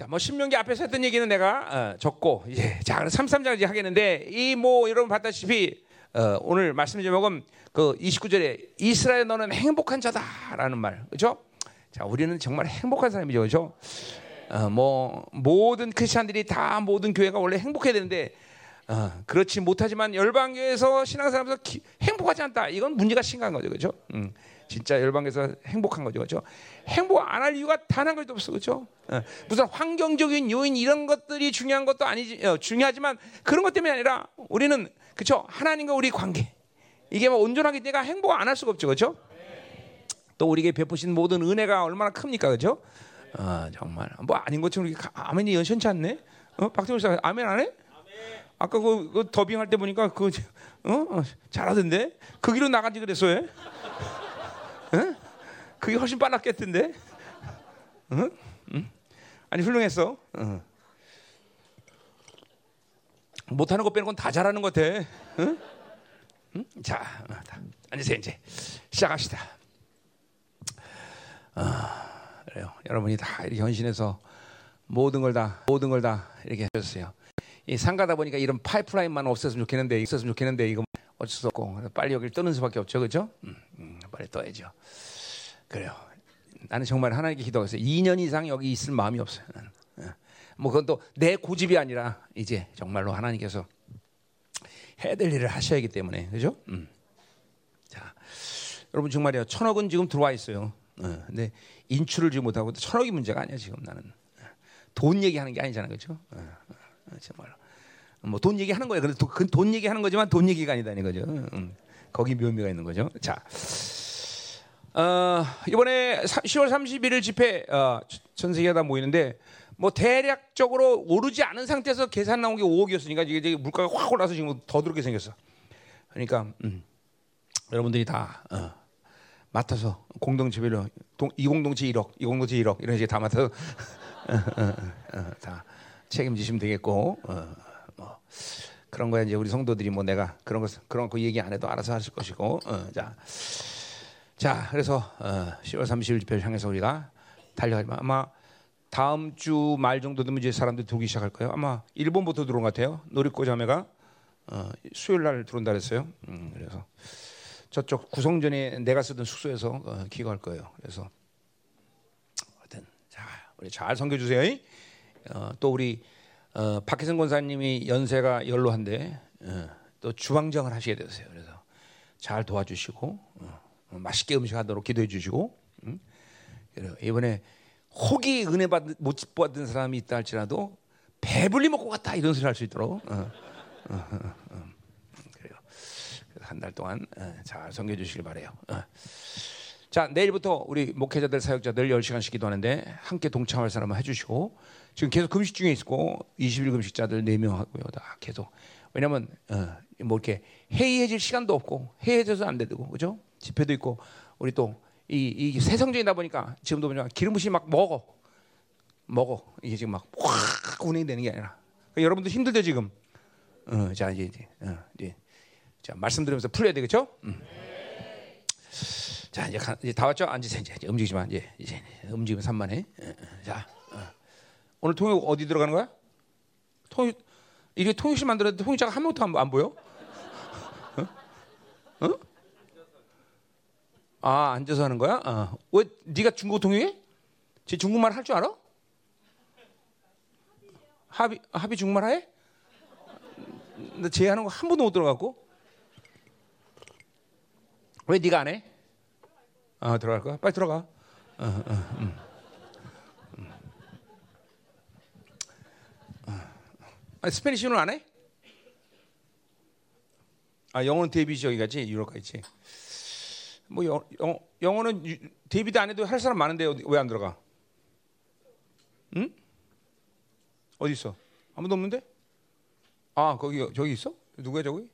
자, 뭐 신명기 앞에서 했던 얘기는 내가 어, 적고 이제 자, 33장 이제 하겠는데 이 뭐 여러분 봤다시피 어, 오늘 말씀 제목은 그 29절에 이스라엘 너는 행복한 자다라는 말. 그렇죠? 자, 우리는 정말 행복한 사람이죠. 그렇죠? 어, 뭐 모든 크리스천들이 다 모든 교회가 원래 행복해야 되는데 어, 그렇지 못하지만 열방교에서 신앙생활에서 기, 행복하지 않다. 이건 문제가 심각한 거죠, 그렇죠? 음, 진짜 열방에서 행복한 거죠, 그렇죠? 행복 안 할 이유가 단 한 가지도 없어, 그렇죠? 어, 무슨 환경적인 요인 이런 것들이 중요한 것도 아니지, 어, 중요하지만 그런 것 때문이 아니라 우리는 그렇죠? 하나님과 우리 관계 이게 뭐 온전하게 내가 행복 안 할 수가 없죠, 그렇죠? 또 우리에게 베푸신 모든 은혜가 얼마나 큽니까, 그렇죠? 아 정말 뭐 아닌 것처럼 이렇게 아멘이 연천치 않네. 어? 박태훈 씨 아멘 안 해? 아까 그, 그 더빙 할 때 보니까 그 어? 어 잘하던데 그 길로 나간지 그랬어 요 어? 그게 훨씬 빨랐겠던데. 어? 응? 아니 훌륭했어. 어. 못하는 거 빼는 건 다 잘하는 것 같아. 응? 응? 자, 어, 앉으세요 이제 시작합시다. 아. 그래요. 여러분이 다 현신해서 모든 걸 다 모든 걸 다 이렇게 하셨어요. 이 상가다 보니까 이런 파이프라인만 없었으면 좋겠는데 있었으면 좋겠는데 이거 어쩔 수 없고 빨리 여기를 떠는 수밖에 없죠, 그렇죠? 음, 음, 빨리 떠야죠. 그래요. 나는 정말 하나님께 기도했어요. 2년 이상 여기 있을 마음이 없어요. 나는. 예. 뭐 그건 또 내 고집이 아니라 이제 정말로 하나님께서 해야 될 일을 하셔야 하기 때문에 그죠? 음. 자, 여러분 정말이요. 천억은 지금 들어와 있어요. 어, 근데 인출을 지금 못하고 천억이 문제가 아니야 지금 나는 돈 얘기하는 게 아니잖아 그렇죠? 어, 어, 정말 뭐 돈 얘기하는 거야. 그래도 그돈 얘기하는 거지만 돈 얘기가 아니다는 거죠. 음, 거기 묘미가 있는 거죠. 자, 어, 이번에 10월 31일 집회 어, 전 세계가 다 모이는데 뭐 대략적으로 오르지 않은 상태에서 계산 나온 게 5억이었으니까 이게 물가가 확 올라서 지금 더 들게 생겼어. 그러니까 음, 여러분들이 다 어, 맡아서 공동체별로 이 공동체 1억, 이 공동체 1억 이런 식의 다 맡아서 어, 어, 어, 다 책임지시면 되겠고 뭐 그런 거야 이제 우리 성도들이 뭐 내가 그런 거 그런 거 얘기 안 해도 알아서 하실 것이고 자, 자 그래서 10월 30일 집회를 향해서 우리가 달려가지만 아마 다음 주 말 정도 되면 이제 사람들이 들어오기 시작할 거예요. 아마 일본부터 들어온 것 같아요. 노리코 자매가 수요일 날 들어온다 그랬어요. 음, 그래서. 저쪽 구성전에 내가 쓰던 숙소에서 어, 기거할 거예요. 그래서 하여튼 자 우리 잘 섬겨 주세요. 어, 또 우리 어, 박혜성 권사님이 연세가 연로한데 어, 또 주방장을 하시게 되세요. 그래서 잘 도와주시고 어, 어, 맛있게 음식하도록 기도해 주시고 음? 이번에 혹이 은혜 받, 못 받은 사람이 있다 할지라도 배불리 먹고 갔다 이런 소리 할 수 있도록. 한달 동안 어, 잘 섬겨 주시길 바래요. 어. 자 내일부터 우리 목회자들 사역자들 10시간씩 기도하는데 함께 동참할 사람은 해주시고 지금 계속 금식 중에 있고 20일 금식자들 4명 하고요 다 계속 왜냐면 어, 뭐 이렇게 해이해질 시간도 없고 해이해져서 안 되고 그죠 집회도 있고 우리 또 이 이 새성전이다 보니까 지금도 보니까 기름 부심 막 먹어 먹어 이게 지금 막 확 운행이 되는 게 아니라 그러니까 여러분도 힘들죠 지금 어, 자 이제 이제, 어, 이제 자, 말씀드리면서 풀려야 되겠죠? 음. 자, 이제, 가, 이제 다 왔죠? 앉으세요. 이제, 이제 움직이지 마. 이제, 이제 움직이면 산만해. 자, 어. 오늘 통역 어디 들어가는 거야? 통역, 이게 통역실 만들었는데 통역자가 한 명도 안, 안 보여? 어? 어? 아, 앉아서 하는 거야? 어. 왜 네가 중국 통역해? 제 중국말 할 줄 알아? 합의 합의 중국말 해? 나 제하는 거 한 번도 못 들어갔고. 왜 네가 안 해? 아 들어갈 거야? 빨리 들어가. 어, 어, 음. 음. 아, 스페니쉬는 안 해? 아 영어는 데뷔 지역이 가지 유럽 가 있지. 뭐 영, 영, 영어는 데뷔도 안 해도 할 사람 많은데 왜 안 들어가? 응? 어디 있어? 아무도 없는데? 아 거기 저기 있어? 누구야 저기?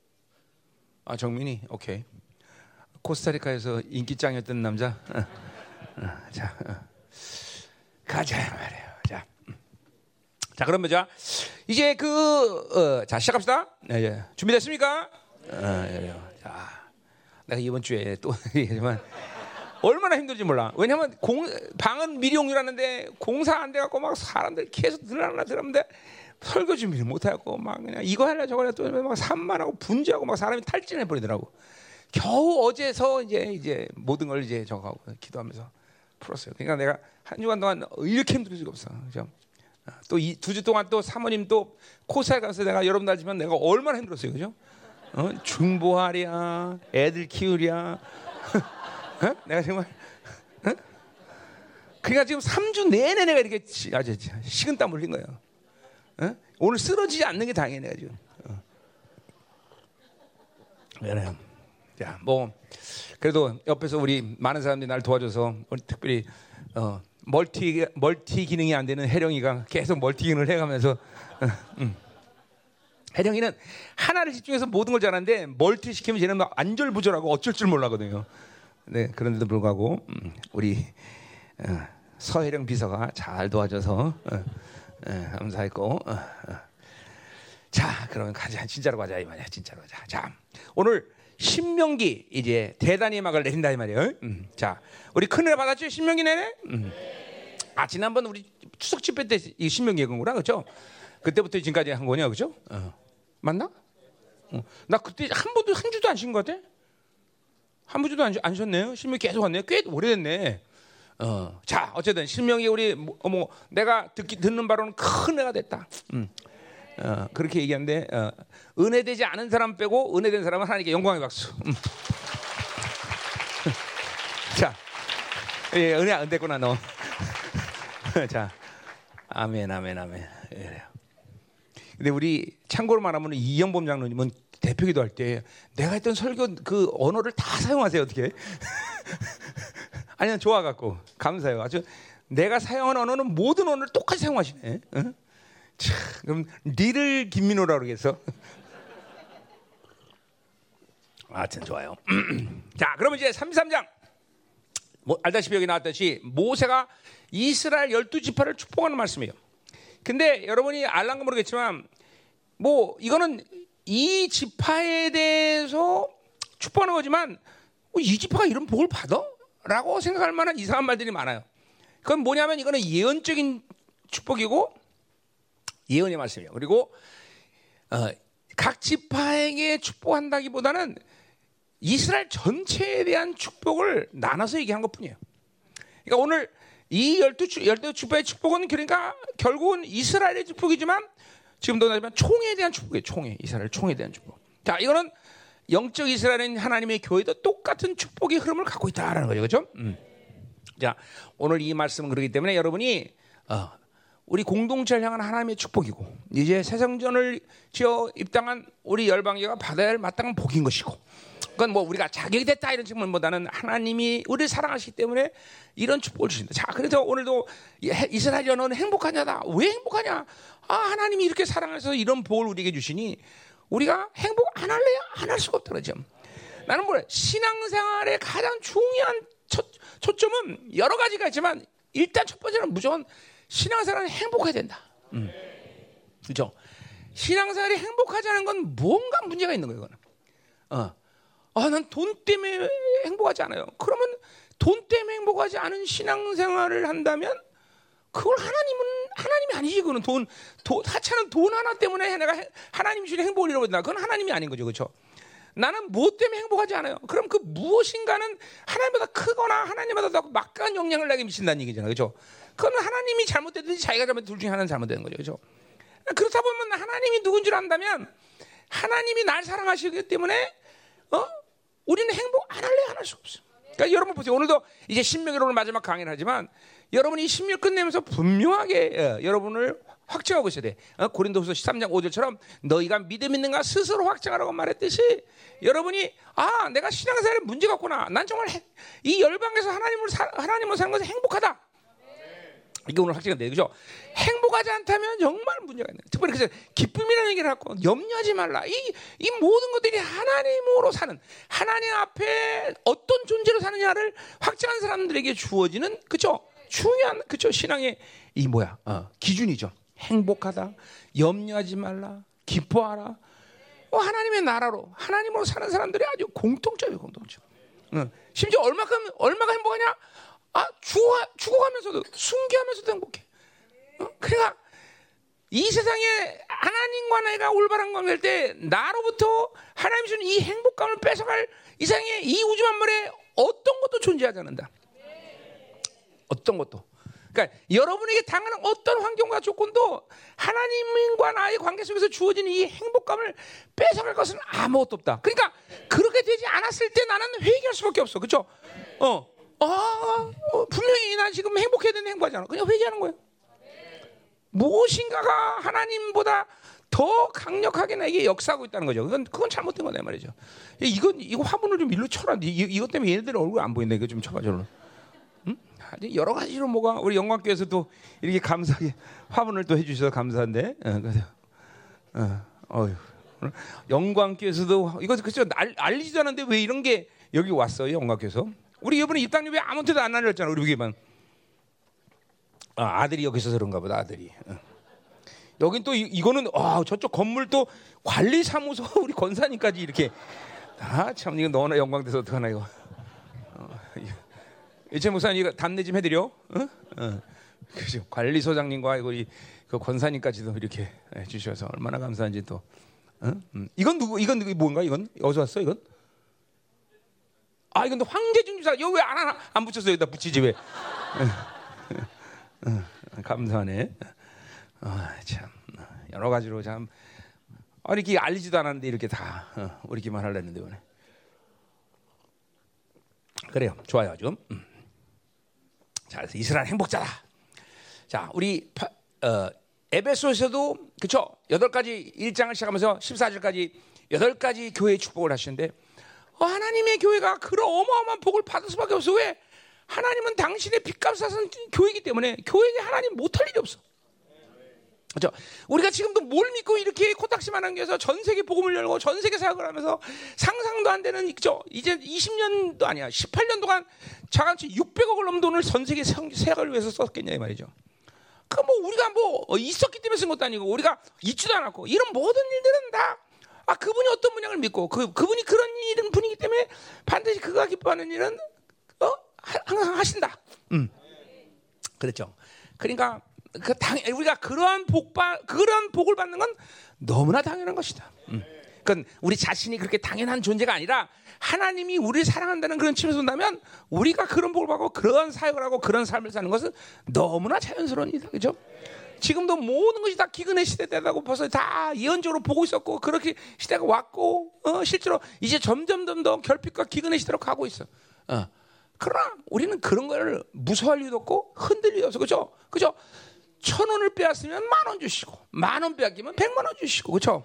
아 정민이 오케이. 코스타리카에서 인기짱이었던 남자. 자, 어. 가자 말이에요. 자, 자 그러면 자 이제 그자 시작합시다. 네, 예. 준비됐습니까? 자, 내가 이번 주에 또 얘기지만 얼마나 힘들지 몰라. 왜냐면 공, 방은 미리 옮기라는데 공사 안 돼갖고 막 사람들 계속 들어나 들었는데 설교 준비를 못하고 막 그냥 이거 할래 저거 할래 또막 산만하고 분주하고 막 사람이 탈진해 버리더라고. 겨우 어제서 이제 이제 모든 걸 이제 저하고 기도하면서 풀었어요. 그러니까 내가 한 주간 동안 이렇게 힘들 수가 없어. 그죠? 또 두 주 동안 또 사모님 또 코사에 가서 내가 여러분 알지만 내가 얼마나 힘들었어요. 그죠? 어? 중보하랴, 애들 키우랴. 어? 내가 정말 어? 그러니까 지금 3주 내내 내가 이렇게 아주 식은 땀 흘린 거예요. 어? 오늘 쓰러지지 않는 게 다행이네 내가 지금. 어. 그래요. 자, 뭐 그래도 옆에서 우리 많은 사람들이 날 도와줘서 특별히 어, multi multi 기능이 안 되는 해령이가 계속 multi 기능을 해가면서 어, 음. 해령이는 하나를 집중해서 모든 걸 잘하는데 멀티 시키면 쟤는 막 안절부절하고 어쩔 줄 몰라거든요. 네 그런데도 불구하고 음, 우리 어, 서혜령 비서가 잘 도와줘서 어, 어, 감사했고. 자, 그러면 가자. 진짜로 가자 이 말이야. 진짜로 가자. 자, 오늘 신명기 이제 대단히 막을 내린다 이 말이에요. 음, 자, 우리 큰애 받았죠? 신명기 내내? 음. 아 지난번 우리 추석 집회 때 이 신명기 읽은 거라 그죠? 그때부터 지금까지 한 거냐 그죠? 어. 맞나? 어. 나 그때 한 번도 한 주도 안 쉰 것 같아. 한 주도 안, 안 쉬었네요. 신명기 계속 왔네. 꽤 오래됐네. 어. 자, 어쨌든 신명기 우리 뭐, 뭐 내가 듣기 듣는 바로는 큰 애가 됐다. 음. 어, 그렇게 얘기하는데 어, 은혜되지 않은 사람 빼고 은혜된 사람은 하나님께 영광의 박수. 음. 자, 예, 은혜 안 됐구나 너. 자, 아멘, 아멘, 아멘. 예. 근데 우리 참고로 말하면 이영범 장로님은 대표기도 할 때 내가 했던 설교 그 언어를 다 사용하세요 어떻게? 아니 좋아갖고 감사해요. 아주 내가 사용한 언어는 모든 언어를 똑같이 사용하시네. 응? 참, 그럼 니를 김민호라 그러겠어. 하여튼 좋아요. 자, 그러면 이제 33장. 뭐, 알다시피 여기 나왔듯이 모세가 이스라엘 열두 지파를 축복하는 말씀이에요. 근데 여러분이 알란가 모르겠지만 뭐 이거는 이 지파에 대해서 축복하는 거지만 뭐이 지파가 이런 복을 받아? 라고 생각할 만한 이상한 말들이 많아요. 그건 뭐냐면 이거는 예언적인 축복이고 예언의 말씀이에요. 그리고 어, 각 지파에게 축복한다기보다는 이스라엘 전체에 대한 축복을 나눠서 얘기한 것뿐이에요. 그러니까 오늘 이 열두 열두 축복의 축복은 그러니까 결국은 이스라엘의 축복이지만 지금도 나지만 총에 대한 축복이에요. 총에 이스라엘 총에 대한 축복. 자, 이거는 영적 이스라엘은 하나님의 교회도 똑같은 축복의 흐름을 갖고 있다라는 거죠, 그렇죠? 음. 자, 오늘 이 말씀은 그렇기 때문에 여러분이 어, 우리 공동체를 향한 하나님의 축복이고 이제 세상전을 지어 입당한 우리 열방계가 받아야 할 마땅한 복인 것이고 그건 뭐 우리가 자격이 됐다 이런 측면보다는 하나님이 우리를 사랑하시기 때문에 이런 축복을 주신다. 자, 그래서 오늘도 이스라엘 연어는 행복하냐다. 왜 행복하냐? 아, 하나님이 이렇게 사랑해서 이런 복을 우리에게 주시니 우리가 행복 안 할래요? 안할 수가 없다 그러죠. 나는 뭐래? 신앙생활의 가장 중요한 초, 초점은 여러 가지가 있지만 일단 첫 번째는 무조건 신앙생활은 행복해야 된다. 음. 그죠? 신앙생활이 행복하지 않은 건 뭔가 문제가 있는 거예요, 이거는. 어. 아, 난 돈 때문에 행복하지 않아요. 그러면 돈 때문에 행복하지 않은 신앙생활을 한다면 그걸 하나님은 하나님이 아니지. 그거는 돈, 돈 하찮은 돈 하나 때문에 내가 하나님 주신 행복을 잃어버린다. 그건 하나님이 아닌 거죠, 그렇죠? 나는 무엇 때문에 행복하지 않아요. 그럼 그 무엇인가는 하나님보다 크거나 하나님보다 더 막강한 영향을 나게 미친다는 얘기잖아요, 그렇죠? 그건 하나님이 잘못됐든지 자기가 잘못 둘 중에 하나는 잘못되는 거죠, 그렇죠? 그렇다 보면 하나님이 누군 줄 안다면 하나님이 날 사랑하시기 때문에 어 우리는 행복 안 할래 안 할 수 없어. 그러니까 여러분 보세요. 오늘도 이제 신명기로 오늘 마지막 강의를 하지만 여러분이 신명 끝내면서 분명하게 어, 여러분을 확증하고 있어야 돼. 어, 고린도후서 13장 5절처럼 너희가 믿음 있는가 스스로 확증하라고 말했듯이 여러분이 아 내가 신앙생활에 문제가 없구나. 난 정말 해, 이 열방에서 하나님을 사, 하나님을 사는 것은 행복하다. 이게 오늘 돼, 그죠? 행복하지 않다면 정말 문제가 있는. 특별히 그래서 기쁨이라는 얘기를 하고 염려하지 말라. 이, 이 모든 것들이 하나님으로 사는 하나님 앞에 어떤 존재로 사느냐를 확증한 사람들에게 주어지는 그죠? 중요한 그죠? 신앙의 이 뭐야? 어, 기준이죠. 행복하다, 염려하지 말라, 기뻐하라. 어, 하나님의 나라로 하나님으로 사는 사람들이 아주 공통점이 공통점. 응. 심지어 얼마큼 얼마가 행복하냐? 아 죽어 죽어가면서도 순교하면서도 행복해. 어? 그러니까 이 세상에 하나님과 내가 올바른 관계일 때 나로부터 하나님 주는 이 행복감을 뺏어갈 이상의 이 우주 만물에 어떤 것도 존재하지 않는다. 어떤 것도. 그러니까 여러분에게 당하는 어떤 환경과 조건도 하나님과 나의 관계 속에서 주어지는 이 행복감을 뺏어갈 것은 아무것도 없다. 그러니까 그렇게 되지 않았을 때 나는 회개할 수밖에 없어. 그렇죠? 어. 아, 어, 분명히 난 지금 행복해야 되는 행복하잖아. 그냥 회개하는 거예요. 무엇인가가 하나님보다 더 강력하게 나에게 역사하고 있다는 거죠. 그건 그건 잘못된 거다 말이죠. 이건 이거 화분을 좀 일로 쳐라. 이, 이것 때문에 얘네들 얼굴 안 보인다. 이거 좀 쳐봐 저로. 응? 여러 가지로 뭐가 우리 영광교에서도 이렇게 감사하게 화분을 또 해주셔서 감사한데. 어, 어, 어휴. 영광교에서도 이거 그죠 알, 리지도 않는데 왜 이런 게 여기 왔어요 영광교에서? 우리 이번에 입당료 왜 아무한테도 안 알렸잖아 우리 교회만. 아, 아들이 여기서 그런가 보다 아들이. 어. 여긴 또 이, 거는 아, 저쪽 건물 또 관리 사무소 우리 권사님까지 이렇게 아 참 이거 너나 영광돼서 어떡하나 이거. 어, 이제 목사님 이거 답내 좀 해드려. 어? 어. 그죠. 관리소장님과 우리 그 권사님까지도 이렇게 해주셔서 얼마나 감사한지 또. 어? 음. 이건 누구? 이건 누구 뭔가? 이건 어디서 왔어? 이건? 아 이건 황제준 주사. 여기 왜안 하나 안 붙였어? 여기다 붙이지 왜? 감사하네. 아, 참 여러 가지로 참 아, 이렇게 알리지도 않았는데 이렇게 다 어, 우리끼만 하려는데 오늘. 그래요. 좋아요, 좀. 음. 자, 이스라엘 행복자다. 자, 우리 파, 어, 에베소에서도 그쵸 여덟 가지 1장을 시작하면서 14절까지 여덟 가지 교회의 축복을 하시는데 어, 하나님의 교회가 그런 어마어마한 복을 받을 수밖에 없어. 왜? 하나님은 당신의 빚값 사선 교회이기 때문에 교회에 하나님 못할 일이 없어. 그렇죠? 우리가 지금도 뭘 믿고 이렇게 코딱지만 한겨서 전 세계 복음을 열고 전 세계 사역을 하면서 상상도 안 되는 그죠? 이제 20년도 아니야. 18년 동안 자간치 600억을 넘는 돈을 전 세계 사역을 위해서 썼겠냐 이 말이죠. 그 뭐 우리가 뭐 있었기 때문에 쓴 것도 아니고 우리가 있지도 않았고 이런 모든 일들은 다 아, 그분이 어떤 분양을 믿고 그 그분이 그런 일은 분이기 때문에 반드시 그가 기뻐하는 일은 어? 항상 하신다. 음. 그렇죠. 그러니까 그 당, 우리가 그러한 복바 그런 복을 받는 건 너무나 당연한 것이다. 음. 그러니까 우리 자신이 그렇게 당연한 존재가 아니라 하나님이 우리를 사랑한다는 그런 측면에서 본다면 우리가 그런 복을 받고 그런 사역을 하고 그런 삶을 사는 것은 너무나 자연스러운 일이다. 그죠? 지금도 모든 것이 다 기근의 시대다고 벌써 다 예언적으로 보고 있었고 그렇게 시대가 왔고 어, 실제로 이제 점점 더 결핍과 기근의 시대로 가고 있어. 어. 그러나 우리는 그런 걸 무서워할 이유도 없고 흔들릴 이유 없어. 그죠? 그죠? 천 원을 빼앗으면 만 원 주시고 만 원 빼앗기면 백만 원 주시고 그렇죠?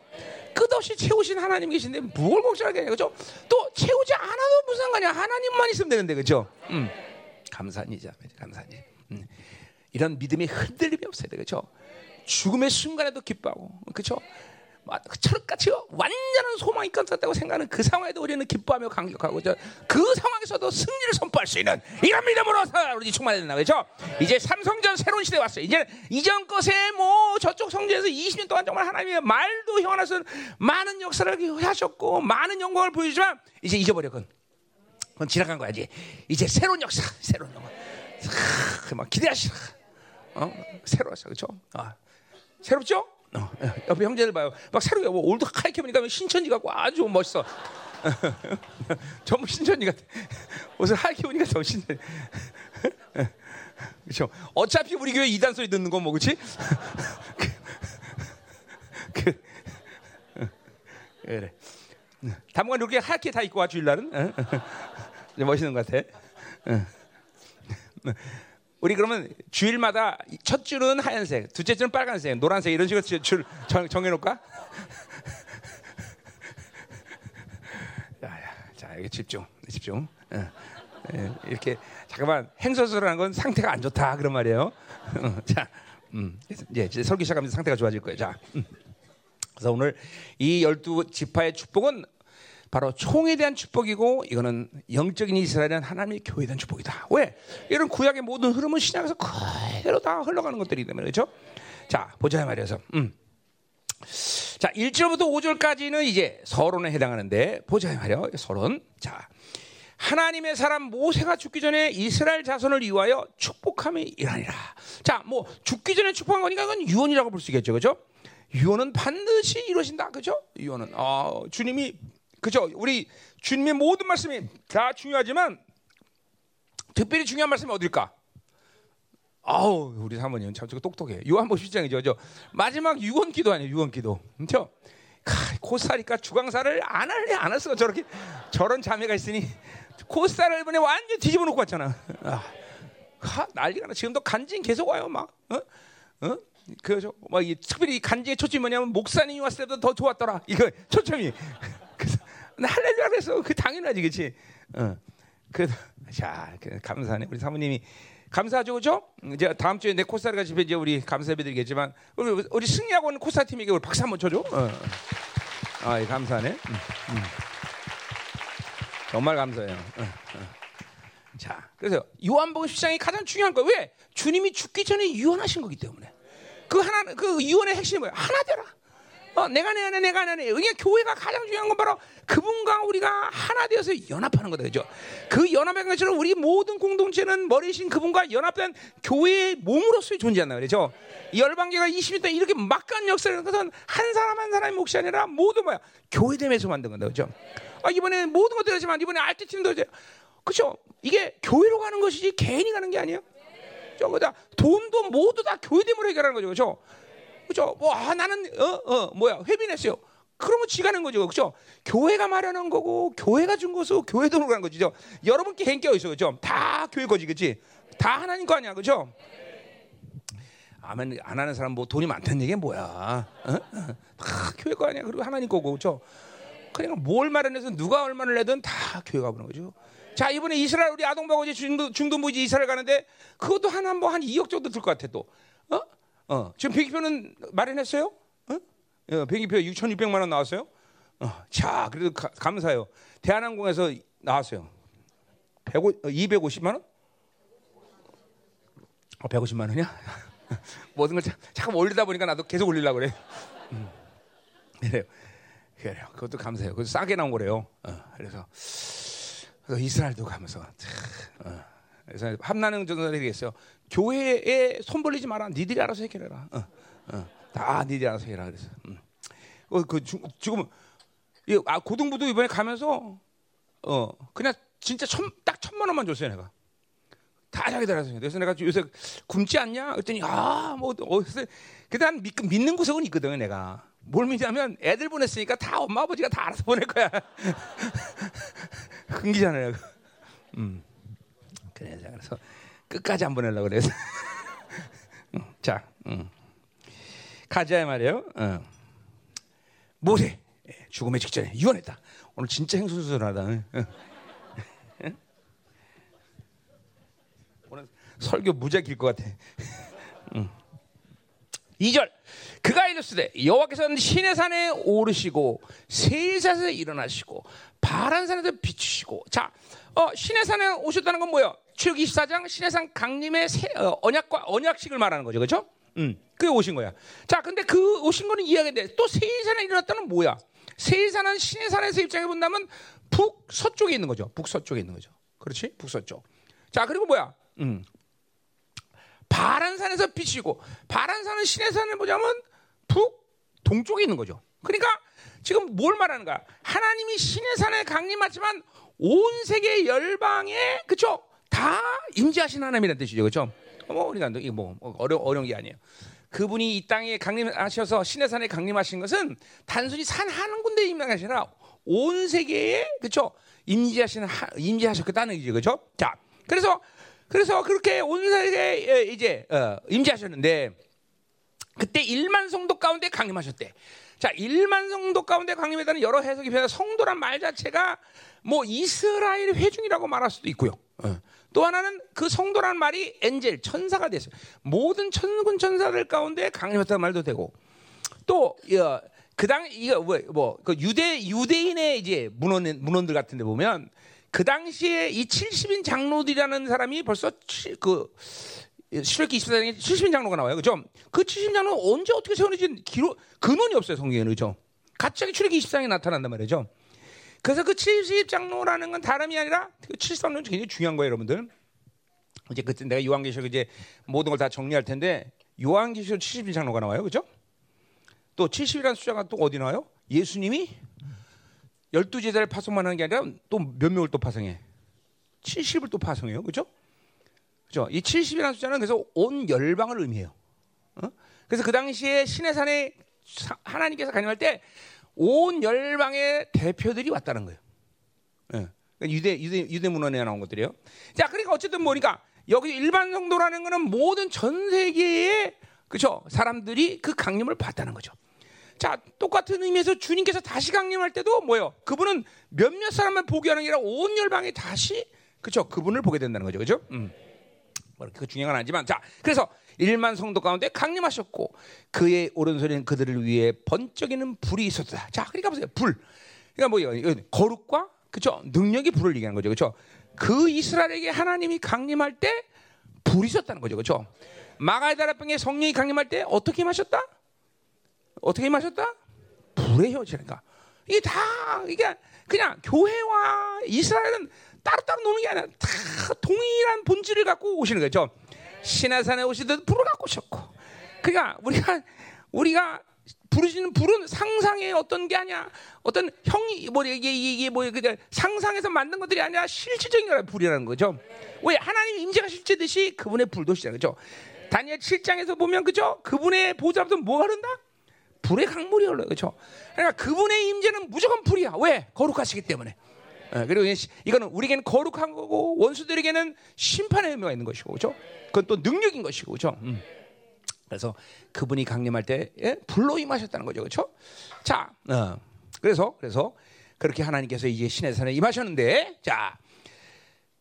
끝없이 채우신 하나님 계신데 뭘 걱정하게 그죠? 또 채우지 않아도 무슨 상관이야 하나님만 있으면 되는데 그죠? 음. 감사니자 감사니. 음. 이런 믿음이 흔들림이 없어야 돼 그죠? 죽음의 순간에도 기뻐하고 그죠? 철같이 완전한 소망이 끊었다고 생각하는 그 상황에도 우리는 기뻐하며 감격하고 그 상황에서도 승리를 선포할 수 있는 이런 믿음으로 우리 충만해야 된다 그죠? 이제 삼성전 새로운 시대 왔어요. 이제 이전 것에 뭐 저쪽 성전에서 20년 동안 정말 하나님의 말도 형하나서 많은 역사를 하셨고 많은 영광을 보여주지만 이제 잊어버렸건. 그건 지나간 거야지 이제 새로운 역사 새로운 영광. 막 기대하시라 어? 새로웠어 그죠 아, 새롭죠? 어, 옆에 형제들 봐요. 막 새로 뭐 올드 카이케 보니까 신천지 같고 아주 멋있어. 전부 신천지 같아. 옷을 하얗게 보니까 더 신천. 그렇죠. 어차피 우리 교회 이단 소리 듣는 거뭐 그렇지? 그, 그래. 당분간 이렇게 하얗게 다 입고 와 주일날은 멋있는 것 같아. 우리 그러면 주일마다 첫 줄은 하얀색, 둘째 줄은 빨간색, 노란색 이런 식으로 줄 정, 해놓을까? 자, 여기 집중, 집중. 어, 예, 이렇게 잠깐만 행서술하는 건 상태가 안 좋다 그런 말이에요. 어, 자, 음, 이제 설교 시작하면서 상태가 좋아질 거예요. 자, 음. 그래서 오늘 이 열두 지파의 축복은 바로 총에 대한 축복이고 이거는 영적인 이스라엘은 하나님의 교회에 대한 축복이다. 왜? 이런 구약의 모든 흐름은 신약에서 그대로 다 흘러가는 것들이기 때문에 그렇죠? 자, 보자 말이어서. 음. 자, 1절부터 5절까지는 이제 서론에 해당하는데 보자 말이요. 서론. 자. 하나님의 사람 모세가 죽기 전에 이스라엘 자손을 위하여 축복함이 일하니라. 자, 뭐 죽기 전에 축복한 거니까 그건 유언이라고 볼 수 있겠죠, 그죠? 유언은 반드시 이루어진다, 그죠? 유언은 어, 주님이 그죠? 우리 주님의 모든 말씀이 다 중요하지만 특별히 중요한 말씀이 어딜까? 아우 우리 사모님 참 똑똑해. 요한복 10장이죠. 저 마지막 유언 기도 아니에요. 유언 기도. 그렇죠? 코스타리카 주강사를 안 할래 안 했어. 저렇게 저런 자매가 있으니 코스타를 이번에 완전 뒤집어 놓고 왔잖아. 아, 하, 난리가 나. 지금도 간증 계속 와요. 막 어? 어? 그죠? 막이 특별히 간증의 초점이 뭐냐면 목사님이 왔을 때도 더 좋았더라. 이거 초점이. 할렐루야 그래서 그 당연하지, 그렇지? 어. 그, 자, 그 감사하네. 우리 사모님이 감사하죠, 그죠? 이제 다음 주에 내 코스타리카 집에 이제 우리 감사해드리겠지만 우리, 우리 승리하고 있는 코스타 팀에게 우리 박수 한번 쳐줘. 어. 아, 예, 감사하네. 음, 음. 정말 감사해요. 어, 어. 자, 그래서 요한복음 10장이 가장 중요한 거 왜? 주님이 죽기 전에 유언하신 거기 때문에. 그 하나, 그 유언의 핵심이 뭐야? 하나 되라. 어, 내가 내 안에 내가 내 안에 이게 교회가 가장 중요한 건 바로 그분과 우리가 하나 되어서 연합하는 거다 그죠? 그 연합의 것처럼 우리 모든 공동체는 머리신 그분과 연합된 교회의 몸으로서 존재한다 그죠? 열방계가 20년 동안 이렇게 막간 역사를 것은 한 사람 한 사람의 몫이 아니라 모두 뭐야? 교회됨에서 만든 건다 그죠? 아, 이번에 모든 것들 하지만 이번에 알티 팀도 이제 그죠? 이게 교회로 가는 것이지 개인이 가는 게 아니에요. 저거다 돈도 모두 다 교회됨으로 해결하는 거죠, 그렇죠? 그죠? 뭐 아, 나는 어 어 뭐야 회비냈어요. 그러면 지가 는 거죠, 그죠? 교회가 마련한 거고 교회가 준 것으로 교회 돈으로 가는 거죠. 여러분 개인 껴 있어, 그죠? 다 교회 거지, 그렇지? 다 하나님 거 아니야, 그죠? 아멘 안 하는 사람 뭐 돈이 많다는 얘기 뭐야? 어? 다 교회 거 아니야, 그리고 하나님 거고, 그죠? 그러니까 뭘 마련해서 누가 얼마를 내든 다 교회가 그런 거죠. 자 이번에 이스라엘 우리 아동바고 이제 중도 중도부지 이스라엘 가는데 그것도 한 뭐한 2억 정도 들 것 같아 또. 어? 어, 지금 비행기표는 마련했어요? 어? 어, 비행기표 6,600만 원 나왔어요? 어, 자, 그래도 가, 감사해요. 대한항공에서 나왔어요. 1 5 250만 원? 어, 150만 원이야? 모든 걸 자, 잠깐 올리다 보니까 나도 계속 올리려고 그래. 음. 그래요. 그래요. 그것도 감사해요. 그것도 싸게 나온 거래요. 어, 그래서, 그래서 이스라엘도 가면서. 어. 그래서 함나는 전도사들이 얘기했어요. 교회에 손 벌리지 마라. 니들이 알아서 해결해라. 어, 어. 다 니들이 알아서 해라. 그래서 음. 어, 그 주, 지금 이 아, 고등부도 이번에 가면서 어 그냥 진짜 천, 딱 천만 원만 줬어요 내가. 다 자기들 알아서. 그래서 내가 요새 굶지 않냐? 그랬더니 아뭐 어, 그다음 믿, 믿는 구석은 있거든 내가. 뭘 믿냐면 애들 보냈으니까 다 엄마 아버지가 다 알아서 보낼 거야. 흥기잖아요. 음. 그래서 끝까지 안 보내려고 그래서. 자, 음. 가자 말이에요. 어. 모세 예, 죽음의 직전에 유언했다. 오늘 진짜 행수수하다. 오늘 설교 무지하게 길것 같아. 음. 2절 그가 이르시되 여호와께서는 신의 산에 오르시고 세산에서 일어나시고 바란 산에서 비추시고 자 어, 신의 산에 오셨다는 건 뭐야? 출애굽 24장 신의 산 강림의 세, 어, 언약과 언약식을 말하는 거죠. 그렇죠? 음. 그게 오신 거야. 자, 근데 그 오신 거는 이야기인데 또 세일 산에 일어났다는 뭐야? 세일 산은 신의 산에서 입장해 본다면 북 서쪽에 있는 거죠. 북 서쪽에 있는 거죠. 그렇지? 북 서쪽. 자, 그리고 뭐야? 음. 바란산에서 비치고 바란산은 신의 산을 보자면 북 동쪽에 있는 거죠. 그러니까 지금 뭘 말하는 거야? 하나님이 신의 산에 강림하지만 온 세계 열방에 그쵸? 다 임재하신 하나님이라는 뜻이죠, 그렇죠? 뭐 우리가 이게 뭐 어려 어려운 게 아니에요. 그분이 이 땅에 강림하셔서 신의 산에 강림하신 것은 단순히 산 한 군데 아니라 온 세계에 그렇죠? 임재하신 임재하셨다는 얘기죠, 그렇죠? 자, 그래서 그래서 그렇게 온 세계에 이제 어, 임재하셨는데 그때 1만 성도 가운데 강림하셨대. 자, 1만 성도 가운데 강림했다는 여러 해석이 변해 성도란 말 자체가 뭐 이스라엘 회중이라고 말할 수도 있고요. 어. 또 하나는 그 성도란 말이 엔젤 천사가 됐어요. 모든 천군 천사들 가운데 강림했다는 말도 되고 또 그당 이거 뭐그 유대 유대인의 이제 문헌 문헌들 같은데 보면 그 당시에 이 70인 장로들이라는 사람이 벌써 그 실력기 24장에 70인 장로가 나와요. 그죠? 그 70인 장로는 언제 어떻게 세웠는지 기록 근원이 없어요. 성경에는 그죠? 갑자기 출애기 24장에 나타난단 말이죠. 그래서 그 70장로라는 건 다름이 아니라 그 70장로는 굉장히 중요한 거예요, 여러분들. 이제 그때 내가 요한계시록 이제 모든 걸 다 정리할 텐데 요한계시록 71장로가 나와요. 그죠? 또 70이라는 숫자가 또 어디 나와요? 예수님이 열두 제자를 파송만 하는 게 아니라 또 몇 명을 또 파송해? 70을 또 파송해요. 그죠? 그죠? 이 70이라는 숫자는 그래서 온 열방을 의미해요. 어? 그래서 그 당시에 신의 산에 하나님께서 가능할 때 온 열방의 대표들이 왔다는 거예요. 예. 그러니까 유대 유대 유대 문헌에 나온 것들이요. 자, 그러니까 어쨌든 뭐니까 여기 일반 성도라는 거는 모든 전 세계의 그죠 사람들이 그 강림을 봤다는 거죠. 자, 똑같은 의미에서 주님께서 다시 강림할 때도 뭐요? 그분은 몇몇 사람만 보게 하는 게 아니라 온 열방이 다시 그죠 그분을 보게 된다는 거죠, 그죠? 음. 뭐그 중요한 건 아니지만 자, 그래서 1만 성도 가운데 강림하셨고 그의 오른손에는 그들을 위해 번쩍이는 불이 있었다. 자, 그러니까 보세요. 불. 그러니까 뭐예요? 거룩과 그죠? 능력이 불을 얘기하는 거죠. 그죠? 그 이스라엘에게 하나님이 강림할 때 불이 있었다는 거죠. 그죠? 마가다라병에 성령이 강림할 때 어떻게 마셨다? 어떻게 마셨다? 불의 혀지니까 이게 다 이게 그냥 교회와 이스라엘은 따로따로 노는 게 아니라 다 동일한 본질을 갖고 오시는 거죠. 신하산에 오시듯 불을 갖고 오셨고. 그러니까 우리가 우리가 부르시는 불은 상상의 어떤 게 아니야. 어떤 형이 뭐 이게 이게 뭐 상상해서 만든 것들이 아니라 실질적인 불이라는 거죠. 왜 하나님 임재가 실제듯이 그분의 불도 시작 그죠. 다니엘 7장에서 보면 그죠. 그분의 보좌부터 뭐가 흐른다? 불의 강물이 흘러 그죠. 그러니까 그분의 임재는 무조건 불이야. 왜? 거룩하시기 때문에. 예, 그리고 이거는 우리에게는 거룩한 거고 원수들에게는 심판의 의미가 있는 것이고 그죠. 그건 또 능력인 것이고 그죠. 음. 그래서 그분이 강림할 때 예? 불로 임하셨다는 거죠, 그렇죠? 자, 어. 그래서 그래서 그렇게 하나님께서 이제 신의 산에 임하셨는데, 자,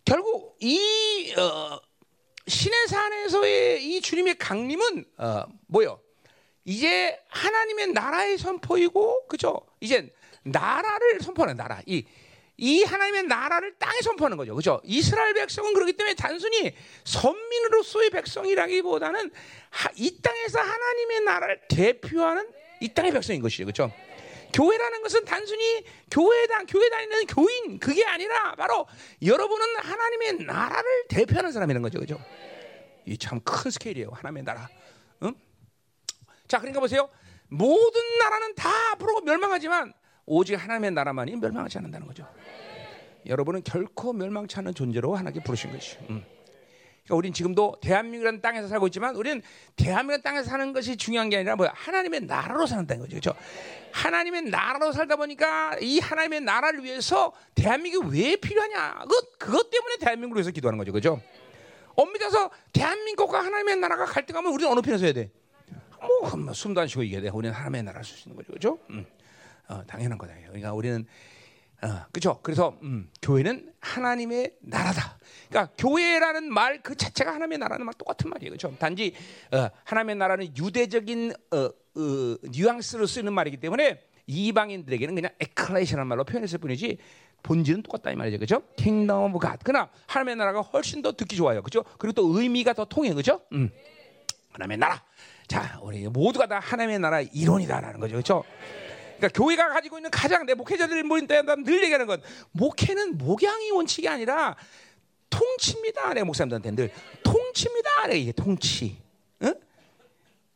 결국 이 어, 신의 산에서의 이 주님의 강림은 어, 뭐요? 이제 하나님의 나라의 선포이고, 그죠? 이제 나라를 선포하는 나라. 이, 이 하나님의 나라를 땅에 선포하는 거죠. 그죠? 이스라엘 백성은 그렇기 때문에 단순히 선민으로서의 백성이라기보다는 이 땅에서 하나님의 나라를 대표하는 이 땅의 백성인 것이죠. 그죠? 교회라는 것은 단순히 교회당 교회 다니는 교인 그게 아니라 바로 여러분은 하나님의 나라를 대표하는 사람이라는 거죠. 그죠? 이 참 큰 스케일이에요. 하나님의 나라. 응? 자, 그러니까 보세요. 모든 나라는 다 앞으로 멸망하지만 오직 하나님의 나라만이 멸망하지 않는다는 거죠. 여러분은 결코 멸망치 않은 존재로 하나님께 부르신 것이죠. 음. 그러니까 우리는 지금도 대한민국이라는 땅에서 살고 있지만 우리는 대한민국 땅에서 사는 것이 중요한 게 아니라 뭐야 하나님의 나라로 산다는 거죠. 그렇죠? 하나님의 나라로 살다 보니까 이 하나님의 나라를 위해서 대한민국이 왜 필요하냐? 그 그것 때문에 대한민국을 위해서 기도하는 거죠. 그렇죠? 엄밀해서 대한민국과 하나님의 나라가 갈등하면 우리는 어느 편에 서야 돼? 뭐, 뭐 숨도 안 쉬고 이겨야 돼. 우리는 하나님의 나라를 있는 거죠. 그렇죠? 음. 어, 당연한 거다. 그러니까 우리는 어, 그렇죠. 그래서 음, 교회는 하나님의 나라다. 그러니까 교회라는 말 그 자체가 하나님의 나라는 말 똑같은 말이에요. 그렇죠. 단지 어, 하나님의 나라는 유대적인 어, 어, 뉘앙스로 쓰는 말이기 때문에 이방인들에게는 그냥 에클레시아라는 말로 표현했을 뿐이지 본질은 똑같다 이 말이죠. 그렇죠? Kingdom of God. 그러나 하나님의 나라가 훨씬 더 듣기 좋아요. 그렇죠? 그리고 또 의미가 더 통해. 그렇죠? 음. 하나님의 나라. 자, 우리 모두가 다 하나님의 나라 일원이다라는 거죠. 그렇죠? 그러니까 교회가 가지고 있는 가장 내 목회자들이 모일 때 늘 얘기하는 건 목회는 목양이 원칙이 아니라 통치입니다. 내 목사님들한테 늘 통치입니다. 이게 통치. 응?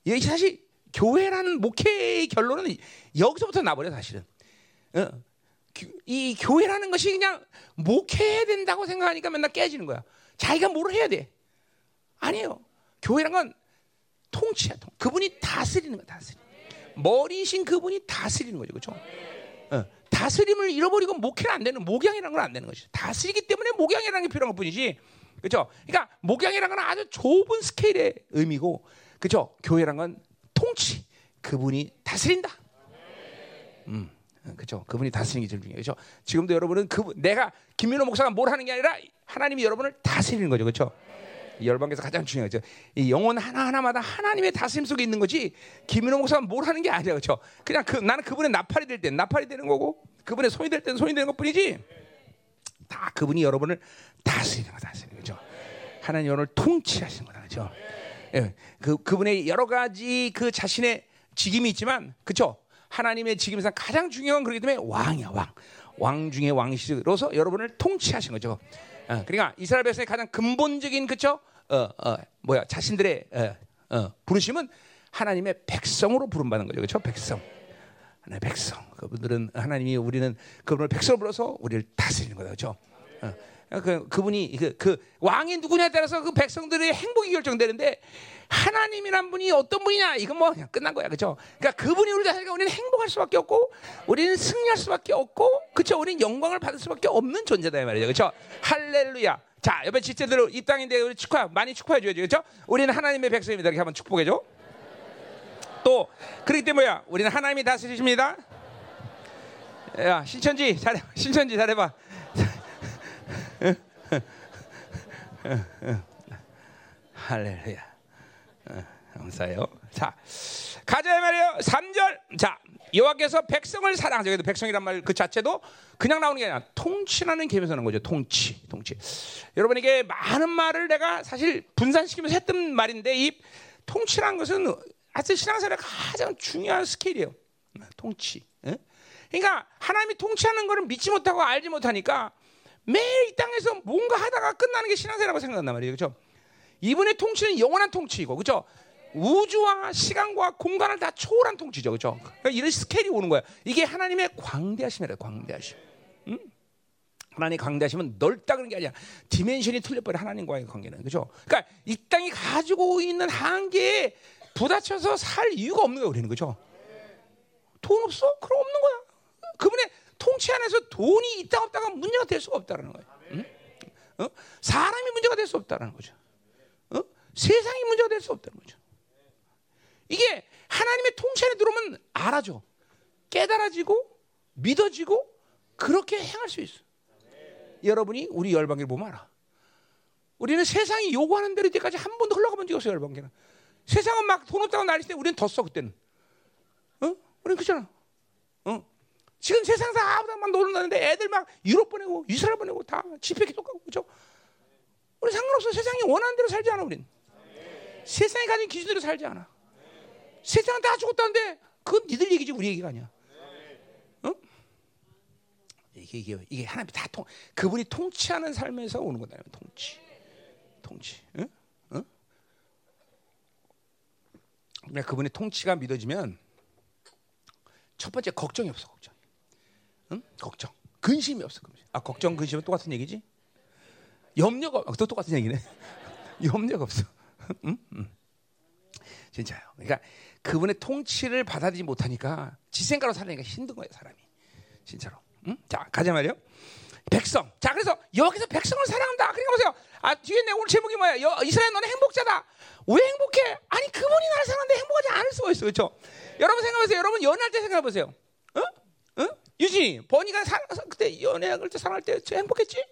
이게 사실 교회라는 목회의 결론은 여기서부터 나버려 사실은. 응? 이 교회라는 것이 그냥 목회해야 된다고 생각하니까 맨날 깨지는 거야. 자기가 뭘 해야 돼? 아니에요. 교회란 건 통치야. 통. 그분이 다스리는 거야. 다스리. 머리신 그분이 다스리는 거죠. 그렇죠? 어, 다스림을 잃어버리고 목회는 안 되는 목양이라는 건 안 되는 것이죠. 다스리기 때문에 목양이라는 게 필요한 것뿐이지. 그렇죠? 그러니까 목양이라는 건 아주 좁은 스케일의 의미고 그렇죠? 교회란 건 통치. 그분이 다스린다. 음. 그렇죠. 그분이 다스리는 게 제일 중요해요. 그렇죠? 지금도 여러분은 그 내가 김민호 목사가 뭘 하는 게 아니라 하나님이 여러분을 다스리는 거죠. 그렇죠? 열방에서 가장 중요하죠. 이 영혼 하나 하나마다 하나님의 다스림 속에 있는 거지. 김민호 목사가 뭘 하는 게 아니야, 그렇죠? 그냥 그 나는 그분의 나팔이 될땐 나팔이 되는 거고, 그분의 손이 될땐 손이 되는 것뿐이지. 다 그분이 여러분을 다스리는 거 다스리는 거죠. 하나님 여러분을 통치하시는 거다, 그렇죠? 예, 그 그분의 여러 가지 그 자신의 직임이 있지만, 그렇죠? 하나님의 직임에서 가장 중요한 그렇기 때문에 왕이야, 왕. 왕 중의 왕이시로서 여러분을 통치하신 거죠. 어, 그러니까 이스라엘 백성의 가장 근본적인 그쵸? 어, 어, 뭐야 자신들의 어, 어, 부르심은 하나님의 백성으로 부름받는 거죠, 그렇죠? 백성. 하나님의 백성. 그분들은 하나님이 우리는 그분을 백성으로 불러서 우리를 다스리는 거다, 그렇죠? 어. 그, 그분이 그, 그 왕이 누구냐에 따라서 그 백성들의 행복이 결정되는데 하나님이란 분이 어떤 분이냐 이건 뭐 그냥 끝난 거야 그죠? 그러니까 그분이 우리 다스리니까 우리는 행복할 수밖에 없고 우리는 승리할 수밖에 없고 그죠? 우리는 영광을 받을 수밖에 없는 존재다 이 말이죠 그죠? 할렐루야. 자 옆에 지체대로 이 땅인데 우리 축하 많이 축하해 줘야죠 그죠? 우리는 하나님의 백성입니다 이렇게 한번 축복해 줘. 또 그렇기 때문에 뭐야? 우리는 하나님이 다스리십니다. 야 신천지 잘해 신천지 잘해봐. 할렐루야. 감사해요. 자, 가자 말이에요. 3절. 자, 여호와께서 백성을 사랑하죠. 그래도 백성이란 말 그 자체도 그냥 나오는 게 아니라 통치라는 개념에서 나는 거죠. 통치, 통치. 여러분에게 많은 말을 내가 사실 분산시키면서 했던 말인데 이 통치라는 것은 하여튼 신앙생활의 가장 중요한 스케일이에요. 통치. 예? 그러니까 하나님이 통치하는 것을 믿지 못하고 알지 못하니까 매일 이 땅에서 뭔가 하다가 끝나는 게 신앙생활이라고 생각한단 말이에요. 그렇죠? 이분의 통치는 영원한 통치이고 그렇죠? 우주와 시간과 공간을 다 초월한 통치죠. 그렇죠? 그러니까 이런 스케일이 오는 거야. 이게 하나님의 광대하심이라 광대하심. 응? 하나님 광대하심은 넓다 그런 게 아니라 디멘션이 틀려버려 하나님과의 관계는 그렇죠? 그러니까 이 땅이 가지고 있는 한계에 부딪혀서 살 이유가 없는 거예요. 우리는 그렇죠? 돈 없어? 그럼 없는 거야. 그분의 통치 안에서 돈이 있다 없다가 문제가 될 수가 없다는 거예요. 응? 어? 사람이 문제가 될 수 없다는 거죠. 어? 세상이 문제가 될 수 없다는 거죠. 이게 하나님의 통치 안에 들어오면 알아져. 깨달아지고 믿어지고 그렇게 행할 수 있어. 여러분이 우리 열방기를 보면 알아. 우리는 세상이 요구하는 대로 때까지 한 번도 흘러가 본 적이 없어요, 열방기는. 세상은 막 돈 없다고 난리 때 우리는 더 써, 그때는. 어? 우리는 그잖아. 어? 지금 세상 사람만 놀는다는데 애들 막 유럽 보내고 이스라엘 보내고 다 집회 기독하고 그죠? 우리 상관없어. 세상이 원하는 대로 살지 않아, 우린. 세상이 가진 기준대로 살지 않아. 세상은 다 죽었다는데 그건 니들 얘기지 우리 얘기가 아니야. 어? 이게 이게 이게 하나님 다 통, 그분이 통치하는 삶에서 오는 거다. 통치, 통치. 응? 응? 그러니까 그분의 통치가 믿어지면 첫 번째 걱정이 없어 걱정. 응? 걱정, 근심이 없어. 아 걱정, 근심은 똑같은 얘기지? 염려가 어, 또 똑같은 얘기네. 염려가 없어. 응? 응. 진짜요. 그러니까 그분의 통치를 받아들이지 못하니까 지생가로 살려니까 힘든 거예요, 사람이. 진짜로. 응? 자, 가자 말이요. 백성. 자, 그래서 여기서 백성을 사랑한다. 그러니까 보세요. 아, 뒤에 내 오늘 제목이 뭐야? 여, 이스라엘 너는 행복자다. 왜 행복해? 아니, 그분이 나를 사랑하는데 행복하지 않을 수가 있어. 그렇죠? 여러분 생각해보세요. 여러분 연애할 때 생각해보세요. 어? 어? 유진이, 버니가 사, 그때 연애할 때 사랑할 때 행복했지?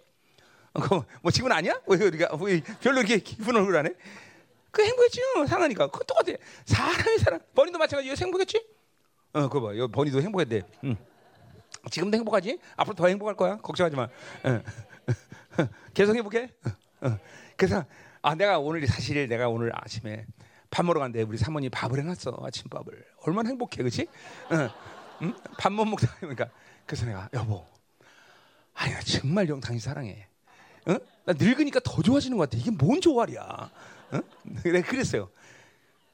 어, 뭐 지금 아니야? 왜 우리가 왜 별로 이렇게 기분 얼굴 안 해? 그 행복했지, 사랑하니까. 그건 똑같아. 사람이 사랑. 버니도 마찬가지예요. 행복했지? 어, 그거 봐. 버니도 행복했대. 응. 지금도 행복하지? 앞으로 더 행복할 거야. 걱정하지 마. 어. 계속 행복해. 어. 그래서 아 내가 오늘 사실 내가 오늘 아침에 밥 먹으러 갔는데 우리 사모님 밥을 해놨어 아침밥을 얼마나 행복해, 그렇지? 어. 응? 밥 못 먹다 보니까 그 래서 내가 여보, 아니 나 정말 영 당신 사랑해. 어? 나 늙으니까 더 좋아지는 것 같아. 이게 뭔 조화리야? 어? 그래 그랬어요.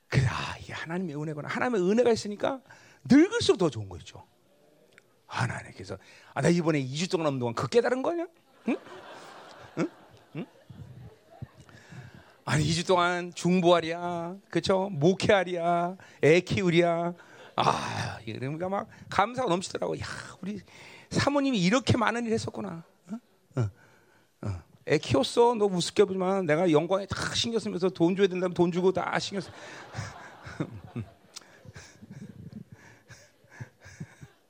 그래 아 이게 하나님의 은혜구나. 하나님의 은혜가 있으니까 늙을수록 더 좋은 거죠. 하나님께서 아, 나 이번에 2주 동안 없는 동안 그 깨달은 거냐? 응? 아니 2주 동안 중보하랴, 그렇죠? 목회하랴, 애 키우랴. 아, 이러니까 막 감사가 넘치더라고. 야, 우리 사모님이 이렇게 많은 일 했었구나. 어? 어. 어. 애 키웠어. 너 우습게 보지만 내가 영광에 다 신경 쓰면서 돈 줘야 된다면 돈 주고 다 신경 써.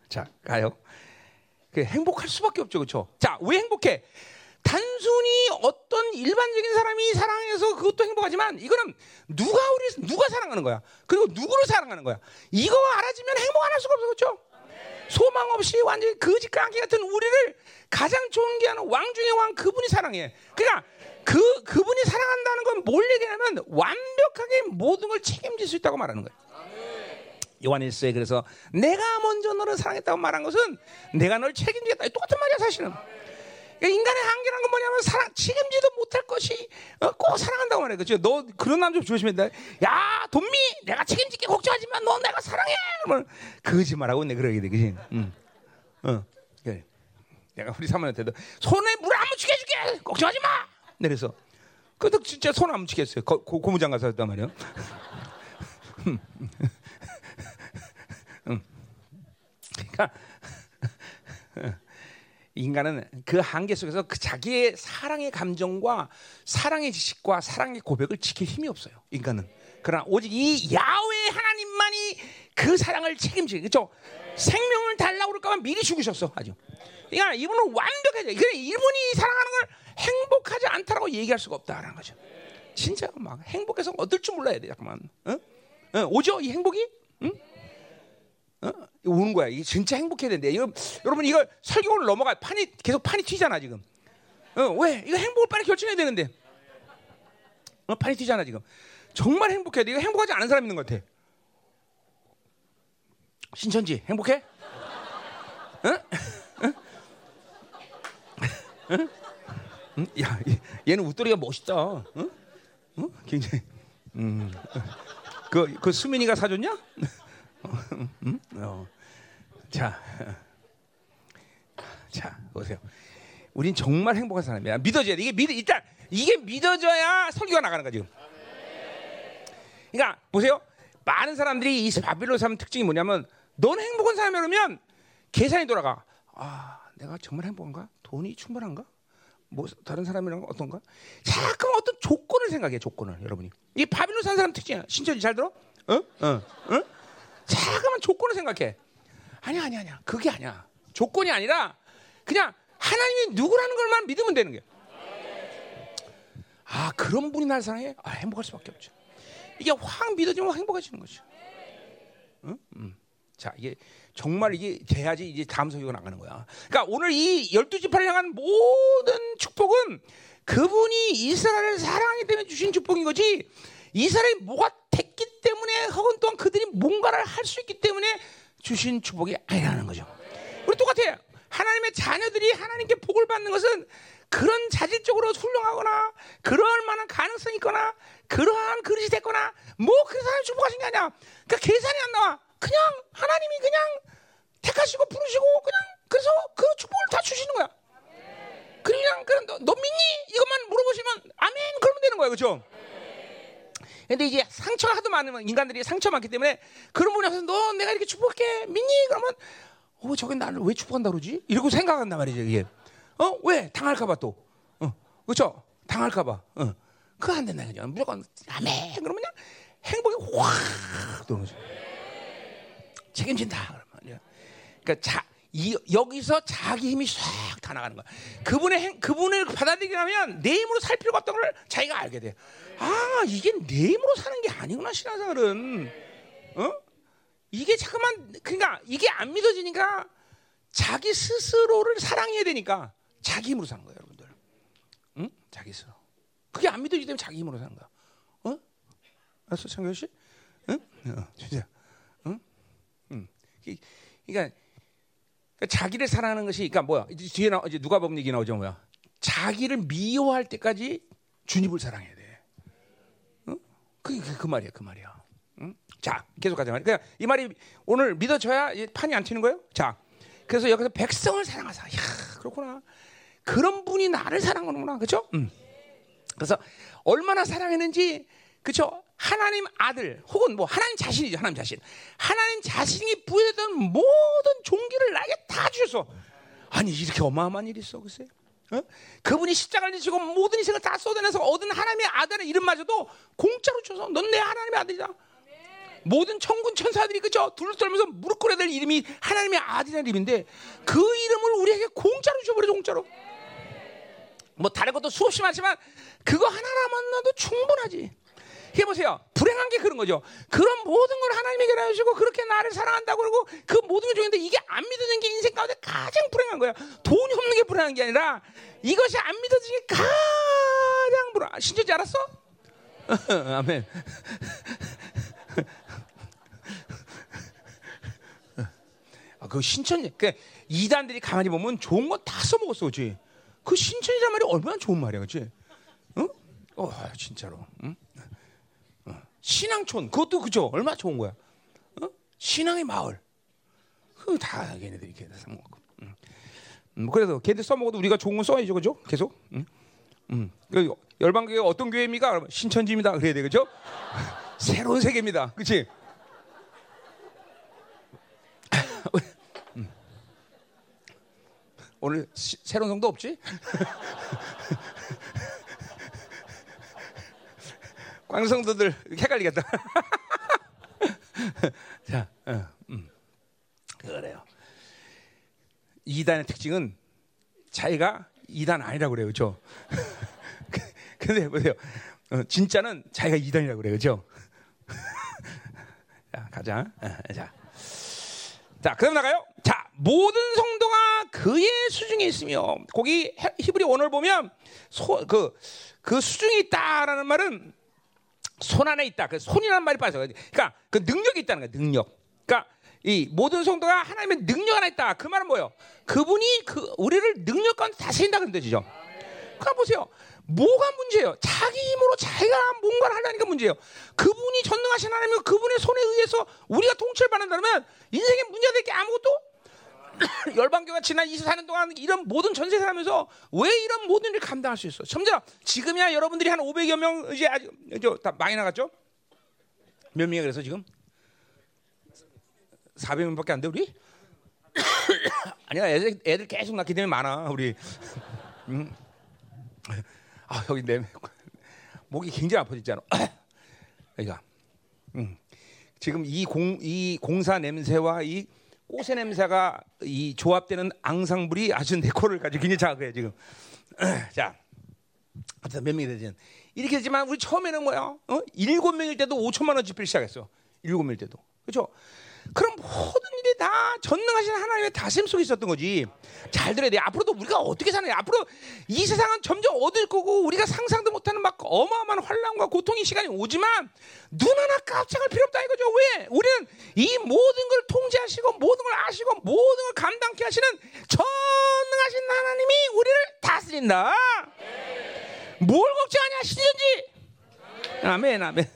자, 가요. 그 행복할 수밖에 없죠, 그렇죠? 자, 왜 행복해? 단순히 어떤 일반적인 사람이 사랑해서 그것도 행복하지만 이거는 누가 우리 누가 사랑하는 거야. 그리고 누구를 사랑하는 거야. 이거 알아지면 행복 안 할 수가 없어, 그렇죠? 소망 없이 완전히 거지 깡기 같은 우리를 가장 존귀하는 왕 중의 왕 그분이 사랑해. 그러니까 그 그분이 사랑한다는 건 뭘 얘기하면 완벽하게 모든 걸 책임질 수 있다고 말하는 거야. 요한일서에 그래서 내가 먼저 너를 사랑했다고 말한 것은 내가 널 책임지겠다. 똑같은 말이야 사실은. 인간의 한계라는 건 뭐냐면 사랑 책임지도 못할 것이 어, 꼭 사랑한다고 말해. 그죠? 너 그런 남자 조심해야 돼. 야, 돈미, 내가 책임질게 걱정하지만 너 내가 사랑해. 그러면 거짓말하고 내 그러게 돼, 그지? 응. 어, 그래. 내가 우리 사모한테도 손에 물 안 묻히게 해줄게. 걱정하지 마. 내려서 그래도 진짜 손 안 묻히게 했어요. 고, 고, 고무장 가서 했단 말이야. 그러니까 인간은 그 한계 속에서 그 자기의 사랑의 감정과 사랑의 지식과 사랑의 고백을 지킬 힘이 없어요. 인간은. 그러나 오직 이 야훼 하나님만이 그 사랑을 책임지게 그렇죠? 생명을 달라고 그럴까봐 미리 죽으셨어 아주. 그러니까 이분은 완벽하죠. 그래 이분이 사랑하는 걸 행복하지 않다라고 얘기할 수가 없다라는 거죠. 진짜 막 행복해서 어떨 줄 몰라야 돼 잠깐만. 어? 어, 오죠 이 행복이? 응? 어? 오는 거야. 이게 진짜 행복해야 된대. 이거, 여러분 이걸 설교를 넘어가 판이 계속 판이 튀잖아 지금. 어, 왜? 이거 행복을 빨리 결정해야 되는데. 어, 판이 튀잖아 지금. 정말 행복해야 돼. 이거 행복하지 않은 사람 있는 것 같아. 신천지 행복해? 응? 응? 응? 응? 야, 얘는 웃소리가 멋있다. 응? 응? 굉장히. 음. 그, 그 수민이가 사줬냐? 음? 어. 자, 자 보세요. 우린 정말 행복한 사람이야. 믿어져야 돼. 이게 믿 일단 이게 믿어져야 설교가 나가는 거지. 그러니까 보세요. 많은 사람들이 이 바빌론 사람 특징이 뭐냐면 너는 행복한 사람이라면 계산이 돌아가. 아, 내가 정말 행복한가? 돈이 충분한가? 뭐 다른 사람이랑 어떤가? 자꾸 어떤 조건을 생각해 조건을 여러분이. 이 바빌론 산 사람 특징이야. 신천지 잘 들어? 어? 어? 어? 자꾸만 조건을 생각해. 아니야, 아니야, 아니야. 그게 아니야. 조건이 아니라 그냥 하나님이 누구라는 걸만 믿으면 되는 거야. 아, 그런 분이 날 사랑해? 아, 행복할 수밖에 없죠. 이게 확 믿어지면 행복해지는 거죠. 응? 음. 자, 이게 정말 이게 돼야지 이제 다음 설교가 나가는 거야. 그러니까 오늘 이 열두 지파를 향한 모든 축복은 그분이 이스라엘을 사랑하기 때문에 주신 축복인 거지. 이스라엘이 뭐가 됐기 때문에 혹은 또한 그들이 뭔가를 할 수 있기 때문에 주신 축복이 아니라는 거죠. 우리 똑같아요. 하나님의 자녀들이 하나님께 복을 받는 것은 그런 자질적으로 훌륭하거나 그럴 만한 가능성이 있거나 그러한 그릇이 됐거나 뭐 그래서 하나님 축복하신 게 아니야. 그러니까 계산이 안 나와. 그냥 하나님이 그냥 택하시고 부르시고 그냥 그래서 그 축복을 다 주시는 거야. 그냥 그냥 너, 너 믿니? 이것만 물어보시면 아멘 그러면 되는 거야, 그렇죠? 근데 이제 상처가 하도 많으면 인간들이 상처 많기 때문에 그런 분이 와서 너 내가 이렇게 축복할게 믿니? 그러면 어 저게 나를 왜 축복한다 그러지? 이러고 생각한단 말이죠 이게. 어 왜? 당할까봐 또. 어 그렇죠? 당할까봐. 어 그거 안 된다 그죠? 무조건 아멘 그러면 그냥 행복이 확 도는 거죠. 책임진다 그러면. 그러니까 자. 이, 여기서 자기 힘이 싹 다 나가는 거야. 그분의 행, 그분을 받아들이려면 내 힘으로 살 필요가 없던 걸 자기가 알게 돼. 아, 이게 내 힘으로 사는 게 아니구나, 신앙생활은. 어? 이게 잠깐만, 그러니까 이게 안 믿어지니까 자기 스스로를 사랑해야 되니까 자기 힘으로 사는 거예요, 여러분들. 응? 자기 스스로. 그게 안 믿어지기 때문에 자기 힘으로 사는 거야. 어? 알았어, 창규 씨? 응? 어, 진짜. 응? 응. 그러니까 자기를 사랑하는 것이 그러니까 뭐야? 이제 뒤에 나 이제 누가 보면 얘기 나오죠 뭐야? 자기를 미워할 때까지 주님을 사랑해야 돼. 응? 그게 그, 그 말이야, 그 말이야. 응? 자, 계속 가자. 그러니까 이 말이 오늘 믿어져야 판이 안 튀는 거예요. 자, 그래서 여기서 백성을 사랑하사. 야, 그렇구나. 그런 분이 나를 사랑하는구나, 그렇죠? 응. 그래서 얼마나 사랑했는지, 그렇죠? 하나님 아들 혹은 뭐 하나님 자신이죠 하나님 자신. 하나님 자신이 부여했던 모든 종기를 나에게 다 주셨어 아니 이렇게 어마어마한 일이 있어 글쎄. 어? 그분이 십자가를 지시고 모든 인생을 다 쏟아내서 얻은 하나님의 아들의 이름마저도 공짜로 줘서 넌 내 하나님의 아들이다. 모든 천군 천사들이 그죠 둘을 떨면서 무릎 꿇어야 될 이름이 하나님의 아들이라는 이름인데 그 이름을 우리에게 공짜로 줘버려 공짜로. 뭐 다른 것도 수없이 많지만 그거 하나만나도 충분하지 해보세요. 불행한 게 그런 거죠. 그런 모든 걸 하나님에게 나주시고 그렇게 나를 사랑한다고 그러고 그 모든 게 좋은데 이게 안 믿어지는 게 인생 가운데 가장 불행한 거야. 돈이 없는 게 불행한 게 아니라 이것이 안 믿어지는 게 가장 불행. 신천지 알았어? 아멘. 그 신천, 그 이단들이 가만히 보면 좋은 거 다 써먹었어, 그렇지? 그 신천이란 말이 얼마나 좋은 말이야, 그렇지? 응? 어, 진짜로. 응? 어. 신앙촌, 그것도 그죠? 얼마나 좋은 거야. 어? 신앙의 마을. 그다 걔네들이 걔네 써먹고. 응. 음, 그래서 걔들 써먹어도 우리가 좋은 거 써야죠, 그죠? 계속. 응? 음. 그 열방교회 어떤 교회입니까? 신천지입니다. 그래야 돼, 그죠? 새로운 세계입니다, 그렇지? 음. 오늘 시, 새로운 성도 없지? 광성도들 헷갈리겠다. 자, 어, 음. 그래요. 이단의 특징은 자기가 이단 아니라고 그래요, 그렇죠? 근데 보세요, 어, 진짜는 자기가 이단이라고 그래요, 그렇죠? 자, 가자. 어, 자, 자, 그럼 나가요. 자, 모든 성도가 그의 수중에 있으며 거기 히브리 원어를 보면 소, 그, 그 수중에 있다라는 말은 손 안에 있다. 그 손이라는 말이 빠져. 그러니까 그 능력이 있다는 거야. 능력. 그러니까 이 모든 성도가 하나님의 능력 하나 있다. 그 말은 뭐예요? 그분이 그 우리를 능력 가운데 다스린다 그런 뜻이죠. 그러니까 보세요. 뭐가 문제예요? 자기 힘으로 자기가 뭔가를 하려니까 문제예요. 그분이 전능하신 하나님이 그분의 손에 의해서 우리가 통치를 받는다면 인생에 문제가 될 게 아무것도 열방교가 지난 24년 동안 이런 모든 전세 살면서 왜 이런 모든 일을 감당할 수 있어? 점점 지금이야 여러분들이 한 500여 명 이제 아직 다 많이 나갔죠? 몇 명이 그래서 지금 400명밖에 안 돼 우리? 아니야 애들, 애들 계속 낳기 때문에 많아 우리. 음. 아 여기 내 목이 굉장히 아파졌잖아. 그러니까 음. 지금 이 공 이 공사 냄새와 이 꽃의 냄새가 이 조합되는 앙상블이 아주 내 코를 가지고 굉장히 작아요 지금. 자, 몇 명이 되지? 이렇게 되지만 우리 처음에는 뭐야? 어? 일곱 명일 때도 5천만 원 지필 시작했어. 일곱 명일 때도. 그렇죠? 그럼 모든 일이 다 전능하신 하나님의 다스림 속에 있었던 거지. 잘 들어야 돼. 앞으로도 우리가 어떻게 사느냐. 앞으로 이 세상은 점점 어두울 거고 우리가 상상도 못하는 막 어마어마한 환란과 고통의 시간이 오지만 눈 하나 깜짝할 필요 없다 이거죠. 왜? 우리는 이 모든 걸 통제하시고 모든 걸 아시고 모든 걸 감당케 하시는 전능하신 하나님이 우리를 다스린다. 뭘 걱정하냐 시든지. 아멘 아멘.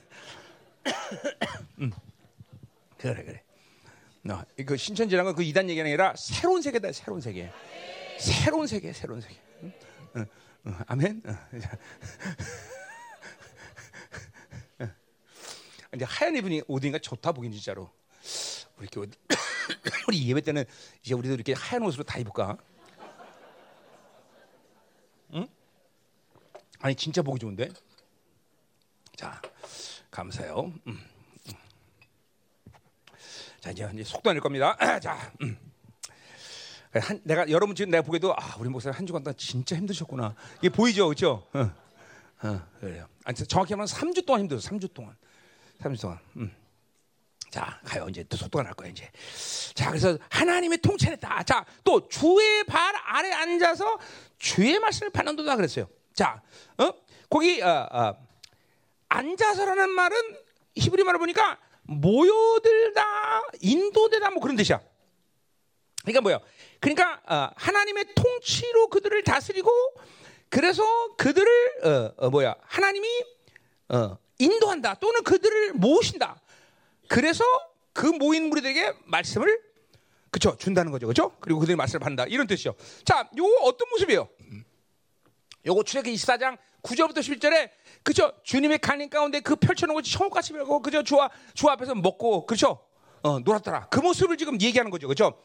음. 그래 그래. 너, 그 신천지라는 건 그 이단 얘기가 아니라 새로운 세계다, 새로운 세계. 새로운 세계, 새로운 세계. 응? 응, 응, 아멘. 근데 하얀 이분이 오디니까 좋다 보긴 진짜로. 우리 이렇게 우리 예배 때는 이제 우리도 이렇게 하얀 옷으로 다 입을까? 응? 아니 진짜 보기 좋은데. 자, 감사해요. 음. 자 이제 이제 속도 낼 겁니다. 자, 음. 한, 내가 여러분 지금 내가 보기에도 아 우리 목사님 한 주간 동안 진짜 힘드셨구나. 이게 보이죠, 그렇죠? 어, 어, 그래요. 아니, 정확히 말하면 3주 동안 힘들어. 3주 동안, 3주 동안. 음. 자 가요 이제 또 속도가 날 거야 이제. 자 그래서 하나님의 통치했다. 자 또 주의 발 아래 앉아서 주의 말씀을 받는도다 그랬어요. 자, 어 거기 어, 어, 앉아서라는 말은 히브리 말을 보니까 모여들다, 인도되다 뭐 그런 뜻이야. 그러니까 뭐야? 그러니까 어, 하나님의 통치로 그들을 다스리고 그래서 그들을 어, 어, 뭐야? 하나님이 어, 인도한다 또는 그들을 모으신다. 그래서 그 모인 무리들에게 말씀을 그쵸 준다는 거죠, 그죠? 그리고 그들이 말씀을 받는다 이런 뜻이요. 자, 요거 어떤 모습이에요? 요거 출애기 24장 9절부터 11절에 그죠? 주님의 간인 가운데 그 펼쳐놓은 것이 천국같이 별고 그죠? 주, 주 앞에서 먹고 그죠? 어, 놀았더라. 그 모습을 지금 얘기하는 거죠, 그죠?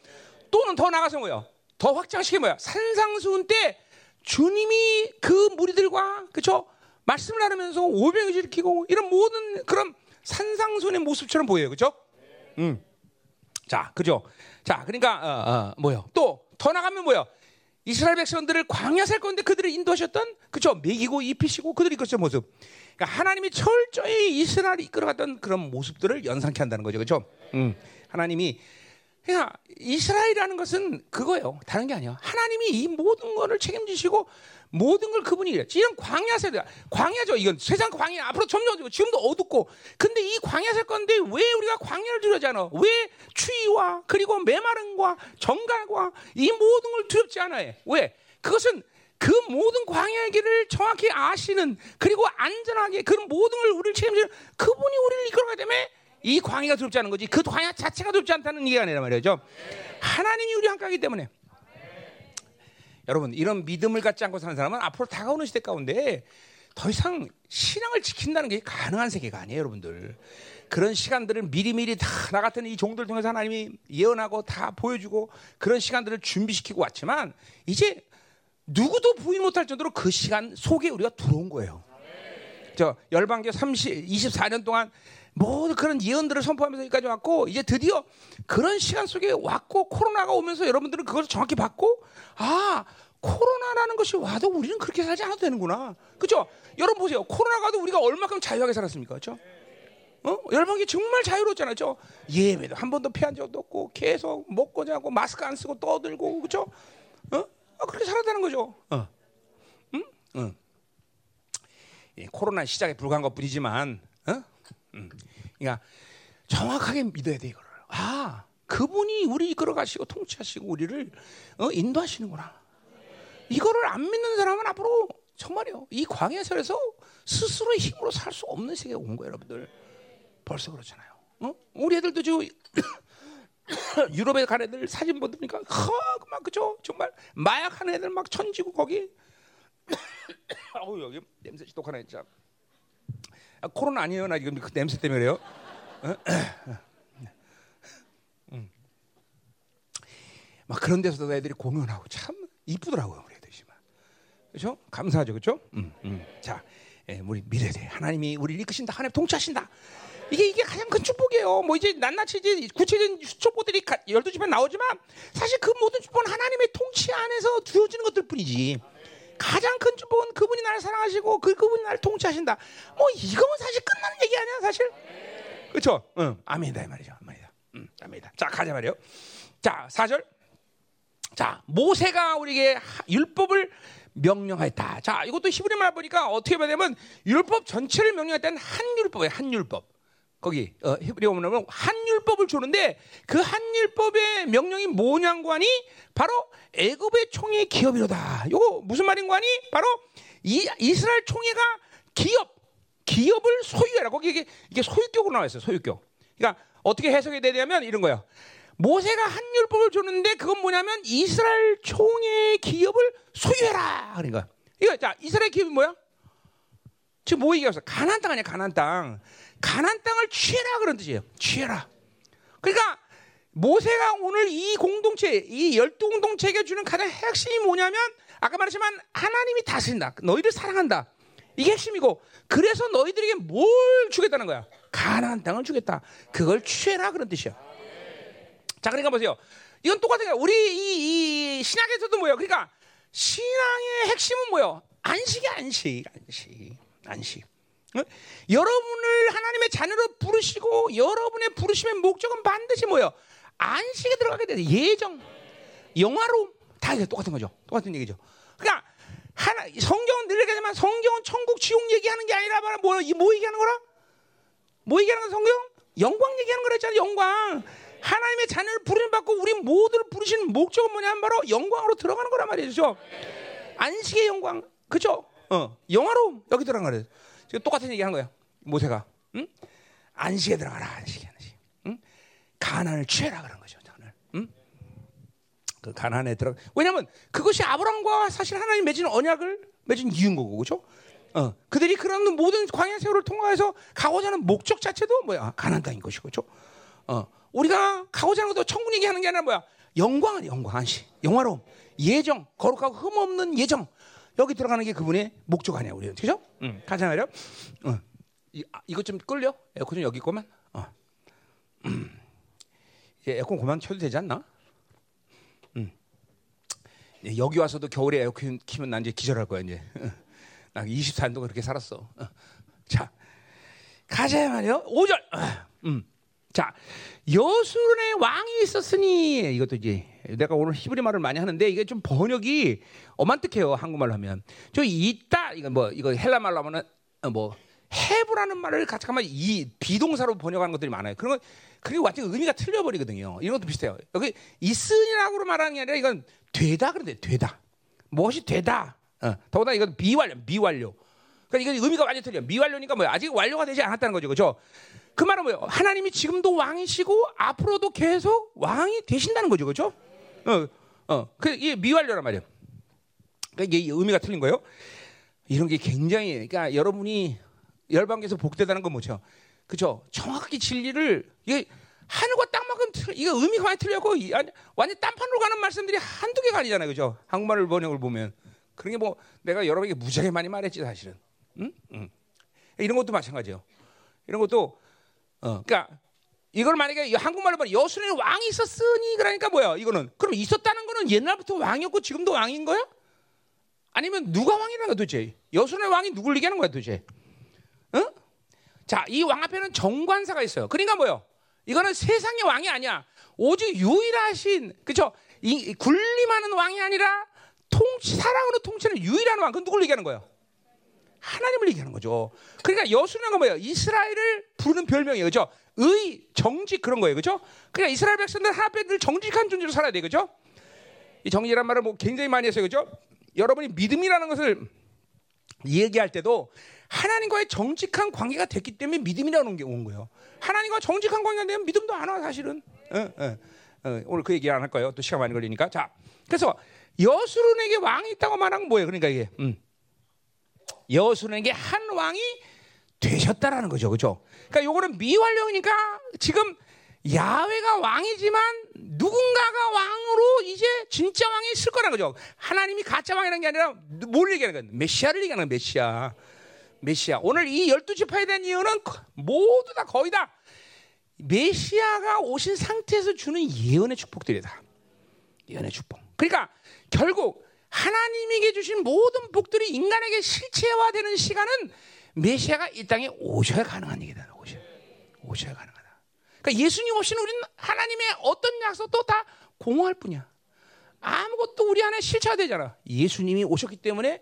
또는 더 나가서 뭐요? 더 확장시켜 뭐야? 산상수훈 때 주님이 그 무리들과 그죠? 말씀을 나누면서 오병을 일으키고 이런 모든 그런 산상수훈의 모습처럼 보여요, 그죠? 음. 자, 그죠? 자, 그러니까 어, 어, 뭐요? 또 더 나가면 뭐요? 이스라엘 백성들을 광야 살 건데 그들을 인도하셨던 그죠 먹이고 입히시고 그들이 그죠 모습. 그러니까 하나님이 철저히 이스라엘을 이끌어갔던 그런 모습들을 연상케 한다는 거죠, 그죠? 음, 하나님이 그러니까 이스라엘이라는 것은 그거예요. 다른 게 아니야. 하나님이 이 모든 것을 책임지시고 모든 걸 그분이 이래. 이런 광야 세대, 광야죠. 이건 세상 광야 앞으로 점점 지금도 어둡고. 근데 이 광야 살 건데 왜 우리가 광야를 두려지 않아? 왜 추위 추위와 그리고 메마름과 정갈과 이 모든 걸 두렵지 않아요. 왜? 그것은 그 모든 광야의 길을 정확히 아시는 그리고 안전하게 그런 모든 걸 우리를 책임지는 그분이 우리를 이끌어가기 때문에 이 광야가 두렵지 않은 거지 그 광야 자체가 두렵지 않다는 얘기가 아니라 말이죠. 하나님이 우리 함께하기 때문에 여러분 이런 믿음을 갖지 않고 사는 사람은 앞으로 다가오는 시대 가운데 더 이상 신앙을 지킨다는 게 가능한 세계가 아니에요, 여러분들. 그런 시간들을 미리미리 다 나 같은 이 종들 통해서 하나님이 예언하고 다 보여주고 그런 시간들을 준비시키고 왔지만 이제 누구도 부인 못할 정도로 그 시간 속에 우리가 들어온 거예요. 저 열방교 30 24년 동안 모든 그런 예언들을 선포하면서 여기까지 왔고 이제 드디어 그런 시간 속에 왔고 코로나가 오면서 여러분들은 그것을 정확히 받고 아 코로나라는 것이 와도 우리는 그렇게 살지 않아도 되는구나. 그죠? 여러분 보세요. 코로나가도 우리가 얼마큼 자유하게 살았습니까? 그죠? 어? 열방이 정말 자유로웠잖아요. 그죠? 예배도 한 번도 피한 적도 없고 계속 먹고 자고 마스크 안 쓰고 떠들고 그죠? 어? 아, 그렇게 살았다는 거죠. 어. 응? 응. 예, 코로나 시작에 불과한 것 뿐이지만, 어? 음. 그러니까 정확하게 믿어야 돼 이거를. 아, 그분이 우리 이끌어 가시고 통치하시고 우리를 어, 인도하시는구나. 이거를 안 믿는 사람은 앞으로 정말요. 이 광야설에서 스스로의 힘으로 살 수 없는 세계에 온 거예요, 여러분들. 벌써 그렇잖아요. 어? 우리 애들도 지금 유럽에 간 애들 사진 보니까 막 그죠? 정말 마약하는 애들 막 천지고 거기. 어우 여기 냄새 지독하네 진짜. 아, 코로나 아니에요, 나 지금 그 냄새 때문에 그래요. 음. 막 그런 데서도 애들이 공연하고 참 이쁘더라고요, 우리 애들이 그렇죠? 감사하죠, 그렇죠? 음, 음. 자, 예, 우리 돼. 하나님이 우리를 이끄신다. 하나님 통치하신다. 이게 이게 가장 큰 축복이에요. 뭐 이제 낱낱이 이제 구체적인 축복들이 열두 집에 나오지만 사실 그 모든 축복은 하나님의 통치 안에서 주어지는 것들 뿐이지. 가장 큰 축복은 그분이 나를 사랑하시고 그 그분이 나를 통치하신다. 뭐 이거는 사실 끝나는 얘기 아니야, 사실. 그렇죠? 응, 아멘이다 이 말이죠, 아멘이다. 음, 아멘이다. 자, 가자 말이요. 자, 4절. 자, 모세가 우리에게 율법을 명령하였다. 자, 이것도 히브리 말 보니까 어떻게 보냐면 율법 전체를 명령했다는 한 율법이에요. 한 율법. 거기 어, 히브리어 보면 한 율법을 주는데 그 한 율법의 명령이 뭐냐고 니 바로 애굽의 총의 기업이로다. 이거 무슨 말인 거니? 바로 이 이스라엘 총회가 기업 기업을 소유해라. 거기 이게, 이게 소유격으로 나와 있어요. 소유격. 그러니까 어떻게 해석이 되냐면 이런 거예요. 모세가 한 율법을 줬는데 그건 뭐냐면 이스라엘 총의 기업을 소유해라. 그러니까 이거 자 이스라엘 기업이 뭐야? 지금 뭐 얘기했어? 가난 땅 아니야 가난 땅. 가난 땅을 취해라 그런 뜻이에요. 취해라. 그러니까 모세가 오늘 이 공동체, 이 열두 공동체에게 주는 가장 핵심이 뭐냐면 아까 말했지만 하나님이 다스린다. 너희를 사랑한다. 이게 핵심이고 그래서 너희들에게 뭘 주겠다는 거야? 가나안 땅을 주겠다. 그걸 취해라 그런 뜻이야. 자, 그러니까 보세요. 이건 거야. 우리 이, 이 신학에서도 뭐예요? 그러니까 신앙의 핵심은 뭐예요? 안식이 안식, 안식, 안식. 어? 여러분을 하나님의 자녀로 부르시고 여러분의 부르심의 목적은 반드시 뭐예요? 안식에 들어가게 돼. 예정, 영화로 다 이게 똑같은 거죠. 똑같은 얘기죠. 그러니까 하나 성경은 늘 얘기하지만 성경은 천국, 지옥 얘기하는 게 아니라 뭐, 뭐 얘기하는 거라? 뭐 얘기하는 거 성경? 영광 얘기하는 거랬잖아. 영광. 하나님의 자녀를 부르심 받고 우리 모두를 부르시는 목적은 뭐냐면 바로 영광으로 들어가는 거란 말이죠. 안식의 영광, 그죠? 어, 영화로 여기 들어간 거예요. 지금 똑같은 얘기 하는 거야. 모세가, 응? 안식에 들어가라, 안식, 안식. 응? 가난을 취해라 그런 거죠, 가난. 응? 그 가난에 들어. 왜냐하면 그것이 아브라함과 사실 하나님 맺은 언약을 맺은 이유인 거고, 그죠? 어, 그들이 그런 모든 광야 세월을 통과해서 가고자 하는 목적 자체도 뭐야? 가난 땅인 것이고, 그죠? 어, 우리가 가고자 하는 것도 천국 얘기하는 게 아니라 뭐야? 영광은 영광 한시, 영화로움, 예정, 거룩하고 흠 없는 예정. 여기 들어가는 게 그분의 목적 아니야, 우리는. 그죠? 응. 가자 말이야. 어. 이, 아, 이것 좀 끌려? 에어컨 좀 여기 있구만. 어. 음. 이제 에어컨 그만 켜도 되지 않나? 음. 여기 와서도 겨울에 에어컨 키면 난 이제 기절할 거야, 이제. 나 24년 동안 그렇게 살았어. 어. 자, 가자 말이요. 5절. 음. 자, 여수론의 왕이 있었으니 이것도 이제 내가 오늘 히브리 말을 많이 하는데 이게 좀 번역이 어만뜩해요 한국말로 하면 저 있다 이거 뭐 이거 헬라 말로 하면은 어, 뭐 해부라는 말을 잠깐만 이 비동사로 번역하는 것들이 많아요. 그런 건 그리고 완전 의미가 틀려버리거든요. 이런 것도 비슷해요. 여기 있으니라고 말하는 게 아니라 이건 되다 그런데 되다. 무엇이 되다. 어, 더구나 이건 미완료, 미완료. 그러니까 이건 의미가 완전 틀려. 미완료니까 뭐야? 아직 완료가 되지 않았다는 거죠, 그렇죠? 그 말은 뭐예요? 하나님이 지금도 왕이시고 앞으로도 계속 왕이 되신다는 거죠, 그렇죠? 어, 어, 그 이게 미완료란 말이에요. 그러니까 이게 의미가 틀린 거예요. 이런 게 굉장히, 그러니까 여러분이 열방에서 복되다는 건 뭐죠? 그죠? 정확히 진리를 이게 하늘과 땅만큼 틀, 이거 의미가 많이 틀렸고 완전 딴판으로 가는 말씀들이 한두 개가 아니잖아요, 그죠? 한국말 번역을 보면 그런 게 뭐 내가 여러분에게 무지하게 많이 말했지 사실은. 응? 응. 이런 것도 마찬가지예요. 이런 것도 어, 그러니까 이걸 만약에 한국말로 보면 여수는 왕이 있었으니 그러니까 뭐야? 이거는 그럼 있었다는 거는 옛날부터 왕이었고 지금도 왕인 거야? 아니면 누가 왕이라는 거야 도대체? 여수의 왕이 누굴 얘기하는 거야 도대체? 응? 자, 이 왕 앞에는 정관사가 있어요. 그러니까 뭐요? 이거는 세상의 왕이 아니야. 오직 유일하신 그죠? 이 군림하는 왕이 아니라 통치 사랑으로 통치는 유일한 왕. 그건 누굴 얘기하는 거예요? 하나님을 얘기하는 거죠. 그러니까 여수는 건 뭐예요? 이스라엘을 부르는 별명이에요. 그죠? 의, 정직 그런 거예요. 그죠? 그러니까 이스라엘 백성들 하나 앞에 늘 정직한 존재로 살아야 돼. 그죠? 이 정직이란 말을 뭐 굉장히 많이 했어요. 그죠? 여러분이 믿음이라는 것을 얘기할 때도 하나님과의 정직한 관계가 됐기 때문에 믿음이라는 게 온 거예요. 하나님과 정직한 관계가 되면 믿음도 안 와, 사실은. 어, 어, 어, 오늘 그 얘기 안 할 거예요. 또 시간 많이 걸리니까. 자, 그래서 여수론에게 왕이 있다고 말한 건 뭐예요? 그러니까 이게 음. 여수론에게 한 왕이 되셨다라는 거죠, 그렇죠? 그러니까 요거는 미완료니까 지금 야훼가 왕이지만 누군가가 왕으로 이제 진짜 왕이 있을 거라는 거죠. 하나님이 가짜 왕이라는 게 아니라 뭘 얘기하는 거야? 메시아를 얘기하는 거야, 메시아. 메시아. 오늘 이 열두 지파에 대한 이유는 모두 다 거의 다 메시아가 오신 상태에서 주는 예언의 축복들이다. 예언의 축복. 그러니까 결국 하나님에게 주신 모든 복들이 인간에게 실체화되는 시간은 메시아가 이 땅에 오셔야 가능한 얘기다. 오셔야, 오셔야 가능하다. 그러니까 예수님 없이는 우리는 하나님의 어떤 약속도 다 공허할 뿐이야. 아무것도 우리 안에 실체화되잖아. 예수님이 오셨기 때문에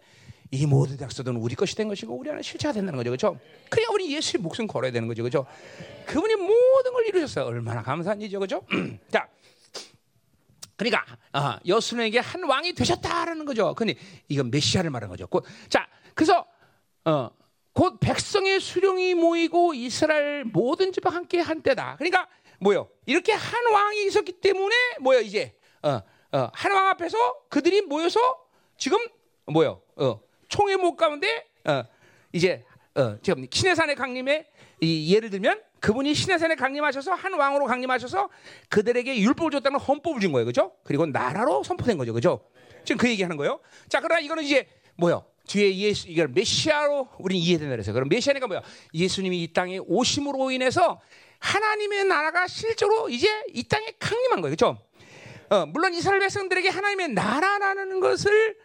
이 모든 약속은 우리 것이 된 것이고 우리 안에 실체가 된다는 거죠. 그렇죠? 그러니까 우리 예수의 목숨 걸어야 되는 거죠. 그렇죠? 그분이 모든 걸 이루셨어요. 얼마나 감사한 일이죠. 그렇죠? 자. 그러니까 아, 여수에게 한 왕이 되셨다라는 거죠. 근데 이건 메시아를 말하는 거죠. 곧, 자, 그래서 어, 곧 백성의 수령이 모이고 이스라엘 모든 집과 함께 한 때다. 그러니까 뭐요? 이렇게 한 왕이 있었기 때문에 뭐요? 이제 어, 어, 한 왕 앞에서 그들이 모여서 지금 뭐요? 어, 총회 못 가운데 어, 이제 어, 지금 신해산의 강림에 이 예를 들면 그분이 신해산에 강림하셔서 한 왕으로 강림하셔서 그들에게 율법을 줬다는 헌법을 준 거예요, 그죠? 그리고 나라로 선포된 거죠, 그죠? 지금 그 얘기 하는 거예요. 자, 그러나 이거는 이제 뭐요? 뒤에 예수 이걸 메시아로 우리는 이해된다 그래서 그럼 메시아니까 뭐야? 예수님이 이 땅에 오심으로 인해서 하나님의 나라가 실제로 이제 이 땅에 강림한 거예요, 그죠? 어, 물론 이스라엘 백성들에게 하나님의 나라라는 것을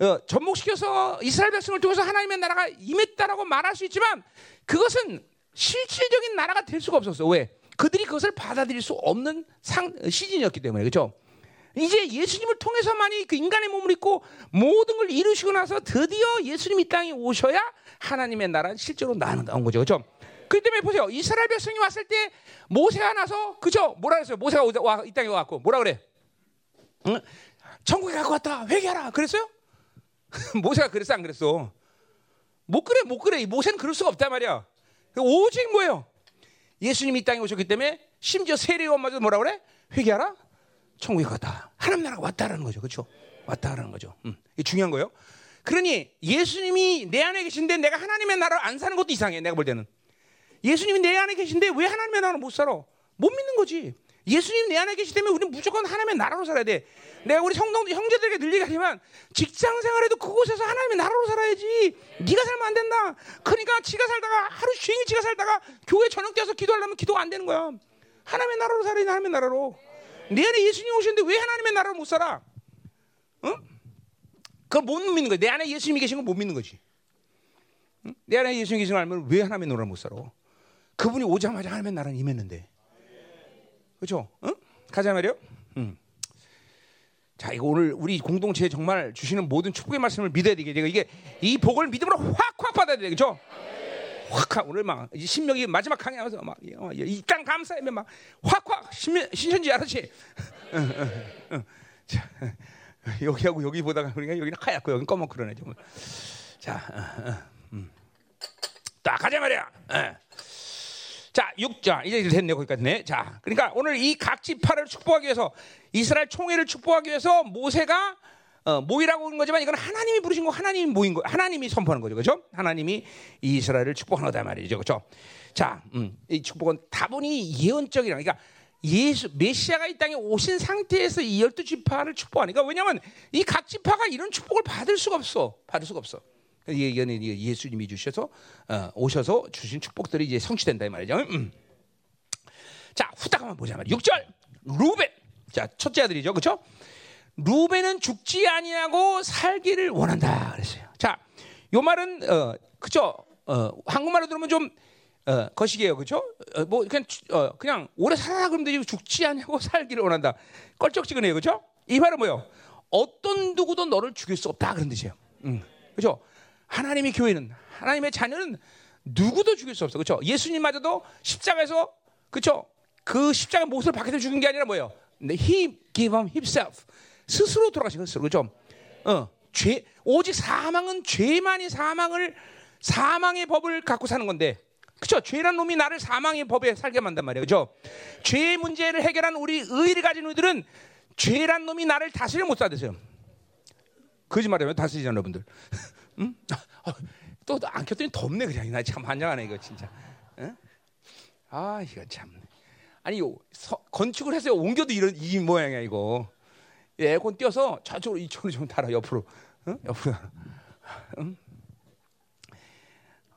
어, 접목시켜서 이스라엘 백성을 통해서 하나님의 나라가 임했다라고 말할 수 있지만 그것은 실질적인 나라가 될 수가 없었어. 왜? 그들이 그것을 받아들일 수 없는 상, 시즌이었기 때문에 그렇죠. 이제 예수님을 통해서만이 그 인간의 몸을 입고 모든 걸 이루시고 나서 드디어 예수님 이 땅에 오셔야 하나님의 나라는 실제로 나는 온 거죠. 그렇죠? 그 때문에 보세요. 이스라엘 백성이 왔을 때 모세가 나서 그죠? 뭐라 그랬어요? 모세가 와, 이 땅에 와갖고 뭐라 그래? 응? 천국에 갖고 왔다. 회개하라. 그랬어요? 모세가 그랬어 안 그랬어? 못 그래 못 그래. 모세는 그럴 수가 없단 말이야. 오직 뭐예요? 예수님이 이 땅에 오셨기 때문에 심지어 세례요한마저 뭐라 그래? 회개하라. 천국에 갔다. 하나님 나라가 왔다라는 거죠. 그렇죠? 왔다라는 거죠. 음, 이게 중요한 거예요. 그러니 예수님이 내 안에 계신데 내가 하나님의 나라를 안 사는 것도 이상해. 내가 볼 때는. 예수님이 내 안에 계신데 왜 하나님의 나라를 못 살아? 못 믿는 거지. 예수님 내 안에 계시기 때문에 우리는 무조건 하나님의 나라로 살아야 돼. 내가 우리 성도 형제들에게 늘 얘기하지만 직장 생활에도 그곳에서 하나님의 나라로 살아야지. 네가 살면 안 된다. 그러니까 지가 살다가 하루 종일 지가 살다가 교회 저녁 때서 기도하려면 기도가 안 되는 거야. 하나님의 나라로 살아야 돼. 하나님의 나라로. 내 안에 예수님 오시는데 왜 하나님의 나라를 못 살아? 응? 그걸 못 믿는 거야. 내 안에 예수님이 계신 걸 못 믿는 거지. 응? 내 안에 예수님이 계신 걸 알면 왜 하나님의 나라를 못 살아? 그분이 오자마자 하나님의 나라는 임했는데. 그렇죠? 응? 가자 말이요. 응. 자, 이거 오늘 우리 공동체에 정말 주시는 모든 축복의 말씀을 믿어야 되게. 이게 이 복을 믿음으로 확확 받아야 돼. 그렇죠? 확 오늘 막 신명이 마지막 강의하면서 막 이 땅 감사하며 막 확확 신천지 알았지? 자, 여기하고 여기 보다가 그러니까 여기는 하얗고 여기는 검은 그러네 좀. 자, 음. 딱 가자 말이야. 어. 자, 6자 이제 됐네 거기까지 네. 자, 그러니까 오늘 이 각 지파를 축복하기 위해서 이스라엘 총회를 축복하기 위해서 모세가 어, 모이라고 하는 거지만 이건 하나님이 부르신 거, 하나님이 모인 거, 하나님이 선포하는 거죠, 그렇죠? 하나님이 이스라엘을 축복하는 거다 말이죠, 그렇죠? 자, 음, 이 축복은 다분히 예언적이라, 그러니까 예수 메시아가 이 땅에 오신 상태에서 이 열두 지파를 축복하니까 왜냐하면 이 각 지파가 이런 축복을 받을 수가 없어, 받을 수가 없어. 이거는 예수님이 주셔서 어, 오셔서 주신 축복들이 이제 성취된다 이 말이죠. 음. 자, 후딱 한번 보자 말이야. 6절 루벤. 자, 첫째 아들이죠. 그렇죠? 루벤은 죽지 아니하고 살기를 원한다 그랬어요. 자, 요 말은 어, 그죠? 어, 한국말로 들으면 좀 어, 거시기예요, 그렇죠? 어, 뭐 그냥 어, 그냥 오래 살아 그러면 죽지 않냐고 살기를 원한다. 껄쩍지근해요, 그렇죠? 이 말은 뭐요? 어떤 누구도 너를 죽일 수 없다 그런 뜻이에요. 음, 그렇죠? 하나님의 교회는 하나님의 자녀는 누구도 죽일 수 없어, 그렇죠? 예수님마저도 십자가에서 그렇죠? 그 십자가 못을 박혀서 죽은 게 아니라 뭐예요? He gave him himself. 스스로 돌아가신 스스로 그죠? 어, 죄 오직 사망은 죄만이 사망을 사망의 법을 갖고 사는 건데. 그죠? 죄란 놈이 나를 사망의 법에 살게 만단 말이에요. 그죠? 죄의 문제를 해결한 우리 의를 가진 우리들은 죄란 놈이 나를 다스려 못 사대세요. 거짓말하면 다스리잖아요, 여러분들. 응? 어, 또안 켰더니 덥네 그냥. 나 참 환장하네 이거 진짜. 응? 아 이거 참. 아니 서, 건축을 해서 옮겨도 이런 이 모양이야 이거. 에어컨 띄어서 저쪽으로 이쪽으로 좀 달아 옆으로. 응? 옆으로. 응?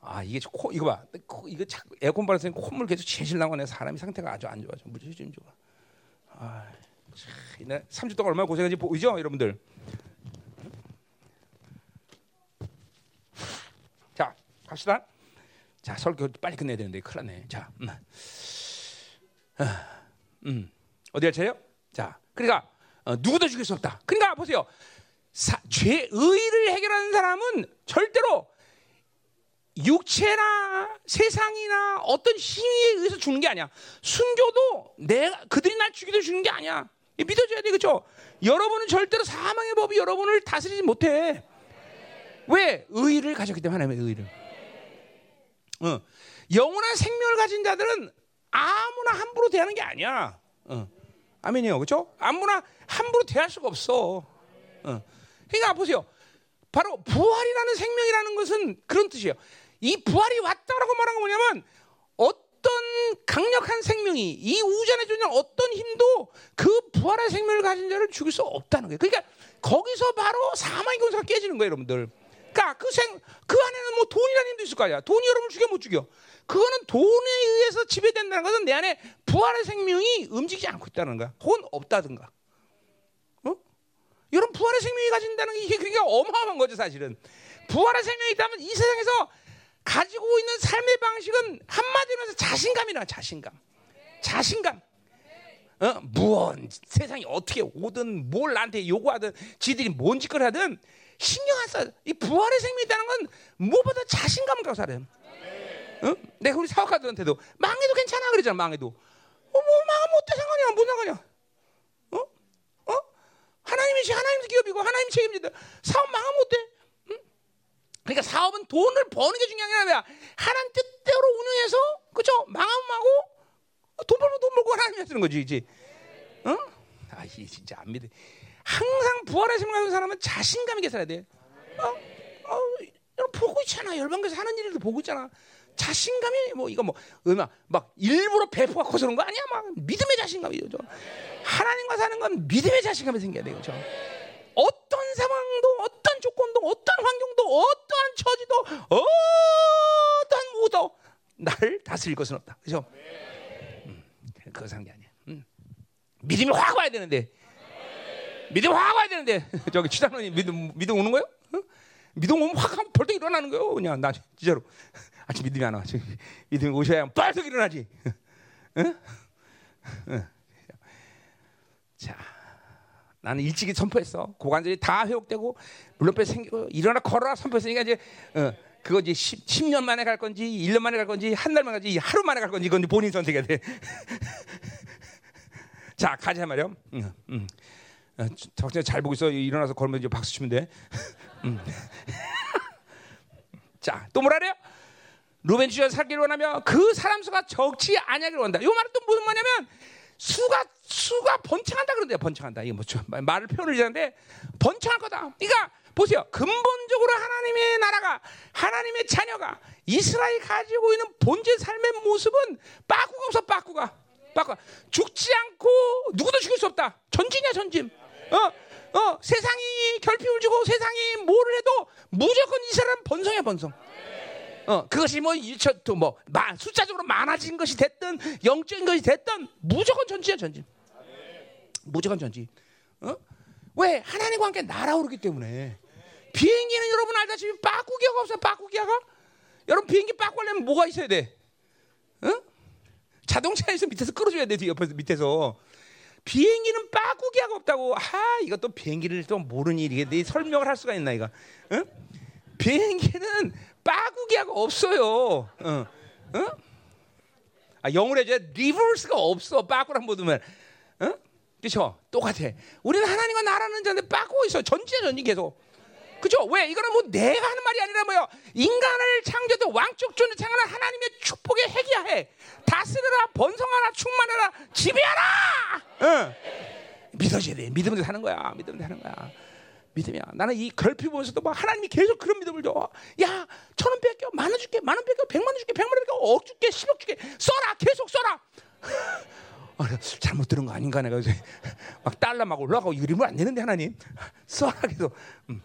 아 이게 코 이거 봐 이거 자꾸 에어컨 바람에 콧물 계속 제실 나고 사람이 상태가 아주 안 좋아 좀 무지 좀 좋아 아 참 3주 동안 얼마나 고생했는지 보이죠 여러분들 자 갑시다 자 설교 빨리 끝내야 되는데 큰일 났네 자 음. 아, 음. 어디 갈 차예요 자 그러니까 어, 누구도 죽일 수 없다 그러니까 보세요 사, 죄 의를 해결하는 사람은 절대로 육체나 세상이나 어떤 힘에 의해서 죽는 게 아니야. 순교도 내가 그들이 날 죽이도 죽는 게 아니야. 믿어줘야 돼, 그렇죠? 여러분은 절대로 사망의 법이 여러분을 다스리지 못해. 왜? 의를 가졌기 때문에 하나님의 의를. 어. 영원한 생명을 가진 자들은 아무나 함부로 대하는 게 아니야. 어. 아멘이요, 그렇죠? 아무나 함부로 대할 수가 없어. 어. 그러니까 보세요. 바로 부활이라는 생명이라는 것은 그런 뜻이에요. 이 부활이 왔다라고 말한 건 뭐냐면 어떤 강력한 생명이 이 우전에 존재 어떤 힘도 그 부활의 생명을 가진 자를 죽일 수 없다는 거예요. 그러니까 거기서 바로 사망의 권세가 깨지는 거예요, 여러분들. 그러니까 그 생, 그 안에는 뭐 돈이라는 힘도 있을 거 아니야. 돈이 여러분 죽여 못 죽여. 그거는 돈에 의해서 지배된다는 것은 내 안에 부활의 생명이 움직이지 않고 있다는 거야. 돈 없다든가. 어? 여러분 부활의 생명이 가진다는 게 이게 그게 어마어마한 거죠, 사실은. 부활의 생명이 있다면 이 세상에서 가지고 있는 삶의 방식은 한마디로 해서 자신감이라 자신감. 자신감. 어? 무언 세상이 어떻게 오든 뭘 나한테 요구하든 지들이 뭔 짓을 하든 신경 안 써. 이 부활의 생명이 있다는 건 무엇보다 자신감을 갖고 살아요. 어? 내가 우리 사업가들한테도 망해도 괜찮아 그러잖아. 망해도. 어, 뭐 망하면 어때 상관이야? 뭔 상관이야? 어? 어? 하나님이 하나님 기업이고 하나님 책임진다. 사업 망하면 어때? 그러니까 사업은 돈을 버는 게 중요한 게 아니라 하나님 뜻대로 운영해서 그죠? 망하면 하고 돈 벌면 돈 벌고 하나님이 쓰는 거지, 이제. 어? 아, 이게 진짜 안 믿어. 항상 부활의 생각하는 사람은 자신감 있게 살아야 돼. 어? 어, 보고 있잖아. 열방교에서 하는 일을 보고 있잖아. 자신감이 뭐 이거 뭐 얼마 막 일부러 배포가 커서 그런 거 아니야. 막 믿음의 자신감이죠. 하나님과 사는 건 믿음의 자신감이 생겨야 되죠. 어떤 상황도 어떤 조건도 어떤 환경도 어떠한 처지도 어떠한 무도 나를 다스릴 것은 없다. 그죠? 음, 그거 산게 아니야. 음. 믿음이 확 와야 되는데. 믿음 확 와야 되는데. 저기 치장로님 믿음 믿음 오는 거요? 어? 믿음 오면 확 벌떡 일어나는 거요. 그냥 나 진짜로. 아침 믿음이 안 와. 믿음이 오셔야 벌떡 일어나지. 응? 응. 자. 나는 일찍이 선포했어. 고관절이 다 회복되고 물론뼈 생기고 일어나 걸어라 선포했으니까 이제 어, 그거 이제 10, 10년 만에 갈 건지 1년 만에 갈 건지 한 달 만에 갈지 하루 만에 갈 건지 그건 본인 선택해야 돼. 자 가자 말이요. 응, 응. 어, 박자 잘 보고 있어. 일어나서 걸으면 이제 박수 치면 돼. 음. 자, 또 뭐라 그래요? 루벤 주여 살기를 원하며 그 사람 수가 적지 아니하기를 원한다. 이 말은 또 무슨 말이냐면 수가 수가 번창한다 그런데요. 번창한다. 이게 뭐죠? 말을 표현을 하는데 번창할 거다. 그러니까 보세요. 근본적으로 하나님의 나라가 하나님의 자녀가 이스라엘 가지고 있는 본질 삶의 모습은 빠꾸가 없어 빠꾸가 빠꾸가 죽지 않고 누구도 죽일 수 없다. 전진이야 전진. 어, 어, 세상이 결핍을 주고 세상이 뭐를 해도 무조건 이 사람 번성이야 번성. 어, 그것이 뭐, 또 뭐, 마, 숫자적으로 많아진 것이 됐든, 영적인 것이 됐든, 무조건 전지야, 전지. 무조건 전지. 어? 왜? 하나님과 함께 날아오르기 때문에. 비행기는 여러분 알다시피 빠꾸기가 없어요, 빠꾸기가. 여러분, 비행기 빠꾸려면 뭐가 있어야 돼? 어? 자동차에서 밑에서 끌어줘야 돼, 옆에서, 밑에서. 비행기는 빠꾸기가 없다고. 아, 이것도 비행기를 또 모르니, 이게 내 설명을 할 수가 있나, 이거. 어? 비행기는 빠구기하고 없어요. 어, 어? 아, 영어로 해줘 리버스가 없어. 못 두면, 어? 그렇죠? 똑같아. 우리는 하나님과 나라는 자인데 빠꾸고 있어. 전지야 전지 계속. 그죠? 왜? 이거는 뭐 내가 하는 말이 아니라 뭐요? 인간을 창조도 왕적 존재 창조한 하나님의 축복의 핵이야 해. 다스려라, 번성하라, 충만하라, 지배하라. 응. 믿어줘야 돼. 믿으면 사는 거야. 믿으면 사는 거야. 믿음이야. 나는 이 결핍 보면서도 막 하나님이 계속 그런 믿음을 줘. 야, 천 원 뺏겨, 만 원 줄게, 만 원 뺏겨, 백만 원 줄게, 백만 원 뺏겨, 억 줄게, 십억 줄게, 써라, 계속 써라. 아, 잘못 들은 거 아닌가 내가 이제 막 달러 막 올라가고 이러면 안 되는데 하나님 써라 계속. 음,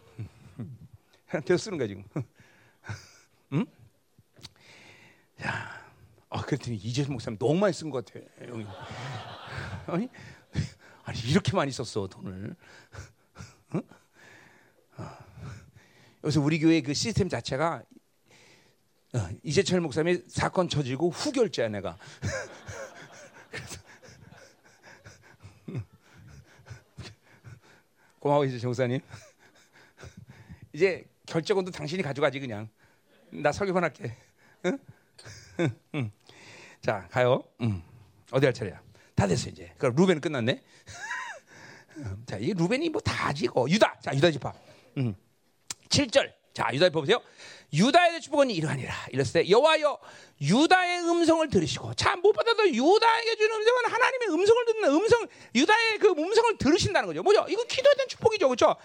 계속 쓰는 거야 지금. 음? 야, 아 그랬더니 이재수 목사님 너무 많이 쓴 것 같아. 아니, 아니 이렇게 많이 썼어 돈을. 응? 그래서 우리 교회 그 시스템 자체가 어, 이재철 목사님이 사건 쳐지고 후결제야 내가. 고마워 이재철 목사님. 이제 결정권도 당신이 가져가지 그냥. 나 설교만 할게. 응? 응. 자 가요. 응. 어디 할 차례야? 다 됐어 이제. 그럼 루벤은 끝났네. 자, 이 루벤이 뭐 다지고 유다. 자, 유다 지파. 음. 7절. 자, 유다에 보세요. 유다의 축복은 이러하니라. 이랬을 때 여호와여 유다의 음성을 들으시고 자 무엇보다도 유다에게 주는 음성은 하나님의 음성을 듣는 음성 유다의 그 음성을 들으신다는 거죠. 뭐죠? 이거 기도에 대한 축복이죠. 그렇죠?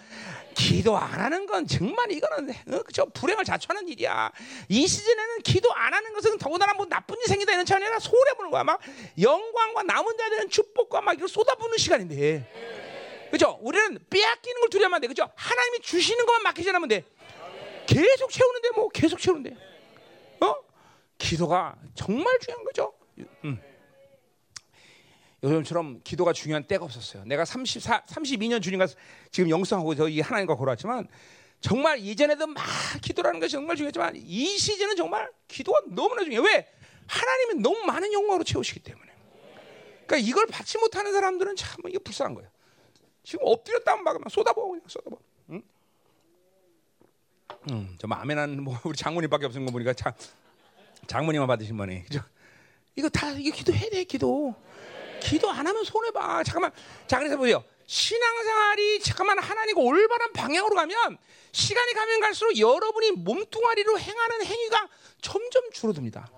기도 안 하는 건 정말 이거는 어, 그죠? 불행을 자초하는 일이야. 이 시즌에는 기도 안 하는 것은 더군다나 뭐 나쁜 일 생기다 이런 차원이 아니라 손해 보는 거야. 막 영광과 남은 자들은 축복과 막 이걸 쏟아부는 시간인데. 그죠? 우리는 빼앗기는 걸 두려면 안 돼. 그죠? 하나님이 주시는 것만 맡기지 않으면 돼. 계속 채우는데 뭐 계속 채우는데. 어? 기도가 정말 중요한 거죠. 음. 요즘처럼 기도가 중요한 때가 없었어요. 내가 34, 32년 주님과 지금 영성하고 이 하나님과 걸어왔지만 정말 이전에도 막 기도라는 것이 정말 중요했지만 이 시즌은 정말 기도가 너무나 중요해. 왜? 하나님이 너무 많은 영광으로 채우시기 때문에. 그러니까 이걸 받지 못하는 사람들은 참 이게 불쌍한 거예요. 지금 엎드렸다 막 쏟아부어 그냥 쏟아부어. 응? 음, 저 아멘한 뭐 우리 장모님밖에 없는 거 보니까 장 장모님만 받으신 거네. 그죠? 이거 다 이게 기도해야 돼 기도. 기도 안 하면 손해 봐. 잠깐만. 자 그래서 보세요. 신앙생활이 잠깐만 하나님과 올바른 방향으로 가면 시간이 가면 갈수록 여러분이 몸뚱아리로 행하는 행위가 점점 줄어듭니다.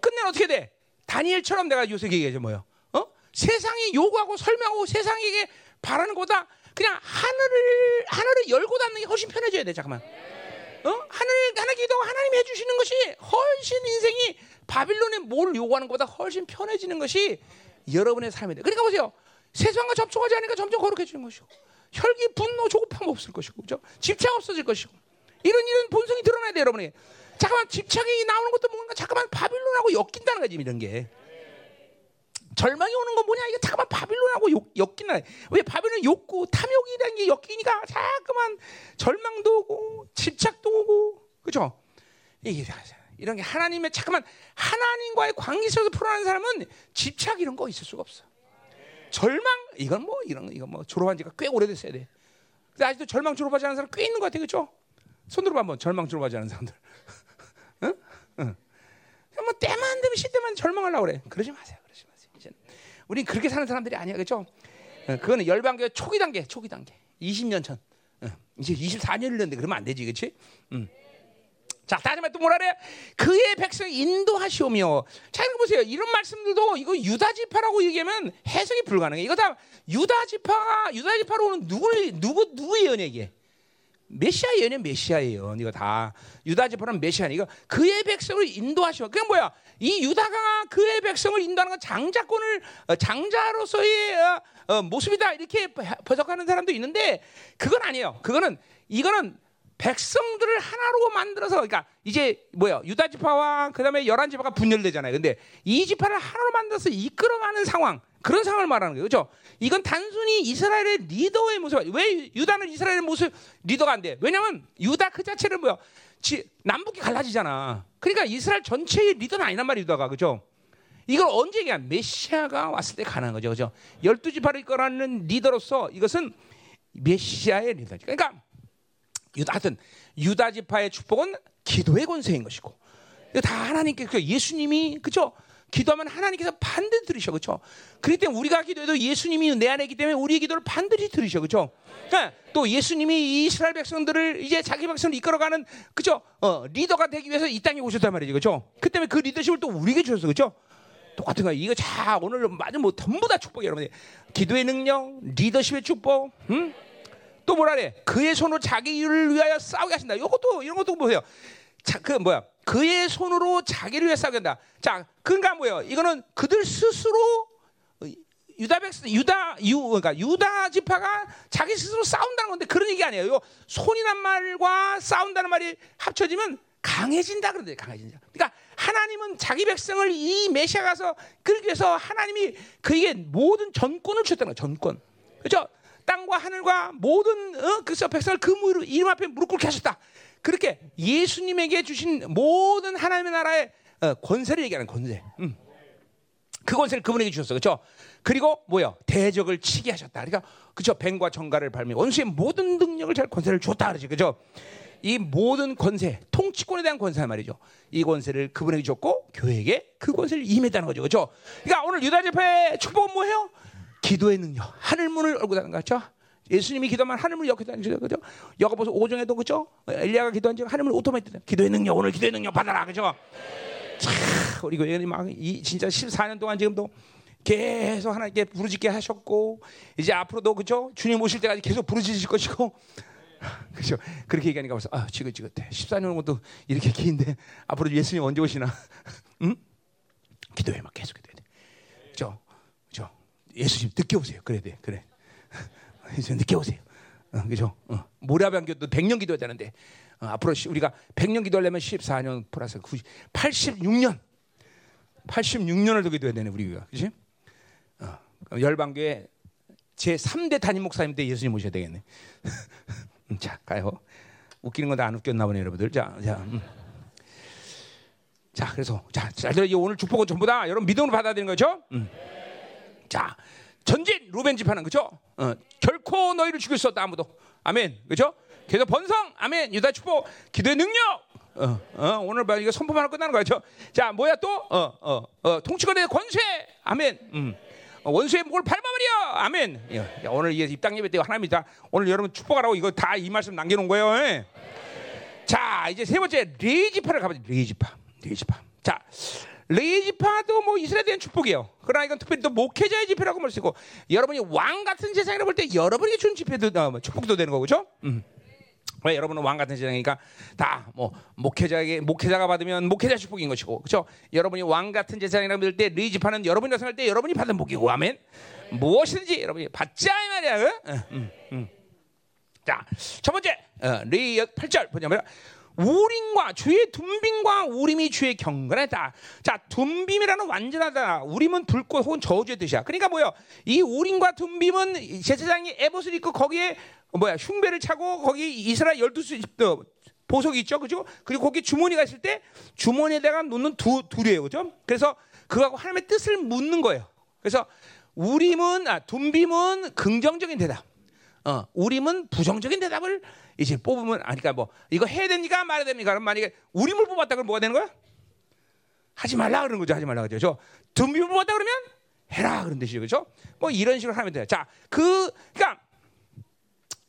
끝내 어떻게 돼? 다니엘처럼 내가 요새 얘기하죠 뭐요? 어? 세상이 요구하고 설명하고 세상에게 바라는 거다 그냥 하늘을 하늘을 열고 닫는 게 훨씬 편해져야 돼. 잠깐만. 어? 하늘 하늘 기도가 하나님이 해주시는 것이 훨씬 인생이 바빌론에 뭘 요구하는 것보다 훨씬 편해지는 것이 여러분의 삶이 돼. 그러니까 보세요. 세상과 접촉하지 않으니까 점점 거룩해지는 것이고 혈기, 분노, 조급함 없을 것이고 그죠? 집착 없어질 것이고 이런 이런 본성이 드러나야 돼 여러분이. 잠깐만 집착이 나오는 것도 뭔가 잠깐만 바빌론하고 엮인다는 거지 이런 게. 절망이 오는 건 뭐냐? 이게 잠깐만 바빌론하고 엮이나. 왜 바빌론 욕구, 탐욕이라는 게 엮이니까 자꾸만 절망도 오고 집착도 오고, 그죠? 이게 이런 게 하나님의 잠깐만 하나님과의 관계 속에서 풀어나는 사람은 집착 이런 거 있을 수가 없어. 절망 이건 뭐 이런 이건 뭐 졸업한 지가 꽤 오래됐어야 돼. 근데 아직도 절망 졸업하지 않은 사람 꽤 있는 것 같아, 그죠? 손 들어봐 한번 절망적으로 가지 않은 사람들. 응? 응. 뭐 때만 되면 시때만 절망하려고 그래. 그러지 마세요. 우린 그렇게 사는 사람들이 아니야, 그렇죠? 그거는 열방교 초기 단계, 초기 단계. 20년 전. 응. 이제 24년을 됐는데 그러면 안 되지, 그렇지? 응. 자, 다시 말해 또 뭐라 그래? 그의 백성 인도하시오며. 자, 이거 보세요. 이런 말씀들도 이거 유다 지파라고 얘기하면 해석이 불가능해. 이거 다 유다 지파가 유다 지파로는 누구 누구 누구의 연예 이게? 메시아 예언이 메시아 예언 이거 다 유다 지파는 메시아 이거 그의 백성을 인도하시오. 그게 뭐야? 이 유다가 그의 백성을 인도하는 건 장자권을 어, 장자로서의 어, 어, 모습이다 이렇게 해석하는 사람도 있는데 그건 아니에요. 그거는 이거는 백성들을 하나로 만들어서 그러니까 이제 뭐야 유다 지파와 그다음에 열한 지파가 분열되잖아요. 근데 이 지파를 하나로 만들어서 이끌어가는 상황 그런 상황을 말하는 거예요. 그렇죠? 이건 단순히 이스라엘의 리더의 모습. 왜 유다는 이스라엘의 모습 리더가 안 돼? 왜냐면 유다 그 자체를 뭐야? 지, 남북이 갈라지잖아. 그러니까 이스라엘 전체의 리더는 아니란 말이야, 유다가. 그죠? 이걸 언제 얘기야? 메시아가 왔을 때 가능한 거죠. 그죠? 열두 지파를 이끌어가는 리더로서 이것은 메시아의 리더. 그러니까 유다 하여튼 유다 지파의 축복은 기도의 권세인 것이고. 다 하나님께 그 예수님이 그죠? 기도하면 하나님께서 반드시 들으셔, 그렇죠? 그렇기 때문에 우리가 기도해도 예수님이 내 안에 있기 때문에 우리의 기도를 반드시 들으셔, 그렇죠? 그러니까 또 예수님이 이스라엘 백성들을 이제 자기 백성을 이끌어가는 그죠? 어, 리더가 되기 위해서 이 땅에 오셨단 말이죠, 그렇죠? 그 때문에 그 리더십을 또 우리에게 주셨어, 그렇죠? 똑같은 거야. 이거 자 오늘 맞은 뭐 전부 다 축복이 여러분들. 기도의 능력, 리더십의 축복, 응? 또 뭐라 그래? 그의 손으로 자기 일을 위하여 싸우게 하신다. 이것도 이런 것도 보세요. 자, 그 뭐야? 그의 손으로 자기를 위해 싸우게 한다. 자, 그러니까 뭐예요? 이거는 그들 스스로 유다 백성, 유다 유 그러니까 유다 지파가 자기 스스로 싸운다는 건데 그런 얘기 아니에요. 요 손이란 말과 싸운다는 말이 합쳐지면 강해진다 그런데 강해진다. 그러니까 하나님은 자기 백성을 이 메시아 가서 끌기 위해서 하나님이 그에게 모든 전권을 주셨다는 거예요. 전권. 그렇죠? 땅과 하늘과 모든 어? 그 백성을 그 이름 앞에 무릎 꿇게 하셨다. 그렇게 예수님에게 주신 모든 하나님의 나라의 어, 권세를 얘기하는 권세. 음. 그 권세를 그분에게 주셨어. 그렇죠? 그리고 뭐요? 대적을 치게 하셨다. 그러니까 그렇죠? 뱀과 정갈을 밟으 원수의 모든 능력을 잘 권세를 줬다 그러지. 그렇죠? 이 모든 권세, 통치권에 대한 권세 말이죠. 이 권세를 그분에게 줬고 교회에게 그 권세를 임했다는 거죠. 그렇죠? 그러니까 오늘 유다 제파의 축복은 뭐예요? 기도의 능력, 하늘 문을 열고 다는 거죠. 예수님이 기도하면 하늘을 역했다는 거죠. 그죠? 여가보서 오정에도 그죠? 엘리야가 기도한 적 하늘을 오토매틱 기도의 능력 오늘 기도의 능력 받아라. 그죠? 참 우리 교회는 막이 진짜 14년 동안 지금도 계속 하나님께 부르짖게 하셨고 이제 앞으로도 그죠? 주님 오실 때까지 계속 부르짖을 것이고 그죠? 그렇게 얘기하니까 벌써 아 지긋지긋해. 14년 것도 이렇게 긴데 앞으로 예수님 언제 오시나? 응? 기도해 막 계속? 그죠? 예수님 늦게 오세요. 그래 돼. 그래. 이제 늦게 오세요. 어, 그죠? 어. 모라비안 교도 100년 기도해야 되는데 어, 앞으로 우리가 100년 기도하려면 14년 플러스 90, 86년 86년을 더 기도해야 되네 우리가 그지? 어, 열방교회 제 3대 담임 목사님 때 예수님 모셔야 되겠네. 음, 자 가요. 웃기는 건 다 안 웃겼나 보네 여러분들. 자, 자, 음. 자 그래서 자, 자 오늘 축복은 전부 다 여러분 믿음으로 받아들이는 거죠. 음. 자. 전진 루벤 지파는 그죠? 어, 결코 너희를 죽일 수 없다 아무도. 아멘. 그죠? 계속 번성. 아멘. 유다 축복. 기도의 능력. 어, 어, 오늘 봐 이거 선포만 끝나는 거죠. 자, 뭐야 또? 어, 어, 어, 통치권의 권세. 아멘. 음. 어, 원수의 목을 밟아버려. 아멘. 야, 야, 오늘 입당 예배 때 하나님이 다. 오늘 여러분 축복하라고 이거 다 이 말씀 남겨놓은 거예요. 예. 자, 이제 세 번째 레이지파를 가보자. 레이지파. 레이지파. 자, 레이 지파도 뭐 이스라엘에 대한 축복이에요. 그러나 이건 특별히 또 목회자의 집회라고 말 쓰고 여러분이 왕 같은 세상이라고 볼 때 여러분이 준 집회도 어, 뭐 축복도 되는 거죠. 음. 왜 여러분은 왕 같은 세상이니까 다 뭐 목회자에게 목회자가 받으면 목회자 축복인 것이고 그렇죠? 여러분이 왕 같은 세상이라고 볼때 레이지파는 여러분이 나서할 때 여러분이 받은 복이고 아멘. 무엇이든지 여러분이 받자 이 말이야. 응? 음, 음. 자, 첫 번째 어, 레이 8절 보자면 우림과 주의 둠빔과 우림이 주의 경건하다. 자, 둠빔이라는 완전하다. 우림은 불꽃 혹은 저주의 뜻이야. 그러니까 뭐요? 이 우림과 둠빔은 제사장이 에봇을 입고 거기에 뭐야 흉배를 차고 거기 이스라엘 열두 수 어, 보석이 있죠, 그죠? 그리고 거기 주머니가 있을 때 주머니에다가 놓는 두 둘이에요, 그죠? 그래서 그하고 하나님의 뜻을 묻는 거예요. 그래서 우림은 아 둠빔은 긍정적인 대답. 어, 우림은 부정적인 대답을 이제 뽑으면 아니까 뭐 이거 해야 됩니까 말해야 됩니까? 그럼 만약에 우림을 뽑았다 그러면 뭐가 되는 거야? 하지 말라 그러는 거죠. 하지 말라 그죠. 덤빔을 뽑았다 그러면 해라 그런 뜻이죠. 그죠? 뭐 이런 식으로 하면 돼요. 자, 그 그러니까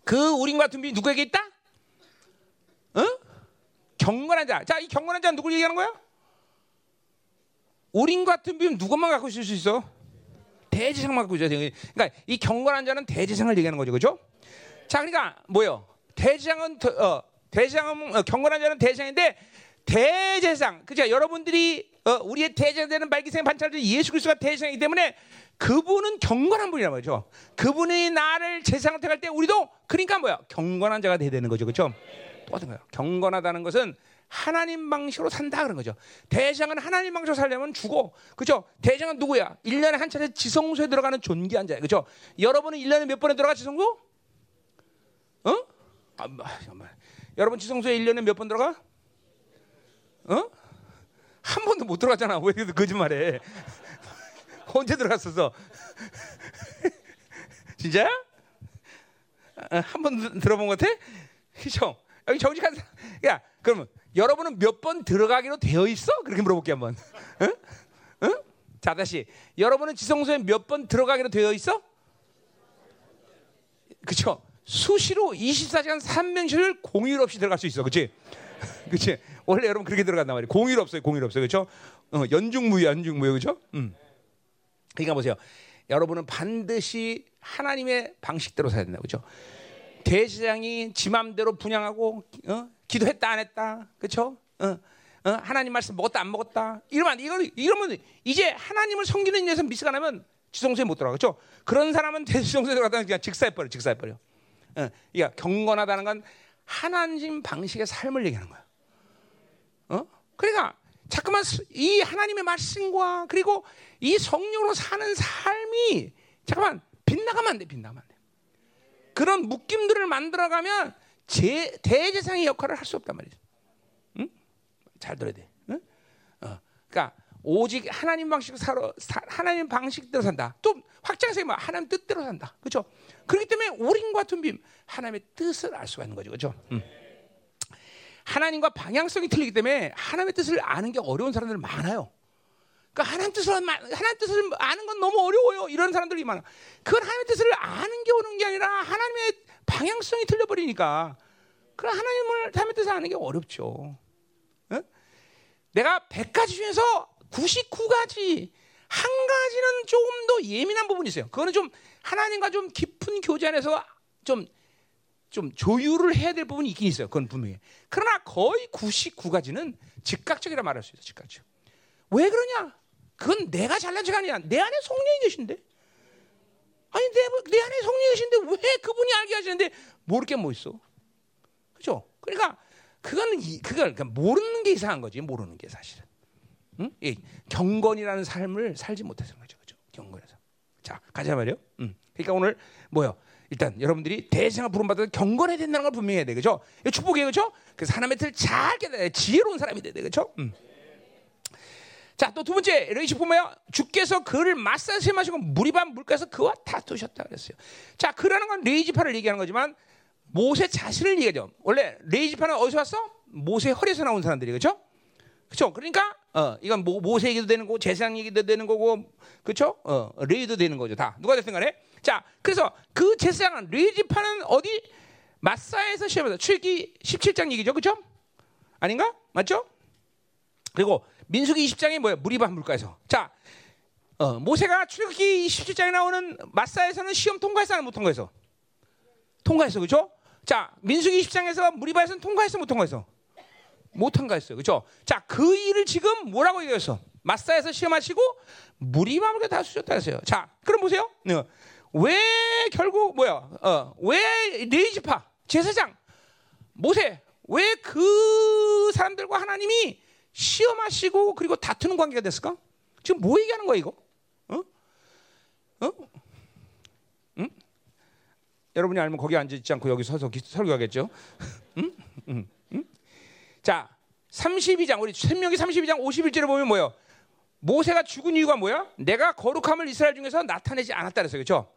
그 우림과 덤빔이 누구에게 있다? 어? 경건한 자. 자, 이 경건한 자는 누굴 얘기하는 거야? 우림과 덤빔 누구만 갖고 있을 수 있어? 대제사장만 갖고 있어야 돼. 그러니까 이 경건한 자는 대제사장을 얘기하는 거죠, 그죠? 자, 그러니까 뭐요? 대제사장은 어, 대제사장은 어, 경건한 자는 대제사장인데 대제사장, 그죠? 여러분들이 어, 우리의 대제사장 되는 말기생 반찰들 예수 그리스도가 대제사장이기 때문에 그분은 경건한 분이란 말이죠. 그분이 나를 제사장 택할 때 우리도 그러니까 뭐야? 경건한 자가 돼야 되는 거죠, 그죠? 똑같은 거예요. 경건하다는 것은 하나님 방식으로 산다 그런 거죠. 대장은 하나님 방식으로 살려면 죽어. 그죠? 대장은 누구야? 1년에 한 차례 지성소에 들어가는 존귀한 자야. 그죠? 여러분은 1년에 몇 번에 들어가 지성소? 어? 아, 잠깐만. 여러분 지성소에 1년에 몇 번 들어가? 어? 한 번도 못 들어갔잖아. 왜 그래도 거짓말해? 언제 들어갔었어? 진짜야? 아, 한번 들어본 것 같아? 그죠? 여기 정직한 사람. 야, 그러면 여러분은 몇 번 들어가기로 되어 있어? 그렇게 물어볼게 한번. 응? 응? 자 다시 여러분은 지성소에 몇 번 들어가기로 되어 있어? 그렇죠? 수시로 24시간 3명실을 공휴일 없이 들어갈 수 있어, 그렇지? 그렇지? 원래 여러분 그렇게 들어간단 말이에요. 공휴일 없어요, 공휴일 없어요, 그렇죠? 어, 연중무휴, 연중무휴, 그렇죠? 음. 그러니까 보세요. 여러분은 반드시 하나님의 방식대로 살아야 된다, 그렇죠? 대시장이 지 맘대로 분양하고 어? 기도했다 안 했다 그렇죠? 어? 어? 하나님 말씀 먹었다 안 먹었다 이러면 이걸 이러면 이제 하나님을 섬기는 일에서 미스가 나면 지성소에 못 들어가 그렇죠? 그런 사람은 대지성소에 들어가다 그냥 직사해 버려 직사해 버려. 어, 그러니까 경건하다는 건 하나님 방식의 삶을 얘기하는 거야. 어? 그러니까 자꾸만 이 하나님의 말씀과 그리고 이 성령으로 사는 삶이 잠깐만 빗나가면 안 돼, 빗나가면 안 돼. 그런 묶임들을 만들어가면 제, 대제상의 역할을 할 수 없단 말이죠. 응? 잘 들어야 돼. 응? 어. 그러니까 오직 하나님 방식 살아, 하나님 방식대로 산다. 또 확장해서 뭐 하나님 뜻대로 산다. 그렇죠? 그렇기 때문에 우린과 tum빔 하나님의 뜻을 알 수가 있는 거죠. 그렇죠? 응. 하나님과 방향성이 틀리기 때문에 하나님의 뜻을 아는 게 어려운 사람들 많아요. 그러니까 하나님 뜻을 하나님 뜻을 아는 건 너무 어려워요. 이런 사람들이 많아. 그건 하나님의 뜻을 아는 게 오는 게 아니라 하나님의 방향성이 틀려버리니까. 그 하나님을 하나님의 뜻을 아는 게 어렵죠. 어? 내가 100가지 중에서 99가지 한 가지는 조금 더 예민한 부분이 있어요. 그거는 좀 하나님과 좀 깊은 교제 안에서 좀, 좀 조율을 해야 될 부분이 있긴 있어요. 그건 분명히. 그러나 거의 99가지는 즉각적이라 말할 수 있어요. 즉각적. 왜 그러냐? 그건 내가 잘난 척 아니야. 내 안에 성령이 계신데. 아니 내, 내 안에 성령이 계신데 왜 그분이 알게 하시는데 모를 게 뭐 있어? 그죠? 그러니까 그건 그걸 그러니까 모르는 게 이상한 거지. 모르는 게 사실은. 응? 예, 경건이라는 삶을 살지 못해서 그죠. 그죠? 경건에서. 자, 가자 말이요. 응. 그러니까 오늘 뭐요? 일단 여러분들이 대상을 부름받아 경건해야 된다는 걸 분명히 해야 돼. 그죠? 축복이에요. 그죠? 그래서 하나님의 틀잘 깨달아야 지혜로운 사람이 돼야 돼. 그죠? 응. 자, 또 두 번째 레이시 보면 주께서 그를 마사지 마시고 물이 반 물가에서 그와 다투셨다 그랬어요. 자, 그라는 건 레이지파를 얘기하는 거지만 모세 자신을 얘기하죠. 원래 레이지파는 어디서 왔어? 모세 허리에서 나온 사람들이 그렇죠? 그렇죠? 그러니까 어, 이건 모, 모세 얘기도 되는 거고 제사장 얘기도 되는 거고 그렇죠? 어, 레이도 되는 거죠. 다 누가 됐든 간에. 자, 그래서 그 제사장은 레이 지파는 어디 마사에서 시험해서 출기 17장 얘기죠. 그렇죠? 아닌가? 맞죠? 그리고 민수기 20장이 뭐야? 무리반 물가에서. 자, 어, 모세가 출애굽기 27장에 나오는 마사에서는 시험 통과했어, 못 통과했어? 통과했어, 그렇죠? 자, 민수기 20장에서 무리바에서는 통과했어, 못 통과했어? 못 통과했어요, 그렇죠? 자, 그 일을 지금 뭐라고 얘기했어? 마사에서 시험하시고 무리바물에 다 수셨다 했어요. 자, 그럼 보세요. 어, 왜 결국 뭐야? 어, 왜 레이지파 제사장 모세 왜 그 사람들과 하나님이 시험하시고 그리고 다투는 관계가 됐을까? 지금 뭐 얘기하는 거야 이거? 어? 어? 응? 여러분이 알면 거기 앉아 있지 않고 여기 서서 설교하겠죠? 응? 응? 자, 32장 우리 생명기 32장 51절에 보면 뭐예요? 모세가 죽은 이유가 뭐야? 내가 거룩함을 이스라엘 중에서 나타내지 않았다 그랬어요. 그렇죠?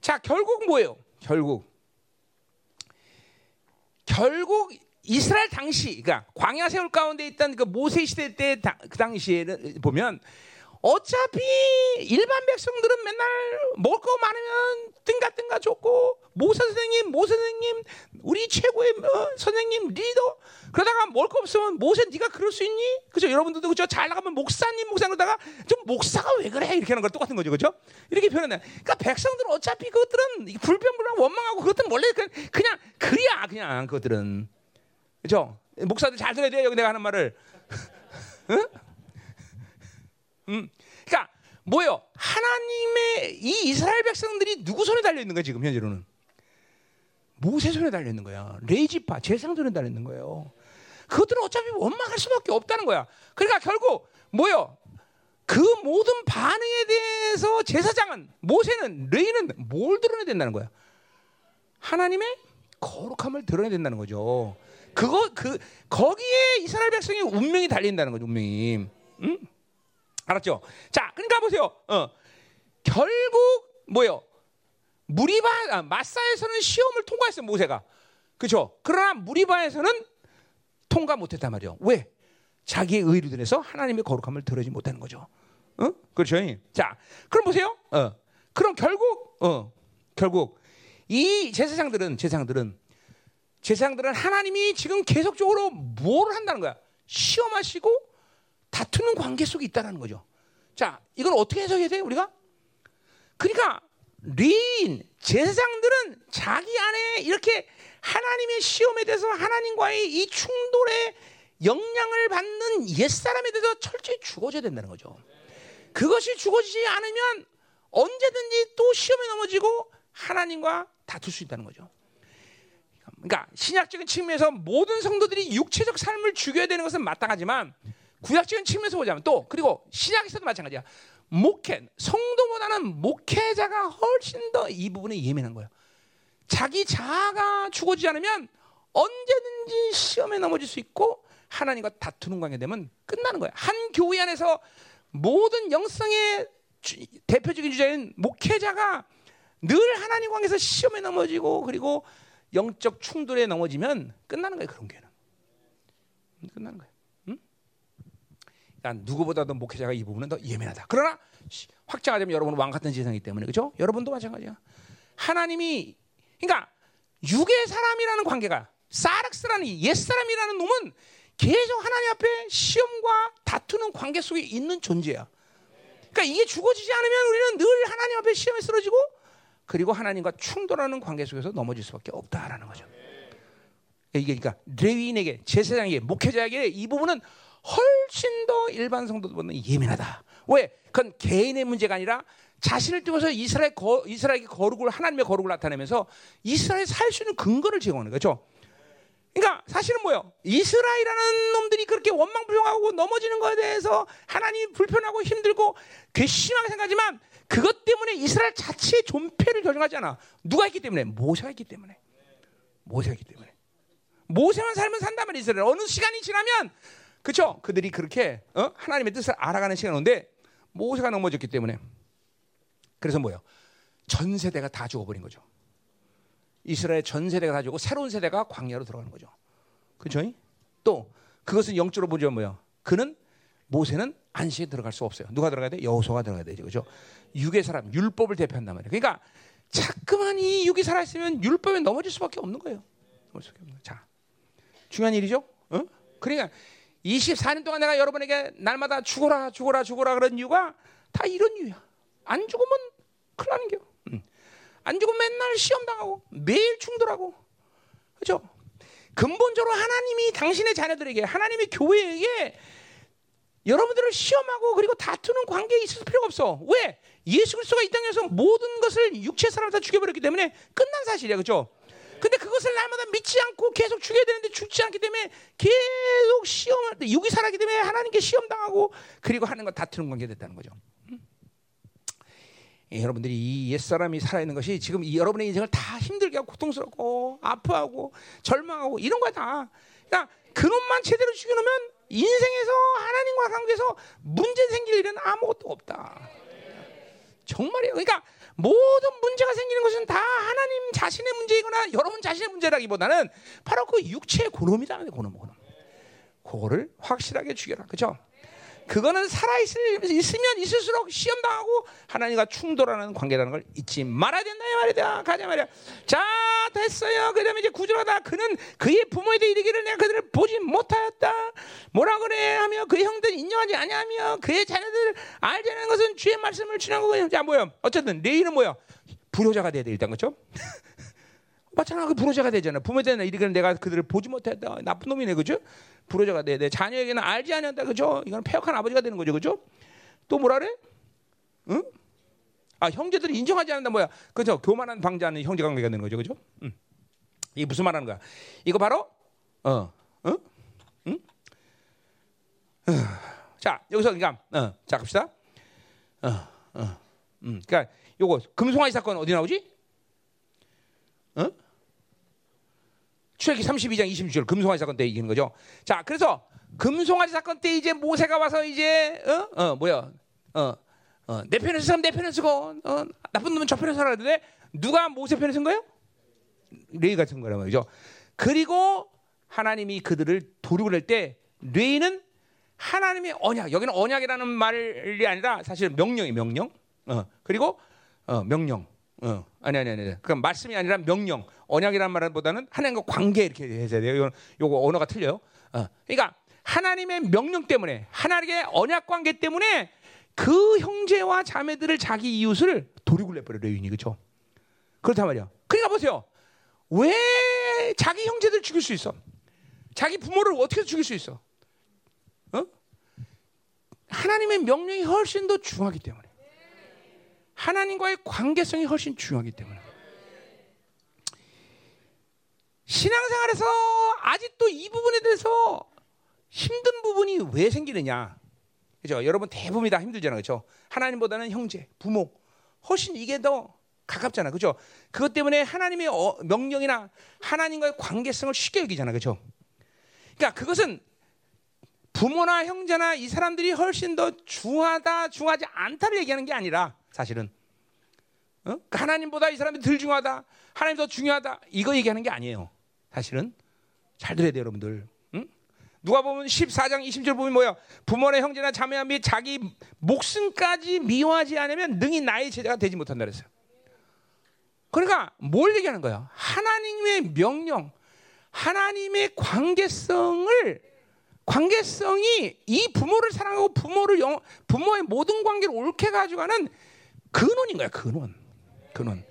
자, 결국 뭐예요? 결국 결국 이스라엘 당시 그러니까 광야 세월 가운데 있던 그 모세 시대 때 그 당시에 보면 어차피 일반 백성들은 맨날 먹을 거 많으면 뜬가 뜬가 줬고 모세 선생님, 모세 선생님, 우리 최고의 어, 선생님 리더 그러다가 먹을 거 없으면 모세 네가 그럴 수 있니? 그죠? 여러분들도 그죠? 잘 나가면 목사님, 목사 그러다가 좀 목사가 왜 그래? 이렇게 하는 거 똑같은 거죠, 그죠? 이렇게 표현해. 그러니까 백성들은 어차피 그것들은 불평불만 원망하고 그것들은 원래 그냥, 그냥 그리야 그냥 그것들은 그죠? 목사들 잘 들어야 돼요. 여기 내가 하는 말을. 응? 음, 그러니까 뭐요? 하나님의 이 이스라엘 백성들이 누구 손에 달려 있는 거야 지금 현재로는? 모세 손에 달려 있는 거야. 레이지파 제상 손에 달려 있는 거예요. 그것들은 어차피 원망할 수밖에 없다는 거야. 그러니까 결국 뭐요? 그 모든 반응에 대해서 제사장은 모세는 레이는 뭘 드러내야 된다는 거야? 하나님의 거룩함을 드러내야 된다는 거죠. 그거 그 거기에 이스라엘 백성의 운명이 달린다는 거죠. 운명이. 응? 알았죠? 자, 그러니까 보세요. 어. 결국 뭐요? 무리바 아, 마사에서는 시험을 통과했어요 모세가. 그렇죠? 그러나 무리바에서는 통과 못했단 말이요. 왜? 자기의 의로 인해서 하나님의 거룩함을 들어지 못하는 거죠. 어? 그렇죠? 자, 그럼 보세요. 어. 그럼 결국 어. 결국 이 제사장들은 제사장들은 제사장들은 하나님이 지금 계속적으로 뭘 한다는 거야? 시험하시고 다투는 관계 속에 있다는 거죠. 자, 이걸 어떻게 해석해야 돼 우리가? 그러니까 리인 제사장들은 자기 안에 이렇게 하나님의 시험에 대해서 하나님과의 이 충돌에 영향을 받는 옛사람에 대해서 철저히 죽어져야 된다는 거죠. 그것이 죽어지지 않으면 언제든지 또 시험에 넘어지고 하나님과 다툴 수 있다는 거죠. 그러니까 신약적인 측면에서 모든 성도들이 육체적 삶을 죽여야 되는 것은 마땅하지만 구약적인 측면에서 보자면 또 그리고 신약에서도 마찬가지야. 목회 성도보다는 목회자가 훨씬 더 이 부분에 예민한 거예요. 자기 자아가 죽어지지 않으면 언제든지 시험에 넘어질 수 있고 하나님과 다투는 관계 되면 끝나는 거예요. 한 교회 안에서 모든 영성의 대표적인 주자인 목회자가 늘 하나님 관계에서 시험에 넘어지고 그리고 영적 충돌에 넘어지면 끝나는 거예요. 그런 교회는 끝나는 거예 요. 그러니까 누구보다도 목회자가 이 부분은 더 예민하다. 그러나 확장하자면 여러분은 왕 같은 지성이기 때문에 그죠? 여러분도 마찬가지야. 하나님이 그러니까 육의 사람이라는 관계가 사르스라는 옛 사람이라는 놈은 계속 하나님 앞에 시험과 다투는 관계 속에 있는 존재야. 그러니까 이게 죽어지지 않으면 우리는 늘 하나님 앞에 시험에 쓰러지고 그리고 하나님과 충돌하는 관계 속에서 넘어질 수밖에 없다라는 거죠. 이게 그러니까 레위인에게 제사장에게 목회자에게 이 부분은 훨씬 더 일반 성도들보다 예민하다. 왜? 그건 개인의 문제가 아니라 자신을 통해서 이스라엘 거, 이스라엘의 거룩을 하나님의 거룩을 나타내면서 이스라엘 살 수 있는 근거를 제공하는 거죠. 그러니까 사실은 뭐요? 이스라엘이라는 놈들이 그렇게 원망불평하고 넘어지는 것에 대해서 하나님 불편하고 힘들고 괘씸하게 생각하지만 그것 때문에 이스라엘 자체의 존폐를 결정하지 않아. 누가 있기 때문에? 모세가 있기 때문에. 모세가 있기 때문에. 모세만 살면 산다면 이스라엘 어느 시간이 지나면 그렇죠? 그들이 그렇게 어? 하나님의 뜻을 알아가는 시간 오는데 모세가 넘어졌기 때문에 그래서 뭐예요? 전 세대가 다 죽어버린 거죠. 이스라엘 전 세대가 다 죽고 새로운 세대가 광야로 들어가는 거죠. 그렇죠? 또 그것은 영적으로 보죠 뭐요? 그는 모세는 안식에 들어갈 수 없어요. 누가 들어가야 돼? 여호수아가 들어가야 되죠. 그렇죠? 육의 사람, 율법을 대표한단 말이에요. 그러니까 자꾸만 이 육이 살아 있으면 율법에 넘어질 수밖에 없는 거예요. 넘어질 수밖에 없는 거예요. 자, 중요한 일이죠. 어? 그러니까 24년 동안 내가 여러분에게 날마다 죽어라 죽어라 죽어라 그런 이유가 다 이런 이유야. 안 죽으면 큰일 나는 겨. 응. 안 죽으면 맨날 시험 당하고 매일 충돌하고. 그렇죠? 근본적으로 하나님이 당신의 자녀들에게 하나님의 교회에게 여러분들을 시험하고 그리고 다투는 관계에 있을 필요가 없어. 왜? 예수 그리스도가 이 땅에서 모든 것을 육체 사람을 다 죽여버렸기 때문에 끝난 사실이야. 그렇죠? 근데 그것을 날마다 믿지 않고 계속 죽여야 되는데 죽지 않기 때문에 계속 시험을 육이 살았기 때문에 하나님께 시험 당하고 그리고 하는 거 다투는 관계 됐다는 거죠. 예, 여러분들이 이 옛사람이 살아있는 것이 지금 이 여러분의 인생을 다 힘들게 하고 고통스럽고 아파하고 절망하고 이런 거야 다. 그러니까 그놈만 제대로 죽여놓으면 인생에서 하나님과 관계에서 문제 생길 일은 아무것도 없다. 정말이에요. 그러니까 모든 문제가 생기는 것은 다 하나님 자신의 문제이거나 여러분 자신의 존재라기보다는 바로 그 육체의 고놈이다. 고놈, 고놈. 그거를 확실하게 죽여라. 그죠? 그거는 살아있을, 있으면 있을수록 시험당하고 하나님과 충돌하는 관계라는 걸 잊지 말아야 된다. 이 말이다. 가자 말이야. 자, 됐어요. 그 다음에 이제 구절하다. 그는 그의 부모에 대해 이르기를 내가 그들을 보지 못하였다. 뭐라 그래? 하며 그의 형들이 인정하지 아니하며 그의 자녀들을 알지 않는 것은 주의 말씀을 주는 거고. 자, 뭐야? 어쨌든 내일은 뭐야? 불효자가 돼야 돼, 일단. 그죠? 그 불효자가 되잖아. 부모에 대한 이르기를 내가 그들을 보지 못했다. 나쁜 놈이네. 그죠? 불효자가 돼. 내 자녀에게는 알지 않는다. 그죠? 이건 폐역한 아버지가 되는 거죠. 그죠? 또 뭐라 그래? 응? 아, 형제들이 인정하지 않는다. 뭐야? 그죠? 교만한 방자는 형제 관계가 되는 거죠. 그죠? 응. 이게 무슨 말하는 거야? 이거 바로 어. 응? 응? 자, 여기서 그러니까 어. 자, 갑시다. 어. 어. 음. 그러니까 요거 금송아지 사건 어디 나오지? 어? 출애기 32장 26절 금송아지 사건 때 이기는 거죠. 자, 그래서 금송아지 사건 때 이제 모세가 와서 이제 어, 어 뭐야, 어, 어, 내 편에 서면 내 편에 서고, 어, 나쁜 놈은 저 편에 서라 그러는데 누가 모세 편에 선 거예요? 레이 같은 거란 말이죠. 그리고 하나님이 그들을 도륙을 할 때 레이는 하나님의 언약, 여기는 언약이라는 말이 아니라 사실 명령이 명령. 어, 그리고 어, 명령. 어, 아니 아니 아니. 그 말씀이 아니라 명령. 언약이라는 말보다는 하나님과 관계 이렇게 해야 돼요. 이건 요거 언어가 틀려요. 어. 그러니까 하나님의 명령 때문에 하나님의 언약 관계 때문에 그 형제와 자매들을 자기 이웃을 도륙을 내버려 레윈이 그렇죠. 그렇단 말이야. 그러니까 보세요. 왜 자기 형제들 죽일 수 있어? 자기 부모를 어떻게 죽일 수 있어? 어? 하나님의 명령이 훨씬 더 중하기 때문에. 하나님과의 관계성이 훨씬 중요하기 때문에. 신앙생활에서 아직도 이 부분에 대해서 힘든 부분이 왜 생기느냐? 그죠? 여러분 대부분이 다 힘들잖아요. 그죠? 하나님보다는 형제, 부모. 훨씬 이게 더 가깝잖아. 그죠? 그것 때문에 하나님의 어, 명령이나 하나님과의 관계성을 쉽게 여기잖아. 그죠? 그러니까 그것은 부모나 형제나 이 사람들이 훨씬 더 중하다, 중하지 않다를 얘기하는 게 아니라 사실은 어? 하나님보다 이 사람이 덜 중하다, 하나님 더 중요하다 이거 얘기하는 게 아니에요. 사실은 잘 들어야 돼요, 여러분들. 응? 누가 보면 14장 20절 보면 뭐야? 부모나 형제나 자매와 및 자기 목숨까지 미워하지 않으면 능히 나의 제자가 되지 못한다 그랬어요. 그러니까 뭘 얘기하는 거야? 하나님의 명령, 하나님의 관계성을 관계성이 이 부모를 사랑하고 부모를 영, 부모의 모든 관계를 옳게 가져가는 근원인 거야, 근원. 근원.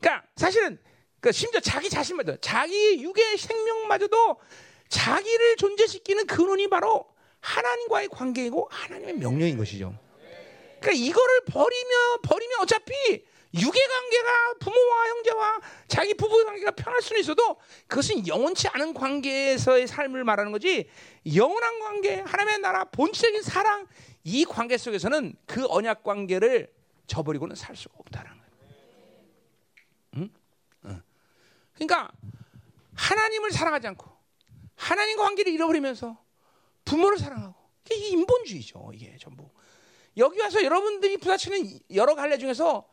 그러니까 사실은 그 심지어 자기 자신마저 자기 육의 생명마저도 자기를 존재시키는 근원이 바로 하나님과의 관계이고 하나님의 명령인 것이죠. 그러니까 이거를 버리면 버리면 어차피 육의 관계가 부모와 형제와 자기 부부의 관계가 편할 수는 있어도 그것은 영원치 않은 관계에서의 삶을 말하는 거지 영원한 관계 하나님의 나라 본질적인 사랑 이 관계 속에서는 그 언약 관계를 저버리고는 살 수가 없다는 거예요. 응? 응. 그러니까 하나님을 사랑하지 않고 하나님과 관계를 잃어버리면서 부모를 사랑하고 이게 인본주의죠. 이게 전부 여기 와서 여러분들이 부딪히는 여러 갈래 중에서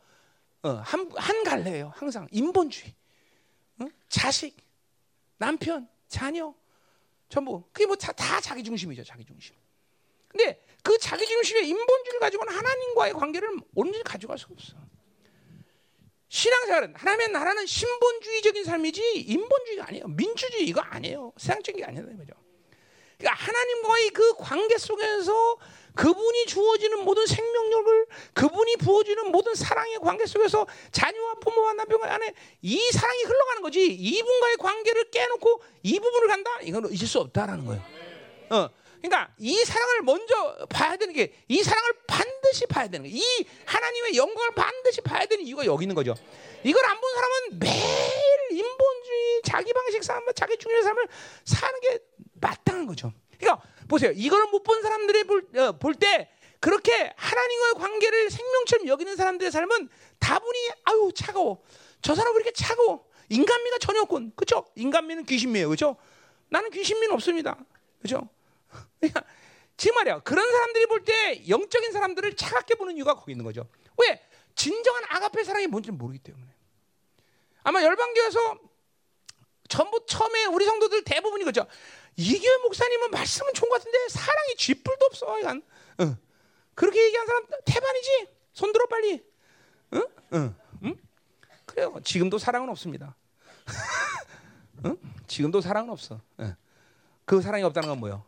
어, 한, 한 갈래예요. 항상 인본주의. 어? 자식, 남편, 자녀, 전부 그게 뭐 다 자기 중심이죠. 자기 중심. 근데 그 자기 중심의 인본주의를 가지고는 하나님과의 관계를 온전히 가져갈 수 없어. 신앙생활은 하나님의 나라는 신본주의적인 삶이지 인본주의가 아니에요. 민주주의 이거 아니에요. 세상적인 게 아니라는 거죠. 그러니까 하나님과의 그 관계 속에서 그분이 주어지는 모든 생명력을 그분이 부어주는 모든 사랑의 관계 속에서 자녀와 부모와 남편 안에 이 사랑이 흘러가는 거지 이분과의 관계를 깨놓고 이 부분을 간다 이건 있을 수 없다라는 거예요. 어, 그러니까 이 사랑을 먼저 봐야 되는 게 이 사랑을 반드시 봐야 되는 거예요. 이 하나님의 영광을 반드시 봐야 되는 이유가 여기 있는 거죠. 이걸 안 본 사람은 매일 인본주의 자기 방식 삶, 자기 중요한 삶을 사는 게 마땅한 거죠. 그러니까 보세요. 이거를 못본 사람들이 볼때 어, 그렇게 하나님과의 관계를 생명처럼 여기는 사람들의 삶은 다분히 아유 차가워. 저 사람은 왜 이렇게 차가워? 인간미가 전혀 없군. 그렇죠? 인간미는 귀신미예요. 그렇죠? 나는 귀신미는 없습니다. 그렇죠? 그러니까 지금 말이야. 그런 사람들이 볼 때 영적인 사람들을 차갑게 보는 이유가 거기 있는 거죠. 왜? 진정한 아가페 사랑이 뭔지 모르기 때문에. 아마 열방교에서 전부 처음에 우리 성도들 대부분이 그죠. 이교회 목사님은 말씀은 좋은 것 같은데 사랑이 쥐뿔도 없어. 이건 어. 그렇게 얘기한 사람 태반이지. 손 들어 빨리. 응? 응. 응? 그래요. 지금도 사랑은 없습니다. 응? 지금도 사랑은 없어. 응. 그 사랑이 없다는 건 뭐예요?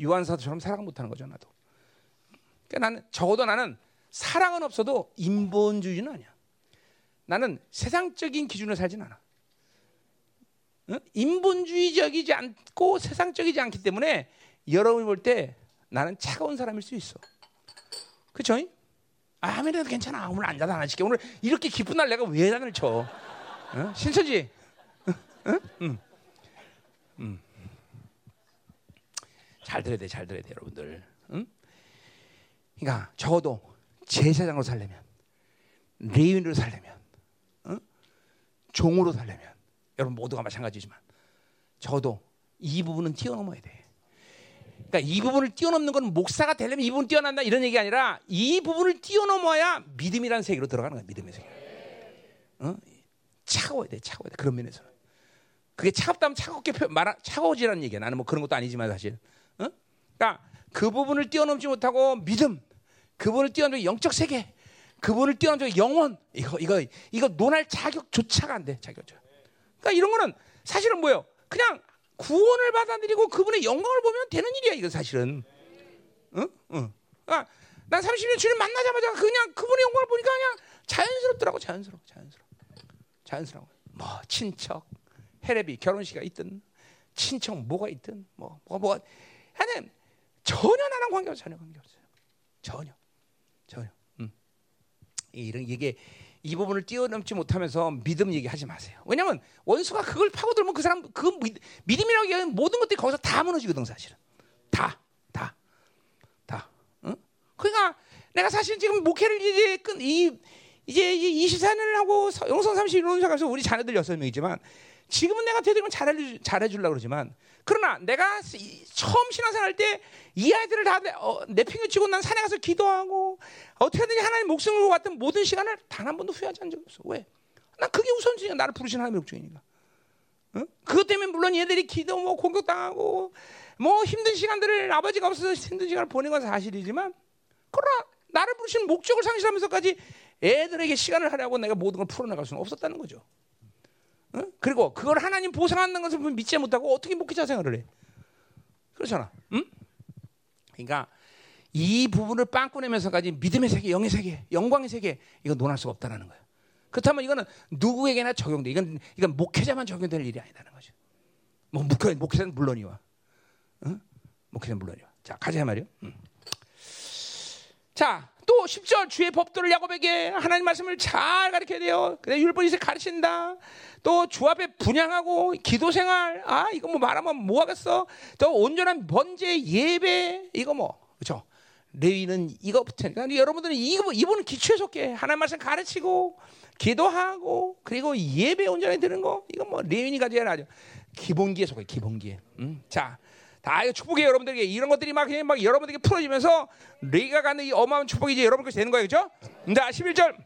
응? 유한사도처럼 사랑 못하는 거죠 나도. 그러니까 나는 적어도 나는 사랑은 없어도 인본주의는 아니야. 나는 세상적인 기준으로 살진 않아. 응? 인본주의적이지 않고 세상적이지 않기 때문에 여러분이 볼 때 나는 차가운 사람일 수 있어. 그쵸? 아무래도 괜찮아. 오늘 앉아서 하나 칠게. 오늘 이렇게 기쁜 날 내가 왜 단을 쳐? 응? 신천지. 응? 응. 응. 잘 들어야 돼, 잘 들어야 돼, 여러분들. 응? 그러니까 적어도 제사장으로 살려면, 레인으로 살려면, 응? 종으로 살려면, 여러분 모두가 마찬가지지만 적어도 이 부분은 뛰어넘어야 돼. 그러니까 이 부분을 뛰어넘는 건 목사가 되려면 이 부분 뛰어난다 이런 얘기 아니라 이 부분을 뛰어넘어야 믿음이라는 세계로 들어가는 거야. 믿음의 세계. 어? 차가워야 돼, 차가워야 돼. 그런 면에서는. 그게 차갑다면 차갑게 말 차가워지라는 얘기야. 나는 뭐 그런 것도 아니지만 사실. 어? 그러니까 그 부분을 뛰어넘지 못하고 믿음, 그 부분을 뛰어넘지 영적 세계, 그 부분을 뛰어넘지 영원 이거 이거 이거 논할 자격조차가 안 돼. 자격조차. 그러니까 이런 거는 사실은 뭐예요? 그냥 구원을 받아들이고 그분의 영광을 보면 되는 일이야 이거 사실은. 응? 응. 아, 난 30년 주님 만나자마자 그냥 그분의 영광을 보니까 그냥 자연스럽더라고 자연스러워 자연스러워 자연스러워. 뭐 친척, 헤레비 결혼식이 있든 친척 뭐가 있든 뭐 뭐가 뭐가 하여튼 전혀 나랑 관계 없어 전혀 관계 없어요. 전혀 전혀. 음. 이런 이게 이 부분을 뛰어넘지 못하면서 믿음 얘기하지 마세요. 왜냐하면 원수가 그걸 파고들면 그 사람 그 믿, 믿음이라고 얘기하는 모든 것들이 거기서 다 무너지거든 사실은 다 다, 다. 응? 그러니까 내가 사실 지금 목회를 이제 끝이 이제 24년을 하고 영성 31년 가서 우리 자녀들 6명이지만 지금은 내가 되도록 잘해 잘해주려고 그러지만 그러나 내가 처음 신앙생활 할때이 아이들을 다 어, 내팽개치고 난 산에 가서 기도하고 어떻게든지 하나님 목숨을 걸고 왔던 모든 시간을 단 한 번도 후회하지 않은 적이 없어. 왜? 난 그게 우선순위야. 나를 부르신 하나님의 목적이니까. 응? 그것 때문에 물론 얘들이 기도 뭐 공격당하고 뭐 힘든 시간들을 아버지가 없어서 힘든 시간을 보낸 건 사실이지만 그러나 나를 부르신 목적을 상실하면서까지 애들에게 시간을 하려고 내가 모든 걸 풀어나갈 수는 없었다는 거죠. 응? 그리고 그걸 하나님 보상하는 것을 믿지 못하고 어떻게 목회자 생활을 해? 그렇잖아. 응? 그러니까 이 부분을 빵꾸 내면서까지 믿음의 세계, 영의 세계, 영광의 세계 이거 논할 수가 없다는 거예요. 그렇다면 이거는 누구에게나 적용돼. 이건 이건 목회자만 적용될 일이 아니다는 거죠. 뭐 목회 목회자는 물론이와, 응? 목회자는 물론이와. 자 가자 말이요. 응. 자, 또 10절 주의 법도를 야곱에게 하나님 말씀을 잘 가르쳐야 돼요. 그래 율법이 가르친다. 또 주 앞에 분양하고 기도 생활. 아, 이거 뭐 말하면 뭐 하겠어? 또 온전한 번제 예배 이거 뭐. 그렇죠? 레위는 이거부터 그러니까 여러분들은 이거 이분은 기초에 속해. 하나님 말씀 가르치고 기도하고 그리고 예배 온전히 드는 거. 이거 뭐 레위니 가져야 하죠. 기본기에 속해. 기본기에. 음. 자, 다 이거 축복이에요 여러분들에게 이런 것들이 막 그냥 막 여러분들에게 풀어지면서 레이가 가는 이 어마어마한 축복이 이제 여러분 것이 되는 거예요 그죠? 자 11절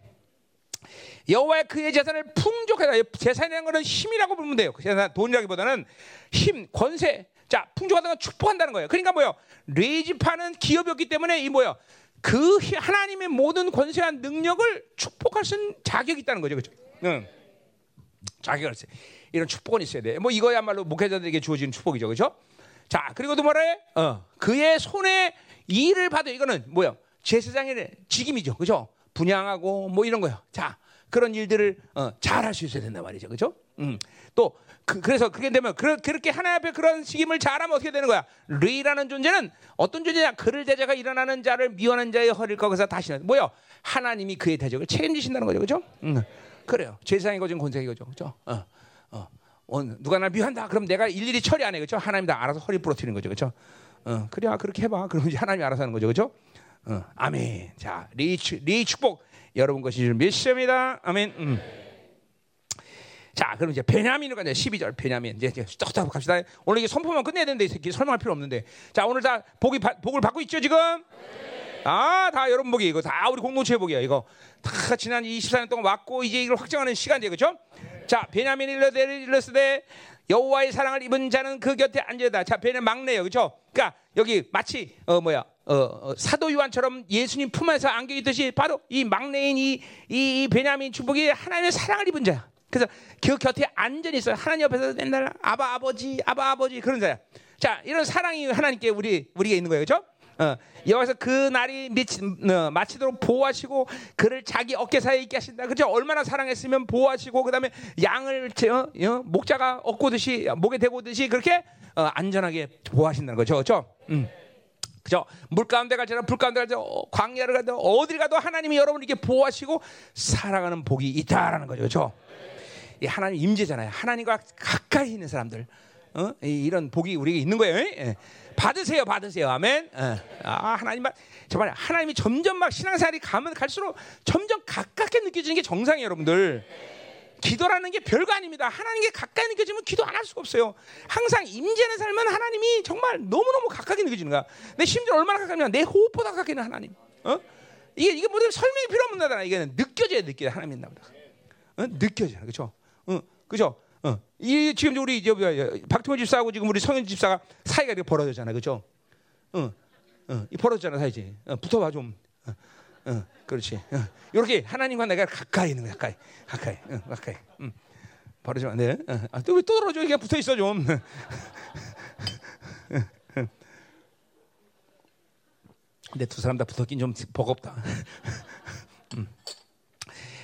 여호와의 그의 재산을 풍족하다 재산이라는 것은 힘이라고 부르면 돼요 그 재산 돈이라기보다는 힘 권세 자 풍족하다는 건 축복한다는 거예요 그러니까 뭐요 레이지파는 기업이었기 때문에 이 뭐요 그 하나님의 모든 권세와 능력을 축복할 수 있는 자격이 있다는 거죠 그죠? 응. 자격을 있어요 이런 축복은 있어야 돼. 뭐 이거야말로 목회자들에게 주어지는 축복이죠, 그렇죠? 자, 그리고 또 뭐래? 어, 그의 손에 일을 받아. 이거는 뭐야? 제사장의 직임이죠. 그죠? 분양하고 뭐 이런 거요. 자, 그런 일들을 어, 잘할 수 있어야 된단 말이죠. 그죠? 음. 또, 그, 래서 그게 되면, 그, 그렇게 하나님 앞에 그런 직임을 잘하면 어떻게 되는 거야? 르이라는 존재는 어떤 존재냐? 그를 대자가 일어나는 자를 미워하는 자의 허리를 꺾어서 다시는, 뭐요? 하나님이 그의 대적을 책임지신다는 거죠. 그죠? 음. 그래요. 제사장이 거진 권세이 거죠. 그죠? 어. 어, 누가 날 미워한다. 그럼 내가 일일이 처리 안 해. 그렇죠? 하나님 다 알아서 허리 부러뜨리는 거죠. 그렇죠? 어, 그래. 아, 그렇게 해 봐. 그럼 이제 하나님이 알아서 하는 거죠. 그렇죠? 어, 아멘. 자, 리, 리 축복 여러분 것이 메시아입니다. 아멘. 음. 자, 그럼 이제 베냐민으로 가자. 12절 베냐민. 이제 뚝뚝 갑시다. 오늘 이게 선포만 끝내야 되는데 이렇게 설명할 필요 없는데. 자, 오늘 다 복이 복을 받고 있죠, 지금? 아, 다 여러분 복이 이거 다 우리 공동체 복이야. 이거 다 지난 24년 동안 왔고 이제 이걸 확정하는 시간이에요. 그렇죠? 자, 베냐민 일러스되 여호와의 사랑을 입은 자는 그 곁에 앉아다. 자, 베냐 막내요, 그렇죠? 그러니까 여기 마치 어 뭐야 어, 어, 사도 요한처럼 예수님 품에서 안겨 있듯이 바로 이 막내인 이, 이, 이 베냐민 축복이 하나님의 사랑을 입은 자야. 그래서 그 곁에 안전히 있어요. 하나님 옆에서 맨날 아바 아버지, 아바 아버지 그런 자야. 자, 이런 사랑이 하나님께 우리 우리가 있는 거예요, 그렇죠? 어, 여기서 그 날이 미치, 어, 마치도록 보호하시고 그를 자기 어깨 사이에 있게 하신다. 그죠? 얼마나 사랑했으면 보호하시고 그다음에 양을 어, 어, 목자가 얻고듯이 목에 대고듯이 그렇게 어, 안전하게 보호하신다는 거죠. 그렇죠? 음. 그죠? 물 가운데 가지나 불 가운데 가지 광야를 가도 어딜 가도 하나님이 여러분 이렇게 보호하시고 살아가는 복이 있다라는 거죠. 그렇죠? 이 하나님 임재잖아요. 하나님과 가까이 있는 사람들. 어? 이런 복이 우리에게 있는 거예요. 예. 받으세요, 받으세요. 아멘. 예. 아, 하나님, 정말 하나님이 점점 막 신앙생활이 가면 갈수록 점점 가깝게 느껴지는 게 정상이에요, 여러분들. 기도라는 게 별거 아닙니다. 하나님께 가까이 느껴지면 기도 안 할 수가 없어요. 항상 임재는 살면 하나님이 정말 너무너무 가깝게 느껴지는 거야. 내 심지어 얼마나 가깝냐. 내 호흡보다 가깝게 있는 하나님. 어? 이게, 이게 뭐든 설명이 필요 없는 나다. 이게 느껴져야 느껴야 하나님 있나 보다. 어? 느껴져. 그죠? 어, 그죠? 어. 이 지금 우리 박태호 집사하고 지금 우리 성현 집사가 사이가 이렇게 벌어졌잖아, 그죠? 어, 어, 이 벌어졌잖아, 사이지. 어, 붙어 봐 좀. 어, 어, 그렇지. 어. 이렇게 하나님과 내가 가까이 있는 거야, 가까이, 가까이, 어, 가까이. 음. 안 돼. 어. 아, 또왜 또 떨어져? 그냥 붙어 있어 좀. 근데 두 사람 다 붙었긴 좀 버겁다. 음.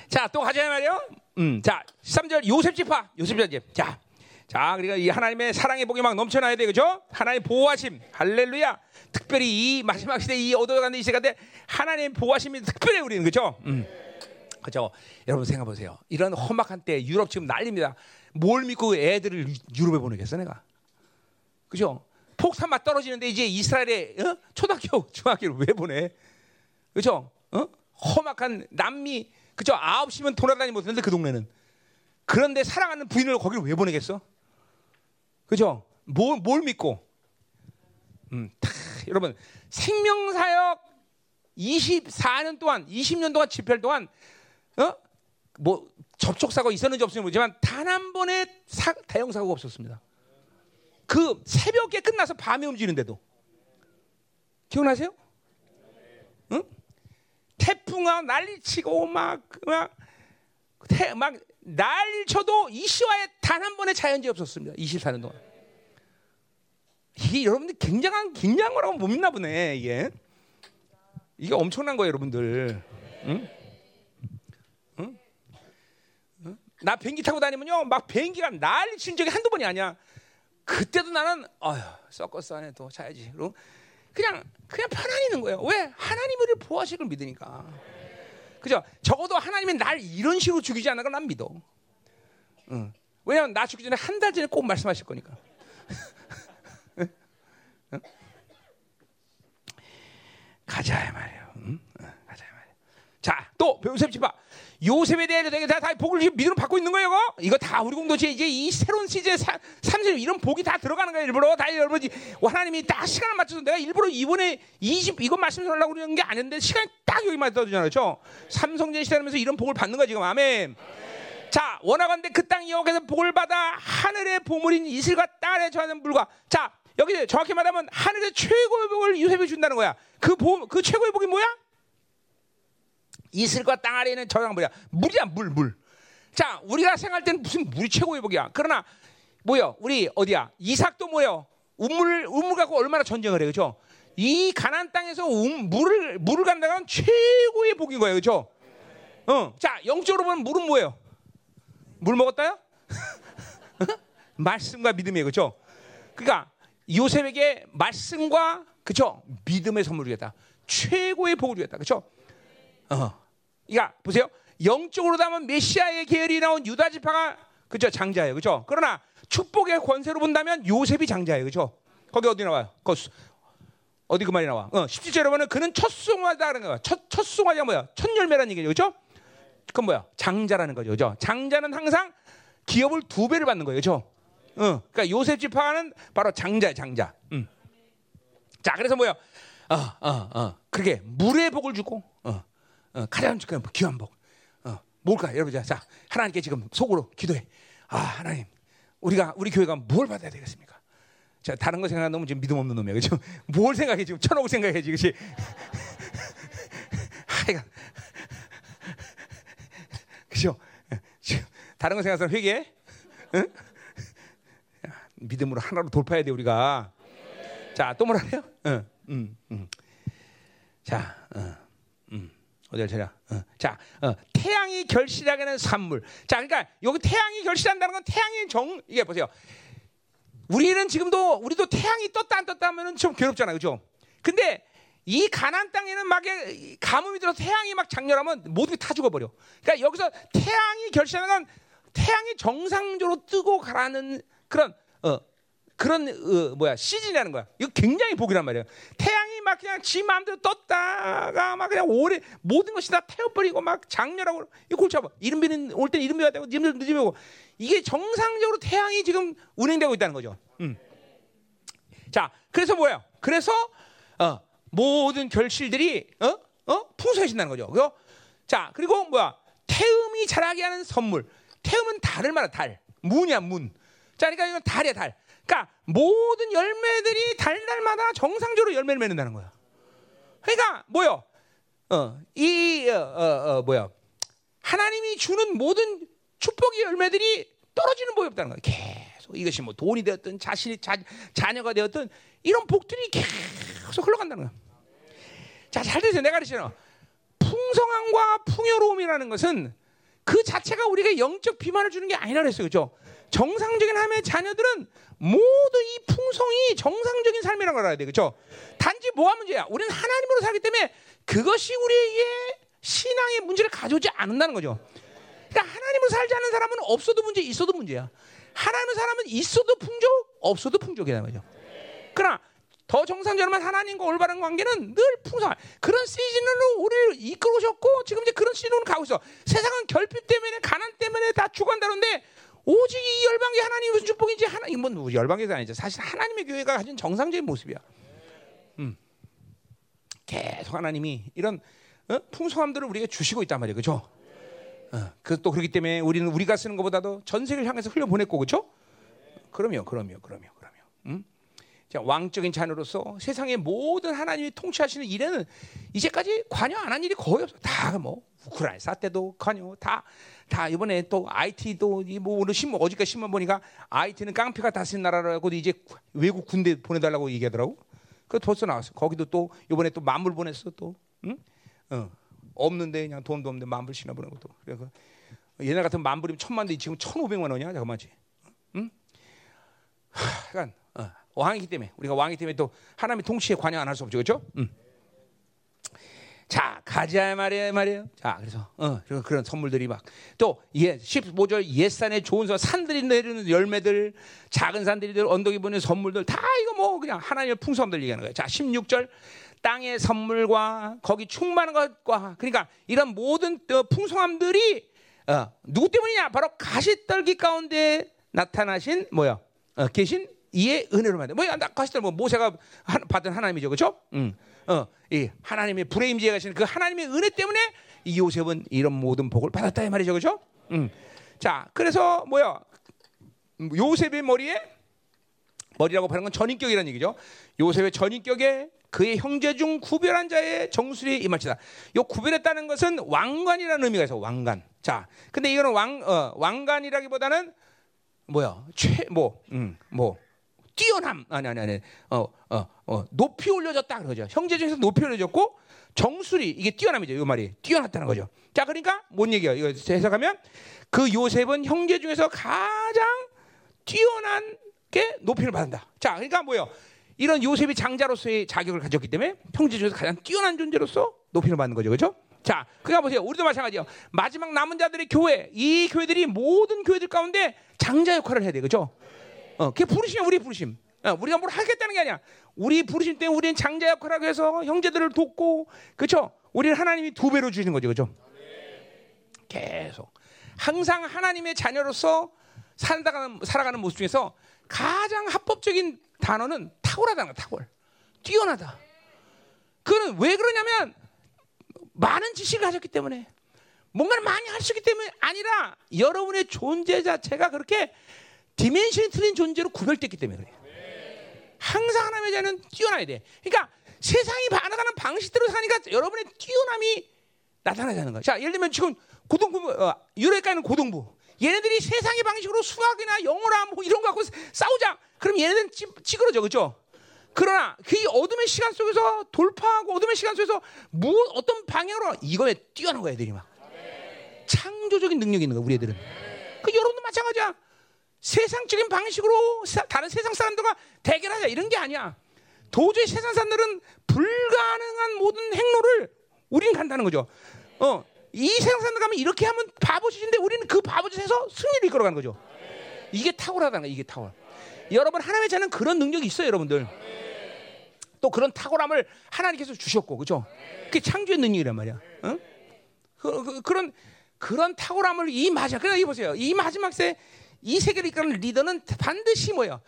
자, 또 가자 말이요. 음, 자, 13절 요셉 지파, 요셉 지파. 자, 자, 그러니까 이 하나님의 사랑의 복이 막 넘쳐나야 돼, 그죠? 하나님 보호하심, 할렐루야. 특별히 이 마지막 시대 이 얻어가는 이 시간대 하나님 보호하심이 특별히 우리는 그죠? 음. 그죠? 여러분 생각해 보세요. 이런 험악한 때 유럽 지금 난립니다. 뭘 믿고 애들을 유럽에 보내겠어 내가? 그죠? 폭탄 막 떨어지는데 이제 이스라엘에 어? 초등학교, 중학교를 왜 보내? 그죠? 어? 험악한 남미 그죠? 아홉 시면 돌아다니 못했는데 그 동네는. 그런데 사랑하는 부인을 거기를 왜 보내겠어? 그죠? 뭘, 뭘 믿고? 음, 다, 여러분, 생명 사역 24년 동안, 20년 동안 집회할 동안, 어? 뭐, 접촉 사고 있었는지 없었는지 모르지만, 단 한 번의 사, 대형 사고가 없었습니다. 그 새벽에 끝나서 밤에 움직이는데도. 기억나세요? 응? 태풍아 난리치고 막막 막난 리쳐도 이시와에 단한 번의 자연재해 없었습니다. 24년 동안. 이게 여러분들 굉장한 굉장한 거라고 못 믿나 보네 이게. 이게 엄청난 거예요, 여러분들. 응? 응? 응? 나 비행기 타고 다니면요, 막 비행기가 난리 친 적이 한두 번이 아니야. 그때도 나는 어휴 서커스 안에 또 자야지. 그럼 그냥 그냥 편안히 있는 거예요. 왜? 보호하실 걸 믿으니까. 그죠? 적어도 하나님이 날 이런 식으로 죽이지 않는 걸난 믿어. 응. 왜냐면 나 죽기 전에 한 달 전에 꼭 말씀하실 거니까. 응? 가자 말이에요. 응? 가자 말이에요. 자, 또 요셉 집합. 요셉에 대해 되게 다, 다 복을 믿음으로 받고 있는 거예요. 이거, 이거 다 우리 공동체 이제 이 새로운 시제 30 이런 복이 다 들어가는 거예요. 일부러 다 여러분 하나님이 딱 시간을 맞춰서 내가 일부러 이번에 20 이거 말씀하려고 그러는 게 아닌데 시간이 딱 여기 맞춰주잖아요. 그렇죠? 삼성전 시대하면서 이런 복을 받는 거야 지금 아멘. 자 원하건대 그 땅 여호와께서 복을 받아 하늘의 보물인 이슬과 땅에 저하는 물과 자 여기 정확히 말하면 하늘의 최고의 복을 요셉이 준다는 거야. 그, 보, 그 최고의 복이 뭐야? 이슬과 땅 아래에 있는 저장 뭐야? 물이야, 물, 물. 자, 우리가 생각할 때는 무슨 물이 최고의 복이야. 그러나 뭐요? 우리 어디야? 이삭도 뭐요? 우물 우물 갖고 얼마나 전쟁을 해, 그렇죠? 이 가난 땅에서 음, 물을 물을 간다는 최고의 복인 거예요, 그렇죠? 어, 자, 영적으로 보면 물은 뭐예요? 물 먹었다요? 말씀과 믿음이에요, 그렇죠? 그러니까 요셉에게 말씀과 그렇죠? 믿음의 선물을 주겠다. 최고의 복을 주겠다, 그렇죠? 어. 그러니까 보세요. 영적으로 다면 메시아의 계열이 나온 유다 지파가 그죠 장자예요, 그죠? 그러나 축복의 권세로 본다면 요셉이 장자예요, 그죠? 거기 어디 나와요? 거기 어디 그 말이 나와? 어, 17절에 보면 그는 첫 송화다라는 거야. 첫 첫 송화가 뭐야? 첫 열매라는 얘기죠, 그죠? 그건 뭐야? 장자라는 거죠, 그죠? 장자는 항상 기업을 두 배를 받는 거예요, 그죠? 어, 그러니까 요셉 지파는 바로 장자야, 장자. 음. 자, 그래서 뭐야? 어, 어, 어. 그게 물의 복을 주고, 어. 어, 가장 귀한 복. 어, 뭘까? 여러분 자, 자 하나님께 지금 속으로 기도해. 아 하나님, 우리가 우리 교회가 뭘 받아야 되겠습니까? 자 다른 거 생각하면 지금 믿음 없는 놈이야, 그렇죠? 뭘 생각해 지금 천억 생각해 지금, 그렇지? 하여간 그죠? 다른 거 생각해서 회개? 응? 믿음으로 하나로 돌파해야 돼 우리가. 자, 또 뭐라 해요? 응, 응, 응. 자, 어, 음, 어디를 찾아? 어, 자, 어, 태양이 결실하게는 산물. 자, 그러니까 여기 태양이 결실한다는 건 태양의 정 이게 보세요. 우리는 지금도 우리도 태양이 떴다 안 떴다 하면은 좀 괴롭잖아요, 그죠? 근데 이 가난 땅에는 막 가뭄이 들어서 태양이 막 장렬하면 모두 다 죽어버려. 그러니까 여기서 태양이 결실하는 건 태양이 정상적으로 뜨고 가라는 그런 어, 그런 어, 뭐야 시즌이라는 거야. 이거 굉장히 복이란 말이야. 태양이 막 그냥 지 마음대로 떴다가 막 그냥 오래 모든 것이 다 태워버리고 막 장렬하고 이거 골치 아파. 이른비는 올 때 이른비가 되고 님들 늦으면 오고 이게 정상적으로 태양이 지금 운행되고 있다는 거죠. 음. 자, 그래서 뭐야? 그래서 어, 모든 결실들이 어? 어? 풍성해진다는 거죠. 그죠? 자, 그리고 뭐야? 태음이 자라게 하는 선물. 태음은 달을 말하 달. 문이야, 문. 자, 그러니까 이건 달이야, 달. 그러니까 모든 열매들이 달달마다 정상적으로 열매를 맺는다는 거야. 그러니까 뭐요? 어, 이 어, 어, 어, 뭐야? 하나님이 주는 모든 축복의 열매들이 떨어지는 법이 없다는 거야. 계속 이것이 뭐 돈이 되었든 자신이 자, 자녀가 되었든 이런 복들이 계속 흘러간다는 거야. 자, 잘 들으세요. 내가 그랬잖아. 풍성함과 풍요로움이라는 것은 그 자체가 우리가 영적 비만을 주는 게 아니라 그랬어요. 그죠? 정상적인 하나님의 자녀들은 모두 이 풍성이 정상적인 삶이라는 걸 알아야 돼. 그렇죠? 단지 뭐가 문제야? 우리는 하나님으로 살기 때문에 그것이 우리에게 신앙의 문제를 가져오지 않는다는 거죠. 그러니까 하나님으로 살지 않는 사람은 없어도 문제, 있어도 문제야. 하나님의 사람은 있어도 풍족, 없어도 풍족이라는 거죠. 그러나 더 정상적으로만 하나님과 올바른 관계는 늘 풍성한 그런 시즌으로 우리를 이끌어 오셨고 지금 이제 그런 시즌으로 가고 있어. 세상은 결핍 때문에 가난 때문에 다 죽어간다는데 오직 이 열방의 하나님 무슨 축복인지 하나 이건 뭐 열방에서 아니죠. 사실 하나님의 교회가 가진 정상적인 모습이야. 음. 계속 하나님이 이런 어? 풍성함들을 우리에게 주시고 있단 말이에요. 그렇죠? 어, 그또 그렇기 때문에 우리는 우리가 쓰는 것보다도 전 세계를 향해서 흘려 보냈고 그렇죠? 그럼요. 그럼요. 그럼요. 그럼요. 음? 자, 왕적인 자녀로서 세상의 모든 하나님이 통치하시는 일에는 이제까지 관여 안 한 일이 거의 없어. 다 뭐 우크라이나 사 때도 관여 다다 이번에 또 IT도 뭐 오늘 신문 어저께 신문 보니까 IT는 깡패가 다스린 나라라고 이제 외국 군대 보내달라고 얘기하더라고. 그 벌써 나왔어. 거기도 또 이번에 또 만불 보냈어 또. 응? 어. 없는데 그냥 돈도 없는데 만불 신어 보낸 것도. 그래서 옛날 같은 만불이면 천만데 지금 천오백만 원이야 잠깐만지. 응? 하, 그러니까 어. 왕이기 때문에 우리가 왕이기 때문에 또 하나님의 통치에 관여 안 할 수 없죠, 그렇죠? 응. 자, 가자 말이에요, 말이에요. 자, 그래서 어, 그런 선물들이 막 또 예, 15절 옛산에 좋은 서 산들이 내리는 열매들, 작은 산들이 언덕이 보는 선물들 다 이거 뭐 그냥 하나님의 풍성함들 얘기하는 거예요. 자, 16절 땅의 선물과 거기 충만한 것과 그러니까 이런 모든 풍성함들이 어, 누구 때문이냐? 바로 가시떨기 가운데 나타나신 뭐야? 어, 계신 이의 은혜로 만든. 뭐야? 가시떨 뭐 모세가 받은 하나님이죠, 그렇죠? 음. 어, 이 하나님의 불의 임재가 가신 그 하나님의 은혜 때문에 이 요셉은 이런 모든 복을 받았다 이 말이죠, 그렇죠? 음. 자, 그래서 뭐야? 요셉의 머리에 머리라고 하는 건 전인격이라는 얘기죠. 요셉의 전인격에 그의 형제 중 구별한 자의 정수리 임할지다. 요 구별했다는 것은 왕관이라는 의미가 있어. 왕관. 자, 근데 이거는 왕 어, 왕관이라기보다는 뭐야? 최뭐 음, 뭐 뛰어남 아니 아니 아니 어 어, 어, 높이 올려졌다 그러죠. 형제 중에서 높이 올려졌고 정수리 이게 뛰어남이죠. 이 말이 뛰어났다는 거죠. 자 그러니까 뭔 얘기야? 이거 해석하면 그 요셉은 형제 중에서 가장 뛰어난 게 높이를 받는다. 자 그러니까 뭐요? 이런 요셉이 장자로서의 자격을 가졌기 때문에 형제 중에서 가장 뛰어난 존재로서 높이를 받는 거죠. 그렇죠? 자, 그러니까 보세요. 우리도 마찬가지예요. 마지막 남은 자들의 교회, 이 교회들이 모든 교회들 가운데 장자 역할을 해야 돼. 그죠? 어, 그게 부르심이야, 우리 부르심. 어, 우리가 뭘 하겠다는 게 아니야. 우리 부르심 때문에 우리는 장자 역할을 해서 형제들을 돕고, 그렇죠? 우리는 하나님이 두 배로 주시는 거죠, 그렇죠? 계속 항상 하나님의 자녀로서 살아가는 살아가는 모습 중에서 가장 합법적인 단어는 탁월하다는 거야, 탁월. 뛰어나다. 그는 왜 그러냐면 많은 지식을 가졌기 때문에 뭔가를 많이 있기 때문에 아니라 여러분의 존재 자체가 그렇게 디멘션이 틀린 존재로 구별됐기 때문에 그래요. 항상 하나님의 자는 뛰어나야 돼. 그러니까 세상이 반응하는 방식대로 사니까 여러분의 뛰어남이 나타나자는 거야. 자, 예를 들면 지금 고등부, 어, 유래가는 고등부. 얘네들이 세상의 방식으로 수학이나 영어나 뭐 이런 거 갖고 싸우자. 그럼 얘네들은 찌, 찌그러져, 그죠? 그러나 그 어둠의 시간 속에서 돌파하고 어둠의 시간 속에서 무 어떤 방향으로 이거에 뛰어난 거야, 애들이 막. 창조적인 능력이 있는 거야, 우리 애들은. 그 여러분도 마찬가지야. 세상적인 방식으로 사, 다른 세상 사람들과 대결하자 이런 게 아니야. 도저히 세상 사람들은 불가능한 모든 행로를 우리는 간다는 거죠. 어, 이 세상 사람들 가면 이렇게 하면 바보짓인데 우리는 그 바보짓에서 승리를 이끌어가는 거죠. 이게 탁월하다는 거야. 이게 탁월. 여러분 하나님의 자는 그런 능력이 있어요, 여러분들. 또 그런 탁월함을 하나님께서 주셨고, 그죠? 그게 창조의 능력이란 말이야. 어? 그, 그, 런 그런 탁월함을 이 마지막, 그러니까 이 보세요. 이 마지막 세, 이 세계를 이끄는 리더는 반드시 뭐예요?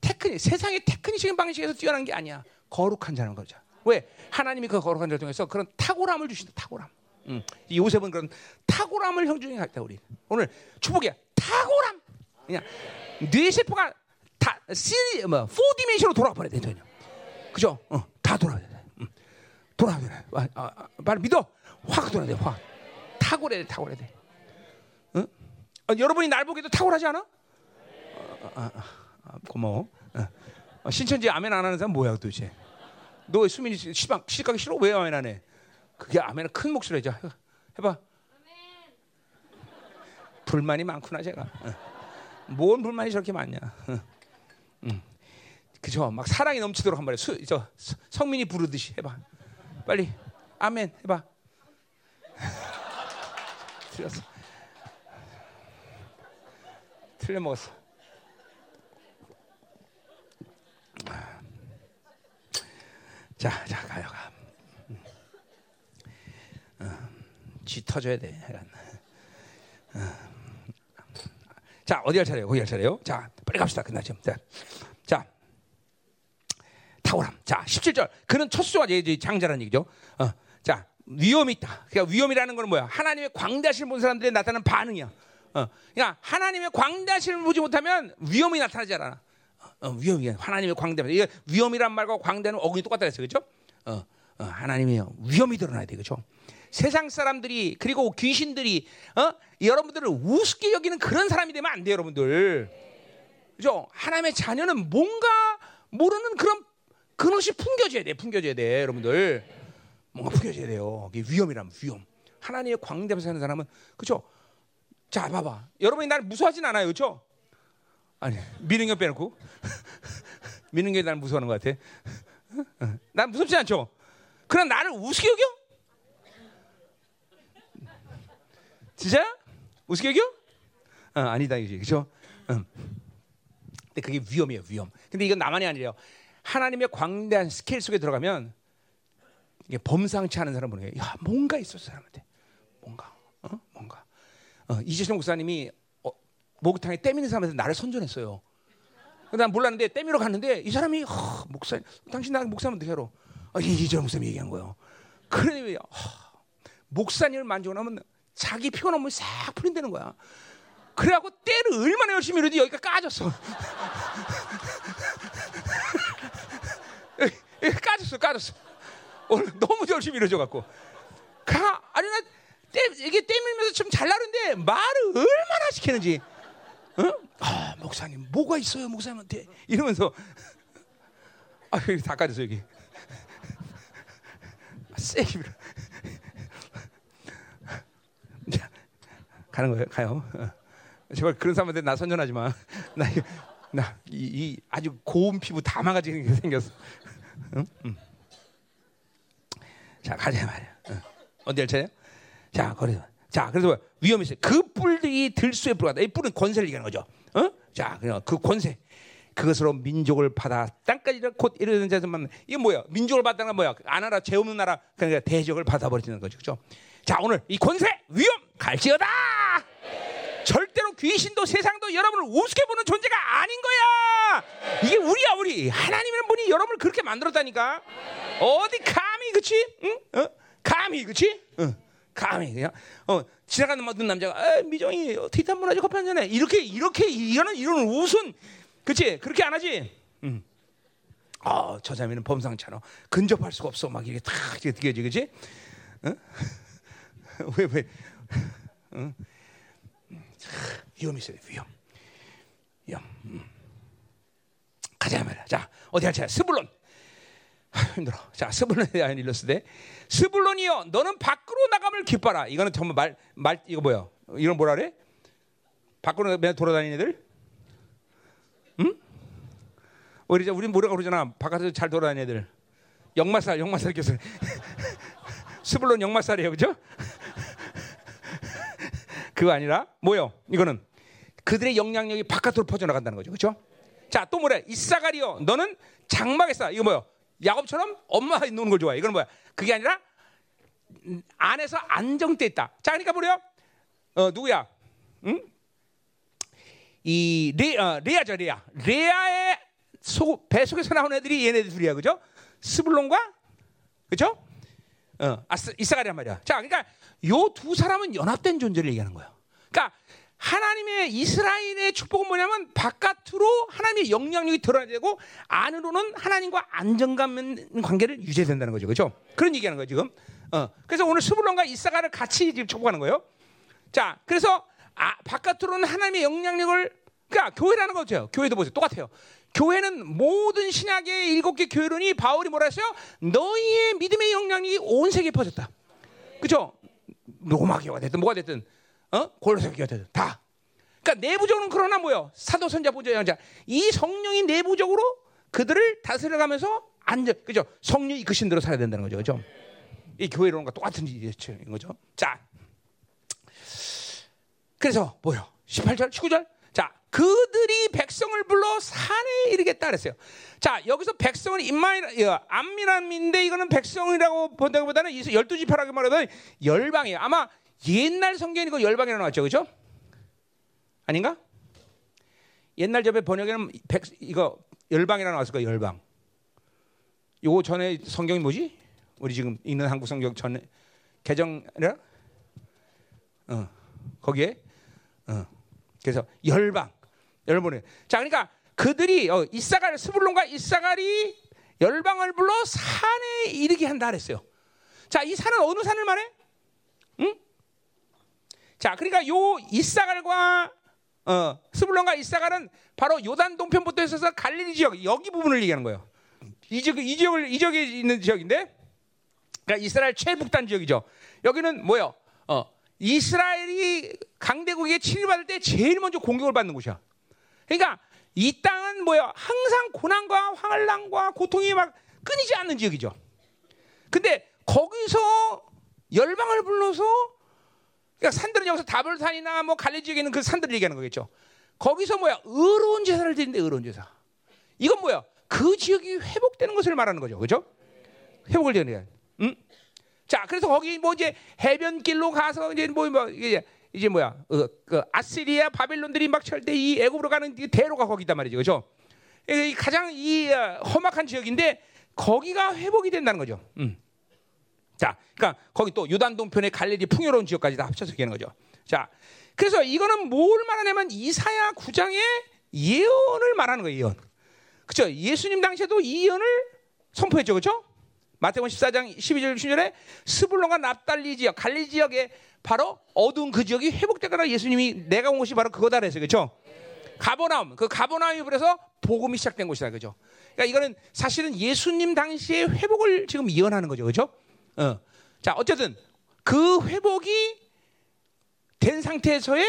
테크닉, 세상의 테크닉적인 방식에서 뛰어난 게 아니야. 거룩한 자는 거죠. 왜? 하나님이 그 거룩한 자를 통해서 그런 탁월함을 주신다. 탁월함. 음. 요셉은 그런 탁월함을 형제 중에 갖다 우리 오늘 축복이야. 탁월함. 그냥 뇌 세포가 다 three 뭐 4 dimension으로 돌아가 버려야 돼. 그죠? 어, 다 돌아야 돼. 음. 돌아야 돼. 아, 아, 아, 말 믿어. 확 돌아야 돼. 확. 탁월해야 돼. 탁월해야 돼. 어? 어, 여러분이 날 보기도 탁월하지 않아? 어, 아, 아, 아, 고마워. 어. 어, 신천지 아멘 안 하는 사람 뭐야 도대체? 너 수민이 시방 시가기 싫어? 왜 아멘 안 해? 그게 아멘은 큰 목소리 죠 해봐. 불만이 많구나 제가. 어. 뭔 불만이 저렇게 많냐? 어. 음. 그죠? 막 사랑이 넘치도록 한 말이야. 수, 저 성민이 부르듯이 해봐. 빨리 아멘 해봐. 틀렸어. 틀려 먹었어. 자, 자 가요 가. 어, 쥐 터져야 돼. 어. 자, 어디 할 차례요? 거기 할 차례요? 자, 빨리 갑시다. 끝나죠. 자, 자, 탁월함. 자, 17절. 그는 첫 수가 이제 장자라는 얘기죠. 어, 자, 위험이 있다. 그러니까 위험이라는 건 뭐야? 하나님의 광대하심을 본 사람들의 나타나는 반응이야. 어, 그러니까 하나님의 광대하심을 보지 못하면 위험이 나타나지 않아. 어, 위험이야. 하나님의 광대. 이게 위험이란 말과 광대는 어근이 똑같다 그랬어, 그렇죠? 어, 어, 하나님의 위험이 드러나야 돼, 그렇죠? 세상 사람들이 그리고 귀신들이 어? 여러분들을 우습게 여기는 그런 사람이 되면 안 돼요, 여러분들. 그죠? 하나님의 자녀는 뭔가 모르는 그런 그것이 풍겨져야 돼, 풍겨져야 돼, 여러분들. 뭔가 풍겨져야 돼요. 이게 위험이라면 위험. 하나님의 광대에서 사는 사람은 그죠? 자, 봐봐. 여러분이 나를 무서워하진 않아요, 그죠? 아니, 민능경 빼놓고 민능경이 나를 무서워하는 것 같아. 난 무섭지 않죠? 그럼 나를 우습게 여겨? 진짜? 우습게 여겨? 어, 아니다 이지 그죠? 음. 근데 그게 위험이에요 위험. 근데 이건 나만이 아니에요. 하나님의 광대한 스케일 속에 들어가면 이게 범상치 않은 사람 보는 거예요. 야 뭔가 있었어 사람한테 뭔가 어? 뭔가 어, 이재성 목사님이 어, 목욕탕에 때미는 사람한테 나를 선전했어요. 난 몰랐는데 때미러 갔는데 이 사람이 어, 목사 당신 나 목사면 어떻게 알아? 아, 이재성 목사님이 얘기한 거예요. 그러니 어, 목사님을 만지고 나면 자기 피곤한 몸이 싹 풀린다는 거야. 그래갖고 때를 얼마나 열심히 이러지 여기가 까졌어. 까졌어, 까졌어. 오늘 너무 열심히 이러져 갖고. 가, 아니 나 때, 이게 때밀면서 좀잘 나는데 말을 얼마나 시키는지. 어? 아 목사님 뭐가 있어요 목사님한테 이러면서 아 여기 다 까졌어 여기. 세게 밀어. 가는 거예요. 가요. 어. 제발 그런 사람한테 나 선전하지 마. 나, 나, 이, 이 아주 고운 피부 다 망가지게 생겼어. 응? 응. 자, 가자 말이야. 응. 어디 할 차례? 자, 그래서. 자, 그래서 위험이 있어요. 그 뿔들이 들수에 불과하다. 이 뿔은 권세를 얘기하는 거죠. 어? 자, 그 권세. 그것으로 민족을 받아 땅까지 곧 이르는 자들만 이게 뭐야? 민족을 받다는 건 뭐야? 안 알아 죄 없는 나라 그러니까 대적을 받아버리는 거죠. 그렇죠? 자, 오늘 이 권세 위험 갈지어다. 절대로 귀신도 세상도 여러분을 우습게 보는 존재가 아닌 거야. 이게 우리야 우리. 하나님이란 분이 여러분을 그렇게 만들었다니까. 어디 감히 그치? 응? 어? 감히 그치? 응. 감히 그냥 어 지나가는 모든 남자가 아, 미정이 티타 한번 하지 커피 한 잔 해. 이렇게 이렇게 이거는 이런 우선 그치 그렇게 안 하지. 음. 아, 저 자매는 범상찮아. 근접할 수가 없어. 막 이게 탁 이렇게 느껴지, 그지? 응? 왜 왜? 응? 위험 있어요, 위험. 위험. 음. 가자 말이야. 자, 어디 할지 스불론. 아, 힘들어. 자, 스불론에 대한 일러스데 스불론이여, 너는 밖으로 나감을 기뻐라. 이거는 정말 말, 말 이거 뭐야? 이런 뭐라 그래? 밖으로 맨날 돌아다니는 애들? 응? 우리 우리 뭐라고 그러잖아. 바깥에서 잘 돌아다니는 애들. 역마살, 역마살 교수. 스불론 역마살이에요, 그죠? 그거 아니라 뭐요? 이거는 그들의 영향력이 바깥으로 퍼져나간다는 거죠, 그렇죠? 자, 또 뭐래? 이사가리요. 너는 장막에서 이거 뭐요? 야곱처럼 엄마가 노는 걸 좋아해. 이건 뭐야? 그게 아니라 안에서 안정돼 있다. 자, 그러니까 뭐래요? 어, 누구야? 응? 이 레, 어, 레아죠, 레아. 레아의 속, 배 속에서 나온 애들이 얘네들 둘이야, 그죠? 스불론과 그죠? 어, 아스, 이사가리란 말이야. 자, 그러니까 요 두 사람은 연합된 존재를 얘기하는 거예요. 그러니까 하나님의 이스라엘의 축복은 뭐냐면 바깥으로 하나님의 영향력이 드러나되고 안으로는 하나님과 안정감 관계를 유지된다는 거죠. 그렇죠? 그런 얘기하는 거예요, 지금. 어. 그래서 오늘 스불론과 이사가를 같이 지금 축복하는 거예요. 자, 그래서 아, 바깥으로는 하나님의 영향력을 그러니까 교회라는 거죠. 교회도 보세요. 똑같아요. 교회는 모든 신약의 일곱 개 교회론이 바울이 뭐라 했어요? 너희의 믿음의 영향이 온 세계에 퍼졌다. 그렇죠? 로마 교가 됐든 뭐가 됐든 어? 골로새 교가 됐든 다. 그러니까 내부적으로는 그러나 뭐요? 사도 선자 보좌 양자 이 성령이 내부적으로 그들을 다스려가면서 안전 그죠? 성령이 이끄신 대로 살아야 된다는 거죠. 그죠? 이 교회론과 똑같은 일이죠. 거죠. 자. 그래서 뭐요? 18절, 19절. 자, 그들이 백성을 불러 산에 이르겠다 그랬어요. 자, 여기서 백성은 임마이라, 안미람인데 이거는 백성이라고 본다기보다는 이 열두 지파라고 말하면 열방이에요. 아마 옛날 성경에 이거 열방이라고 나왔죠, 그렇죠? 아닌가? 옛날 접에 번역에는 백, 이거 열방이라고 나왔을 거예요, 열방. 요거 전에 성경이 뭐지? 우리 지금 읽는 한국 성경 전에 개정이라? 어, 거기에 어, 그래서 열방. 여러분은 자 그러니까 그들이 어, 이사갈 스불론과 이사갈이 열방을 불러 산에 이르게 한다 그랬어요. 자, 이 산은 어느 산을 말해? 응? 자, 그러니까 요 이사갈과 어, 스불론과 이사갈은 바로 요단 동편부터 해서 갈릴리 지역 여기 부분을 얘기하는 거예요. 이 지역 이 지역을 이 지역에 있는 지역인데, 그러니까 이스라엘 최북단 지역이죠. 여기는 뭐요? 어, 이스라엘이 강대국에 침입받을 때 제일 먼저 공격을 받는 곳이야. 그러니까 이 땅은 뭐야? 항상 고난과 환란과 고통이 막 끊이지 않는 지역이죠. 근데 거기서 열방을 불러서 그러니까 산들은 여기서 다볼산이나 뭐 갈리 지역에 있는 그 산들을 얘기하는 거겠죠. 거기서 뭐야? 의로운 제사를 드리는데 의로운 제사. 이건 뭐야? 그 지역이 회복되는 것을 말하는 거죠. 그죠? 회복을 되는 응? 자, 그래서 거기 뭐 이제 해변길로 가서 이제 뭐, 뭐 이제 이제 뭐야? 어, 그 아시리아 바벨론들이 막철때이 애굽으로 가는 대로가 거기단 말이죠. 이 가장 이 어, 험악한 지역인데 거기가 회복이 된다는 거죠. 음. 자, 그러니까 거기 또 유단 동편의 갈릴리 풍요로운 지역까지 다 합쳐서 얘기하는 거죠. 자, 그래서 이거는 뭘 말하냐면 이사야 9장의 예언을 말하는 거예요. 예언. 그렇죠? 예수님 당시에도 이 예언을 선포했죠. 그렇죠? 마태복음 14장 12절 10절에 스불론과 납달리 지역, 갈리 지역에 바로 어두운 그 지역이 회복되거나 예수님이 내가 온 곳이 바로 그거다 그랬어요. 그렇죠? 가버나움. 그 가버나움이 그래서 복음이 시작된 곳이다. 그죠? 그러니까 이거는 사실은 예수님 당시의 회복을 지금 예언하는 거죠. 그죠? 어. 자, 어쨌든 그 회복이 된 상태에서의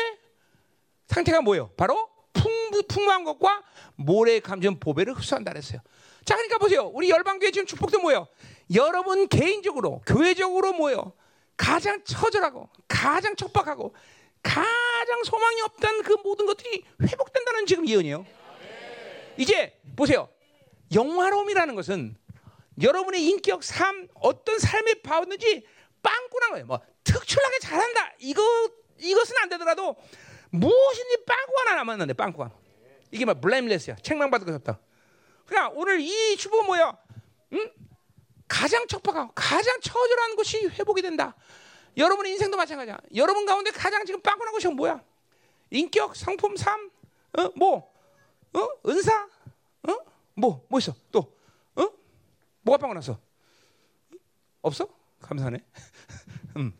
상태가 뭐예요? 바로 풍부, 풍부한 것과 모래 감전 보배를 흡수한다 그랬어요. 자, 그러니까 보세요. 우리 열방교회 지금 축복도 뭐예요? 여러분 개인적으로, 교회적으로 뭐예요? 가장 처절하고, 가장 척박하고, 가장 소망이 없다는 그 모든 것들이 회복된다는 지금 예언이에요. 이제 보세요. 영화로움이라는 것은 여러분의 인격, 삶, 어떤 삶에 봐왔는지 빵꾸난 거예요. 뭐 특출나게 잘한다. 이거 이것은 안 되더라도 무엇인지 빵꾸 하나 남았는데 빵꾸 하나. 이게 막 블레임레스야. 책망받을 것 없다. 그러니까 오늘 이 주보 뭐야? 응? 가장 척박하고 가장 처절한 것이 회복이 된다. 여러분의 인생도 마찬가지야. 여러분 가운데 가장 지금 빵꾸난 것이 뭐야? 인격, 상품, 삶, 어, 뭐, 어, 은사, 어, 뭐, 뭐 있어? 또, 어, 뭐가 빵꾸 났어? 없어? 감사하네. 음,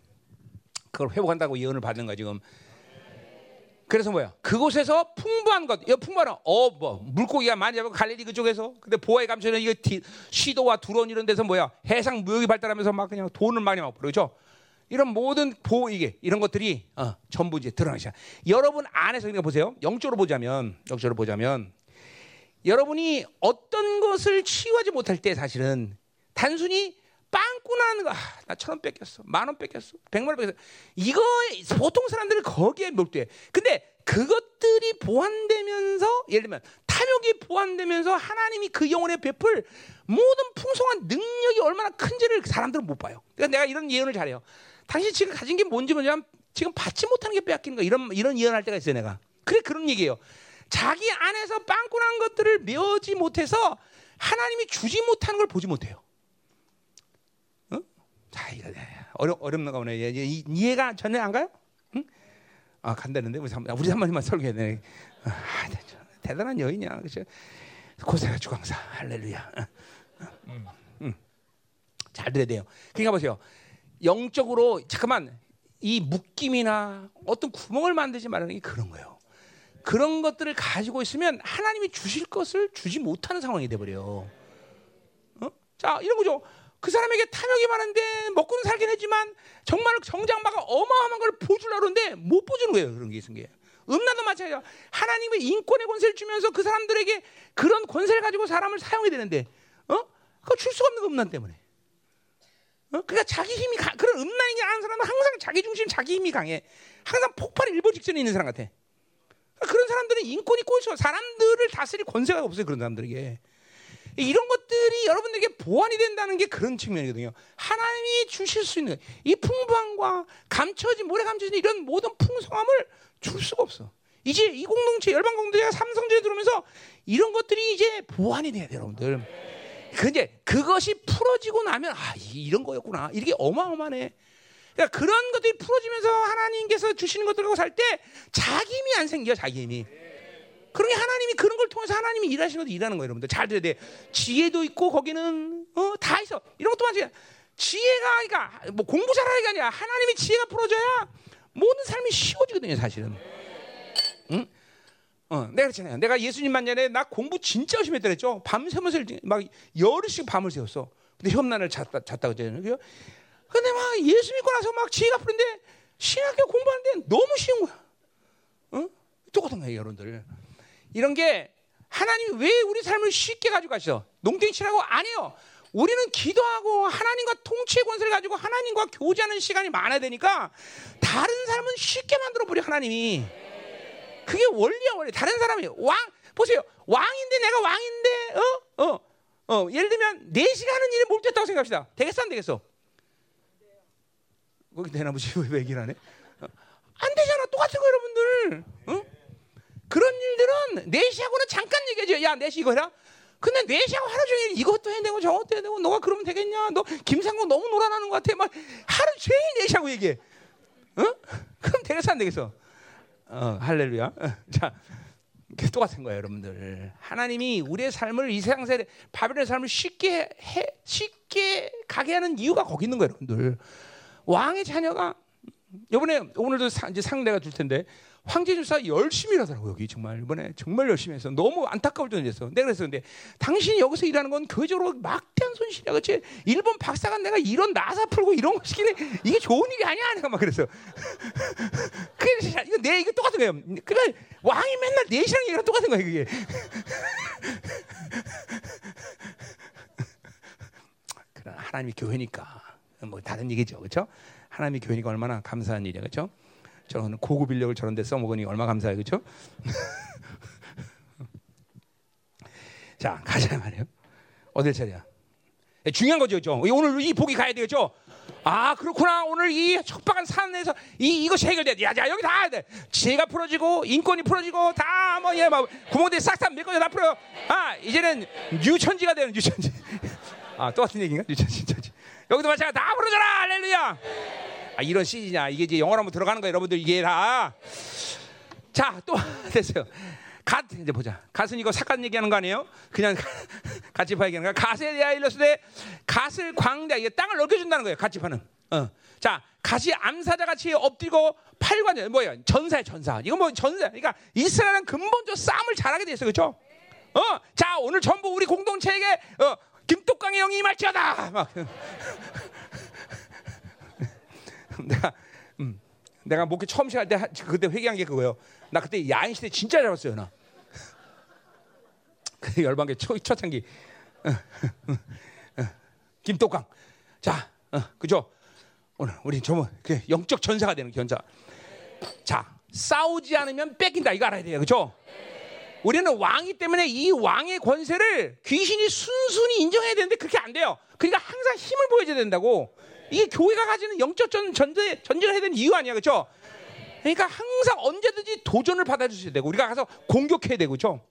그걸 회복한다고 예언을 받는 거야 지금. 그래서 뭐야? 그곳에서 풍부한 것, 이 풍부한 어, 뭐 물고기가 많이 잡고 갈릴리 그쪽에서. 근데 보아의 감천은 이거 디, 시도와 두론 이런 데서 뭐야? 해상 무역이 발달하면서 막 그냥 돈을 많이 막 그러죠. 이런 모든 보 이게 이런 것들이 어, 전부 이제 드러나기 시작. 여러분 안에서 그러니까 보세요. 영적으로 보자면, 영적으로 보자면 여러분이 어떤 것을 치유하지 못할 때 사실은 단순히 빵꾸나는 거, 아, 나천 원 뺏겼어, 만 원 뺏겼어, 백만 원 뺏겼어. 이거 보통 사람들은 거기에 몰두해. 근데 그것들이 보완되면서 예를 들면 탐욕이 보완되면서 하나님이 그 영혼에 베풀 모든 풍성한 능력이 얼마나 큰지를 사람들은 못 봐요. 그러니까 내가 이런 예언을 잘해요. 당신 지금 가진 게 뭔지 뭐냐면 지금 받지 못하는 게 빼앗기는 거 이런 이런 예언할 때가 있어요, 내가. 그래 그런 얘기예요. 자기 안에서 빵꾸난 것들을 메우지 못해서 하나님이 주지 못하는 걸 보지 못해요. 자, 이거 어려 어렵나 보네. 이, 이해가 전혀 안 가요? 응? 아 간다는데 우리 한 우리 한 번만 설교해. 아, 대단한 여인이야, 그렇죠? 고생하 주강사, 할렐루야. 응. 응. 잘 들어야 돼요. 그러니까 보세요. 영적으로 잠깐만 이 묶임이나 어떤 구멍을 만들지 말라는 게 그런 거예요. 그런 것들을 가지고 있으면 하나님이 주실 것을 주지 못하는 상황이 돼버려. 어? 자, 이런 거죠. 그 사람에게 탐욕이 많은데 먹고는 살긴 했지만 정말 정장마가 어마어마한 걸 보주려고 하는데 못 보주는 거예요. 그런 게 있은 게. 음란도 마찬가지야. 하나님의 인권의 권세를 주면서 그 사람들에게 그런 권세를 가지고 사람을 사용해야 되는데, 어? 그거 줄 수가 없는 거 음란 때문에. 어? 그러니까 자기 힘이 가, 그런 음란이 아는 사람은 항상 자기 중심, 자기 힘이 강해. 항상 폭발 일보 직전에 있는 사람 같아. 그러니까 그런 사람들은 인권이 꼬이서 사람들을 다스릴 권세가 없어요. 그런 사람들에게. 이런 것들이 여러분들에게 보완이 된다는 게 그런 측면이거든요. 하나님이 주실 수 있는 이 풍부함과 감춰진 모래 감춰진 이런 모든 풍성함을 줄 수가 없어. 이제 이 공동체 열방 공동체가 삼성제에 들어오면서 이런 것들이 이제 보완이 돼야 돼요, 여러분들. 근데 그것이 풀어지고 나면 아 이런 거였구나. 이게 어마어마해. 그러니까 그런 것들이 풀어지면서 하나님께서 주시는 것들하고 살 때 자기 힘이 안 생겨, 자기 힘이. 그러니 하나님이 그런 걸 통해서 하나님이 일하시는 것도 일하는 거예요, 여러분들. 잘 들어야 돼. 지혜도 있고 거기는 어, 다 있어. 이런 것도 마찬가지야. 지혜가 그러니까 뭐 공부 잘하는 게 아니라 하나님이 지혜가 풀어져야 모든 삶이 쉬워지거든요, 사실은. 응? 어, 내가 그랬잖아요. 내가 예수님 만년에 나 공부 진짜 열심히 했다 그랬죠. 밤새면서 막 열흘씩 밤을 새웠어. 근데 험난을 잤다, 잤다 그랬잖아요. 근데 막 예수 믿고 나서 막 지혜가 풀는데 신학교 공부하는데 너무 쉬운 거야. 어? 똑같은 거예요, 여러분들. 이런 게 하나님이 왜 우리 삶을 쉽게 가지고 가시죠? 농땡이 치라고 아니요. 우리는 기도하고 하나님과 통치의 권세를 가지고 하나님과 교제하는 시간이 많아야 되니까 다른 사람은 쉽게 만들어 버려 하나님이. 그게 원리야 원리. 다른 사람이 왕 보세요. 왕인데 내가 왕인데 어? 어. 어, 예를 들면 4시간 하는 일에 몰두했다고 생각합시다. 되겠어 안 되겠어? 거기 되나 보지 왜 얘기를 안 해? 어? 안 되잖아. 똑같은 거 여러분들. 어? 그런 일들은 4시하고는 잠깐 얘기하죠. 야 4시 이거 해라. 근데 4시하고 하루 종일 이것도 해야 되고 저것도 해야 되고 너가 그러면 되겠냐? 너 김상국 너무 놀아나는 것 같아. 막 하루 종일 4시하고 얘기해. 어? 그럼 되겠어 안 되겠어? 어, 할렐루야. 어, 자, 똑같은 거예요, 여러분들. 하나님이 우리의 삶을 이 세상 세 바벨의 삶을 쉽게 해, 쉽게 가게 하는 이유가 거기 있는 거예요, 여러분들. 왕의 자녀가 이번에 오늘도 사, 이제 상 내가 줄 텐데 황제 주사 열심히 일하더라고 여기 정말 이번에 정말 열심히 해서 너무 안타까울 정도였어. 내가 그랬어 근데 당신이 여기서 일하는 건 교회적으로 막대한 손실이야, 그렇지? 일본 박사가 내가 이런 나사 풀고 이런 거 시키네 이게 좋은 일이 아니야, 내가 막 그랬어. 그래 이거 내 이거 똑같은 거예요. 그러니까 왕이 맨날 내 시랑 얘기랑 똑같은 거야 그게. 그러 하나님이 교회니까 뭐 다른 얘기죠, 그렇죠? 하나님이 교회니까 얼마나 감사한 일이야, 그렇죠? 저는 고급 인력을 저런 데 써먹으니 얼마 감사해 그렇죠? 자 가자 말이에요. 어딜 차례야? 예, 중요한 거죠, 죠 오늘 이 복이 가야 되겠죠? 아 그렇구나 오늘 이 척박한 산에서 이 이것이 해결돼야 돼. 야, 야 여기 다 해야 돼. 지혜가 풀어지고 인권이 풀어지고 다 뭐 예 막 구멍들이 싹다 메꿔져 다 풀어요. 아 이제는 유천지가 되는 유천지. 아 똑같은 얘기인가? 유천지. 여기도 마찬가지 다 풀어져라 할렐루야. 아, 이런 시즌이야. 이게 이제 영어로 한번 들어가는 거야, 여러분들 이게 다. 자, 또 됐어요. 갓 이제 보자. 갓은 이거 삭갓 얘기하는 거 아니에요? 그냥 같이 파 얘기하는 거. 갓에 대하 일렀을 갓을 광대 이게 땅을 넓혀준다는 거예요. 갓집하는. 어. 자, 갓이 암사자 같이 엎드리고 팔관 뭐야 전사야 전사. 이거 뭐 전사. 그러니까 이스라엘은 근본적 싸움을 잘하게 됐어, 그렇죠? 어, 자 오늘 전부 우리 공동체에게 어, 김똑강의 영이 임할지어다. 막. 내가 음, 내가 목회 처음 시작할 때 그때 회개한 게 그거예요. 나 그때 야인 시대 진짜 잘했어요, 나. 그 열방계 초 초창기 김똑강. 자, 어, 그죠? 오늘 우리 좀그 영적 전사가 되는 견자. 자, 싸우지 않으면 뺏긴다 이거 알아야 돼요, 그죠? 우리는 왕이 때문에 이 왕의 권세를 귀신이 순순히 인정해야 되는데 그렇게 안 돼요. 그러니까 항상 힘을 보여줘야 된다고. 이게 교회가 가지는 영적 전, 전제, 전쟁을 해야 되는 이유 아니야, 그렇죠? 그러니까 항상 언제든지 도전을 받아주셔야 되고 우리가 가서 공격해야 되고, 그렇죠?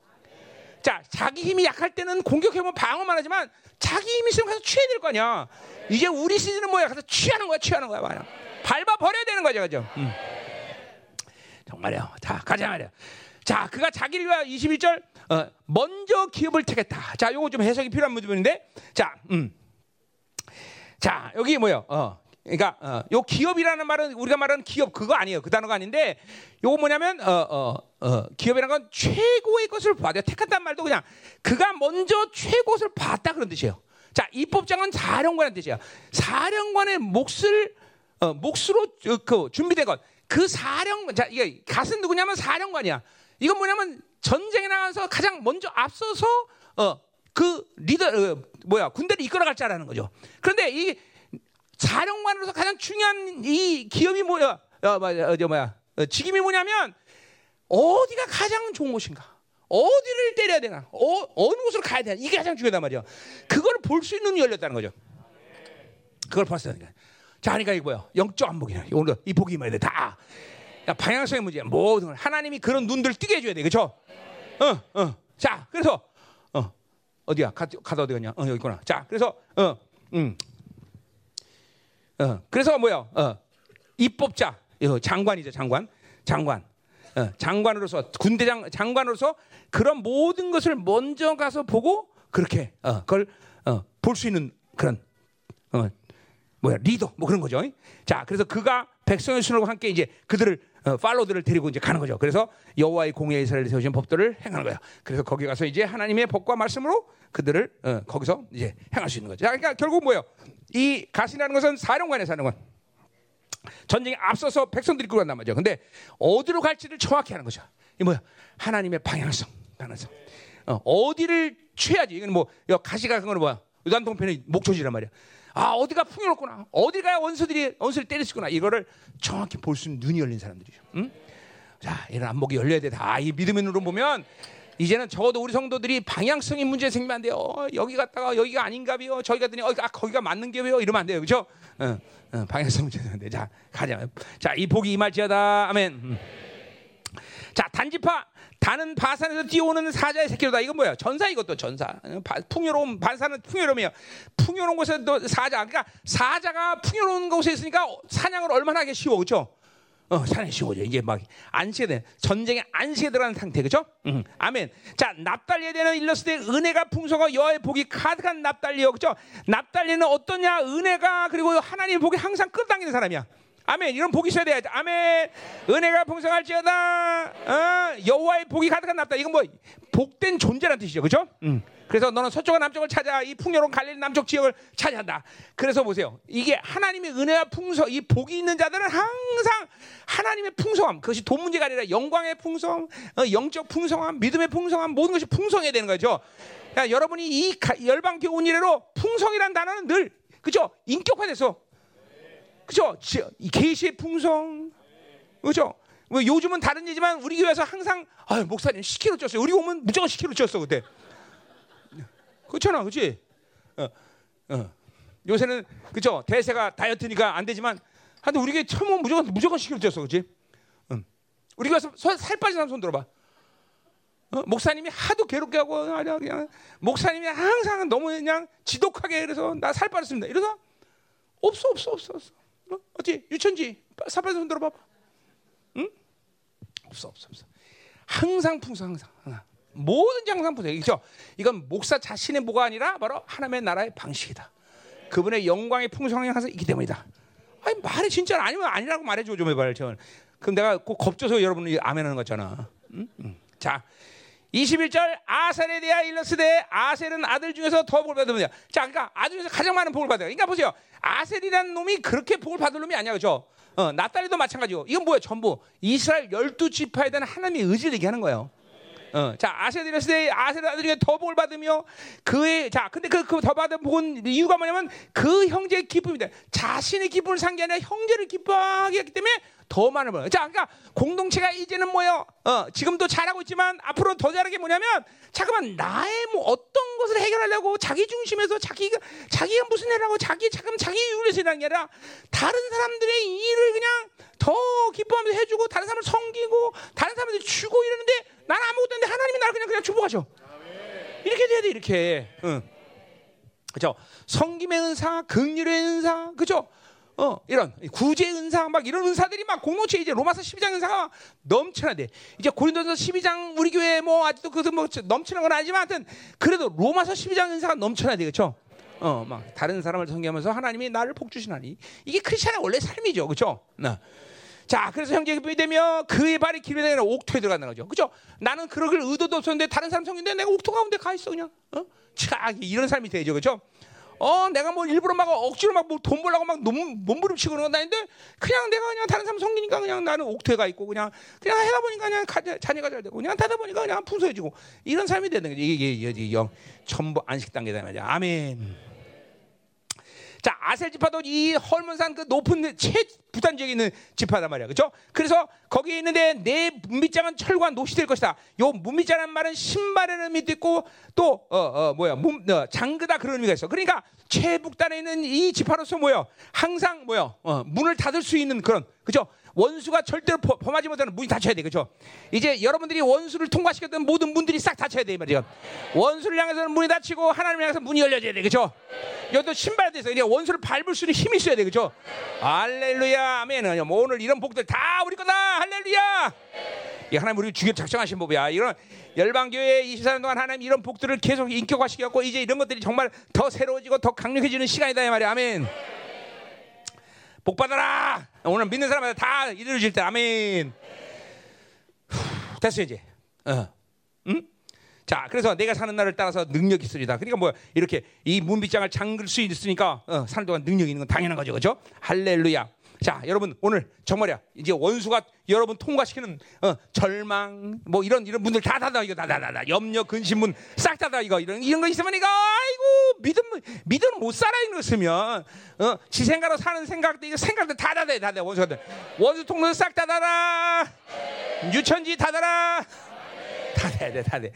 자, 자기 힘이 약할 때는 공격해보면 방어만 하지만 자기 힘이 있으면 가서 취해야 될 거 아니야. 이제 우리 시즌은 뭐야? 가서 취하는 거야, 취하는 거야, 말이야. 밟아 버려야 되는 거죠, 그죠? 음. 정말요. 자, 가자 말이야. 자, 그가 자기를 21절 어, 먼저 기업을 택했다. 자, 요거 좀 해석이 필요한 부분인데, 자, 음, 자 여기 뭐요? 어, 그러니까 어, 요 기업이라는 말은 우리가 말하는 기업 그거 아니에요. 그 단어가 아닌데, 요거 뭐냐면 어, 어, 어, 기업이라는 건 최고의 것을 봐야 택한다는 말도 그냥 그가 먼저 최고를 봤다 그런 뜻이에요. 자, 입법장은 사령관의 뜻이야. 사령관의 몫을 어, 몫으로 그 준비된 것. 그 사령, 자, 이게 갓은 누구냐면 사령관이야. 이건 뭐냐면 전쟁에 나가서 가장 먼저 앞서서 어, 그 리더 어, 뭐야 군대를 이끌어갈 자라는 거죠. 그런데 이 사령관으로서 가장 중요한 이 기업이 뭐야? 어, 맞아, 어, 저 뭐야? 어, 직임이 뭐냐면 어디가 가장 좋은 곳인가? 어디를 때려야 되나? 어, 어느 곳으로 가야 되나? 이게 가장 중요하단 말이야. 그걸 볼 수 있는 열렸다는 거죠. 그걸 봤어요. 자, 그러니까 이거 뭐야? 영적 안목이야. 오늘 이 뭐야 돼? 다. 야, 방향성의 문제야. 모든 걸 하나님이 그런 눈들 뜨게 해줘야 돼, 그렇죠? 어, 어. 자, 그래서 어 어디야? 가, 가다 어디 갔냐? 어 여기 있구나. 자, 그래서 어, 음, 어, 그래서 뭐야? 어, 입법자, 어, 장관이죠, 장관, 장관, 어, 장관으로서 군대장 장관으로서 그런 모든 것을 먼저 가서 보고 그렇게 어, 그걸 어, 볼 수 있는 그런 어, 뭐야 리더 뭐 그런 거죠. 자, 그래서 그가 백성의 순으로 함께 이제 그들을 어, 팔로들을 데리고 이제 가는 거죠. 그래서 여호와의 공예 이스라엘에 세우신 법도를 행하는 거야. 그래서 거기 가서 이제 하나님의 법과 말씀으로 그들을 어, 거기서 이제 행할 수 있는 거죠. 자, 그러니까 결국 뭐예요? 이 가시라는 것은 사령관의 사령관. 전쟁에 앞서서 백성들이 끌어간단 말이죠. 근데 어디로 갈지를 정확히 하는 거죠. 이 뭐야? 하나님의 방향성, 방향성. 어, 어디를 취해야지. 이건 뭐 가시가 그건 뭐야? 유단동편의 목초지란 말이야. 아 어디가 풍요롭구나 어디가 원수들이 원수를 때리시구나 이거를 정확히 볼 수 있는 눈이 열린 사람들이죠. 응? 자 이런 안목이 열려야 돼. 다이 믿음의 눈으로 보면 이제는 적어도 우리 성도들이 방향성이 문제 생기면 안 돼요. 어, 여기 갔다가 여기가 아닌가요? 저기 갔더니 어, 아, 거기가 맞는 게요? 이러면 안 돼요. 그죠? 어, 어, 방향성 문제 생기는데 자 가자. 자이 복이 임할지어다. 아멘. 음. 자 단지파 다는 바산에서 뛰어오는 사자의 새끼로다. 이건 뭐야? 전사 이것도 전사. 풍요로운 반사는 풍요로움이에요. 풍요로운 곳에 또 사자. 그러니까 사자가 풍요로운 곳에 있으니까 사냥을 얼마나 하기 쉬워, 그렇죠? 어, 사냥이 쉬워져. 이게 막 안시에 돼. 전쟁에 안시에 들어가는 상태, 그죠? 음, 아멘. 자, 납달리에 일렀을 때 은혜가 풍성하고 여호와의 복이 가득한 납달리요, 그죠? 납달리는 어떠냐? 은혜가 그리고 하나님의 복이 항상 끌어당기는 사람이야. 아멘. 이런 복이 있어야 돼. 아멘. 은혜가 풍성할지어다. 어, 여호와의 복이 가득한 납다. 이건 뭐 복된 존재라는 뜻이죠. 그죠? 음. 그래서 너는 서쪽과 남쪽을 찾아 이 풍요로운 갈릴리 남쪽 지역을 차지한다. 그래서 보세요. 이게 하나님의 은혜와 풍성, 이 복이 있는 자들은 항상 하나님의 풍성함, 그것이 돈 문제가 아니라 영광의 풍성, 어, 영적 풍성함, 믿음의 풍성함, 모든 것이 풍성해야 되는 거죠. 그러니까 여러분이 이 열방 교훈 이래로 풍성이란 단어는 늘 그죠? 인격화돼서 그죠? 계시의 풍성. 그죠? 뭐 요즘은 다른 얘기지만 우리 교회에서 항상 아, 목사님 10kg 쪘어요. 우리 오면 무조건 10kg 쪘어 그때. 그렇잖아, 그렇지? 어, 어. 요새는 그죠? 대세가 다이어트니까 안 되지만, 하여튼 우리 교회 처음 무조건 무조건 10kg 쪘어, 그렇지? 응. 우리 교회에서 살 빠진 사람 손 들어봐. 어? 목사님이 하도 괴롭게 하고 그냥 목사님이 항상 너무 그냥 지독하게 그래서 나 살 빠졌습니다. 이러서 없어, 없어, 없어, 없어. 어? 어디 유천지 사발 손 들어봐. 응? 없어 없어 없어. 항상 풍성 항상. 항상. 뭐든지 항상 풍성. 그죠? 이건 목사 자신의 뭐가 아니라 바로 하나님의 나라의 방식이다. 그분의 영광의 풍성함이 항상 있기 때문이다. 아니 말이 진짜 아니면 아니라고 말해줘 좀 해봐요. 저. 그럼 내가 꼭 겁줘서 여러분이 아멘하는 거잖아. 응? 응. 자, 21절 아셀에 대하 일러스되 아셀은 아들 중에서 더 복을 받으면 자, 그러니까 아들 중에서 가장 많은 복을 받아요. 그러니까 보세요. 아셀이라는 놈이 그렇게 복을 받을 놈이 아니야, 그죠? 어, 나딸이도 마찬가지고. 이건 뭐야? 전부 이스라엘 열두 지파에 대한 하나님의 의지를 얘기하는 거예요. 어, 자 아셀 일러스되 아셀 아들 중에 더 복을 받으며 그의 자 근데 그그더 받은 복은 이유가 뭐냐면 그 형제의 기쁨이다. 자신의 기쁨을 아니라 형제를 기뻐하게 했기 때문에 더 많은 걸. 자, 그러니까 공동체가 이제는 뭐요? 어, 지금도 잘하고 있지만 앞으로 더 잘하게 뭐냐면 잠깐만 나의 뭐 어떤 것을 해결하려고 자기 중심에서 자기가 자기가 무슨 일하고 자기 잠깐 자기 이유를 하는 게 아니라 다른 사람들의 일을 그냥 더 기뻐하면서 해주고 다른 사람을 섬기고 다른 사람들 주고 이러는데 나는 아무것도 없는데 하나님이 나를 그냥 그냥 축복하셔. 이렇게 돼야 돼 이렇게. 응. 그죠? 성김의 은사, 긍휼의 은사, 그죠? 어, 이런 구제 은사 막 이런 은사들이 막 공동체 이제 로마서 12장 은사가 넘쳐나 돼. 이제 고린도서 12장 우리 교회 뭐 아직도 그뭐 넘치는 건 아니지만 하여튼 그래도 로마서 12장 은사가 넘쳐나 돼. 그렇죠? 어, 막 다른 사람을 섬기면서 하나님이 나를 복 주시나니 이게 크리스천의 원래 삶이죠. 그렇죠? 나. 자, 그래서 형제 기쁨이 되며 그의 발이 길이 되는 옥토에 들어간다는 거죠. 그죠? 나는 그러길 의도도 없었는데 다른 사람 성인데 내가 옥토 가운데 가 있어 그냥. 어? 자, 이런 삶이 되죠. 그죠? 어, 내가 뭐 일부러 막 억지로 막 돈 벌라고 막 너무 몸부림치고 그런 건 아닌데 그냥 내가 그냥 다른 사람 성기니까 그냥 나는 옥토에 가 있고 그냥 그냥 해다 보니까 그냥 가, 자녀가 잘 되고 그냥 타다 보니까 그냥 풍성해지고 이런 삶이 되는 거지. 이게 이게, 이게 영 전부 안식 단계다 말이야. 아멘. 자 아셀 지파도 이 헐문산 그 높은 최부단 지역에 있는 지파단 말이야, 그렇죠? 그래서 거기에 있는데 내 문빗장은 철과 노시 될 것이다. 요 문빗장이라는 말은 신발이라는 의미도 있고 또 어 어 뭐야 문, 어, 장그다 그런 의미가 있어. 그러니까 최북단에 있는 이 지파로서 뭐야 항상 뭐야 어, 문을 닫을 수 있는 그런 그렇죠? 원수가 절대로 범하지 못하는 문이 닫혀야 돼. 그죠? 이제 여러분들이 원수를 통과시켰던 모든 문들이 싹 닫혀야 돼. 말이야. 원수를 향해서는 문이 닫히고 하나님을 향해서 문이 열려져야 돼. 그죠? 여기도 신발에 대해서 이제 원수를 밟을 수 있는 힘이 있어야 돼. 그죠? 할렐루야. 아멘. 뭐 오늘 이런 복들 다 우리 거다. 할렐루야. 이 하나님 우리 주기 작정하신 법이야. 이런 열방교회 24년 동안 하나님 이런 복들을 계속 인격화시켰고 이제 이런 것들이 정말 더 새로워지고 더 강력해지는 시간이다. 이 말이야. 아멘. 복 받아라. 오늘 믿는 사람마다 다 이루어질 때 아멘. 후, 됐어 이제. 어. 응? 자, 그래서 내가 사는 날을 따라서 능력이 있으리다. 그러니까 뭐 이렇게 이 문빗장을 잠글 수 있으니까 어, 사는 동안 능력이 있는 건 당연한 거죠, 그렇죠? 할렐루야. 자, 여러분 오늘 정말이야. 이제 원수가 여러분 통과시키는 어, 절망 뭐 이런 이런 분들 다 닫아 이거 다다다다 염려 근심문 싹 닫아 이거 이런 이런 거 있으면 이거 아이고 믿음 믿음 못 살아 이랬으면 어, 지 생각으로 사는 생각들 이거 생각들 다 닫아야 닫아 원수들 원수 통로 싹 닫아라 유천지 닫아라 닫아야 돼 돼.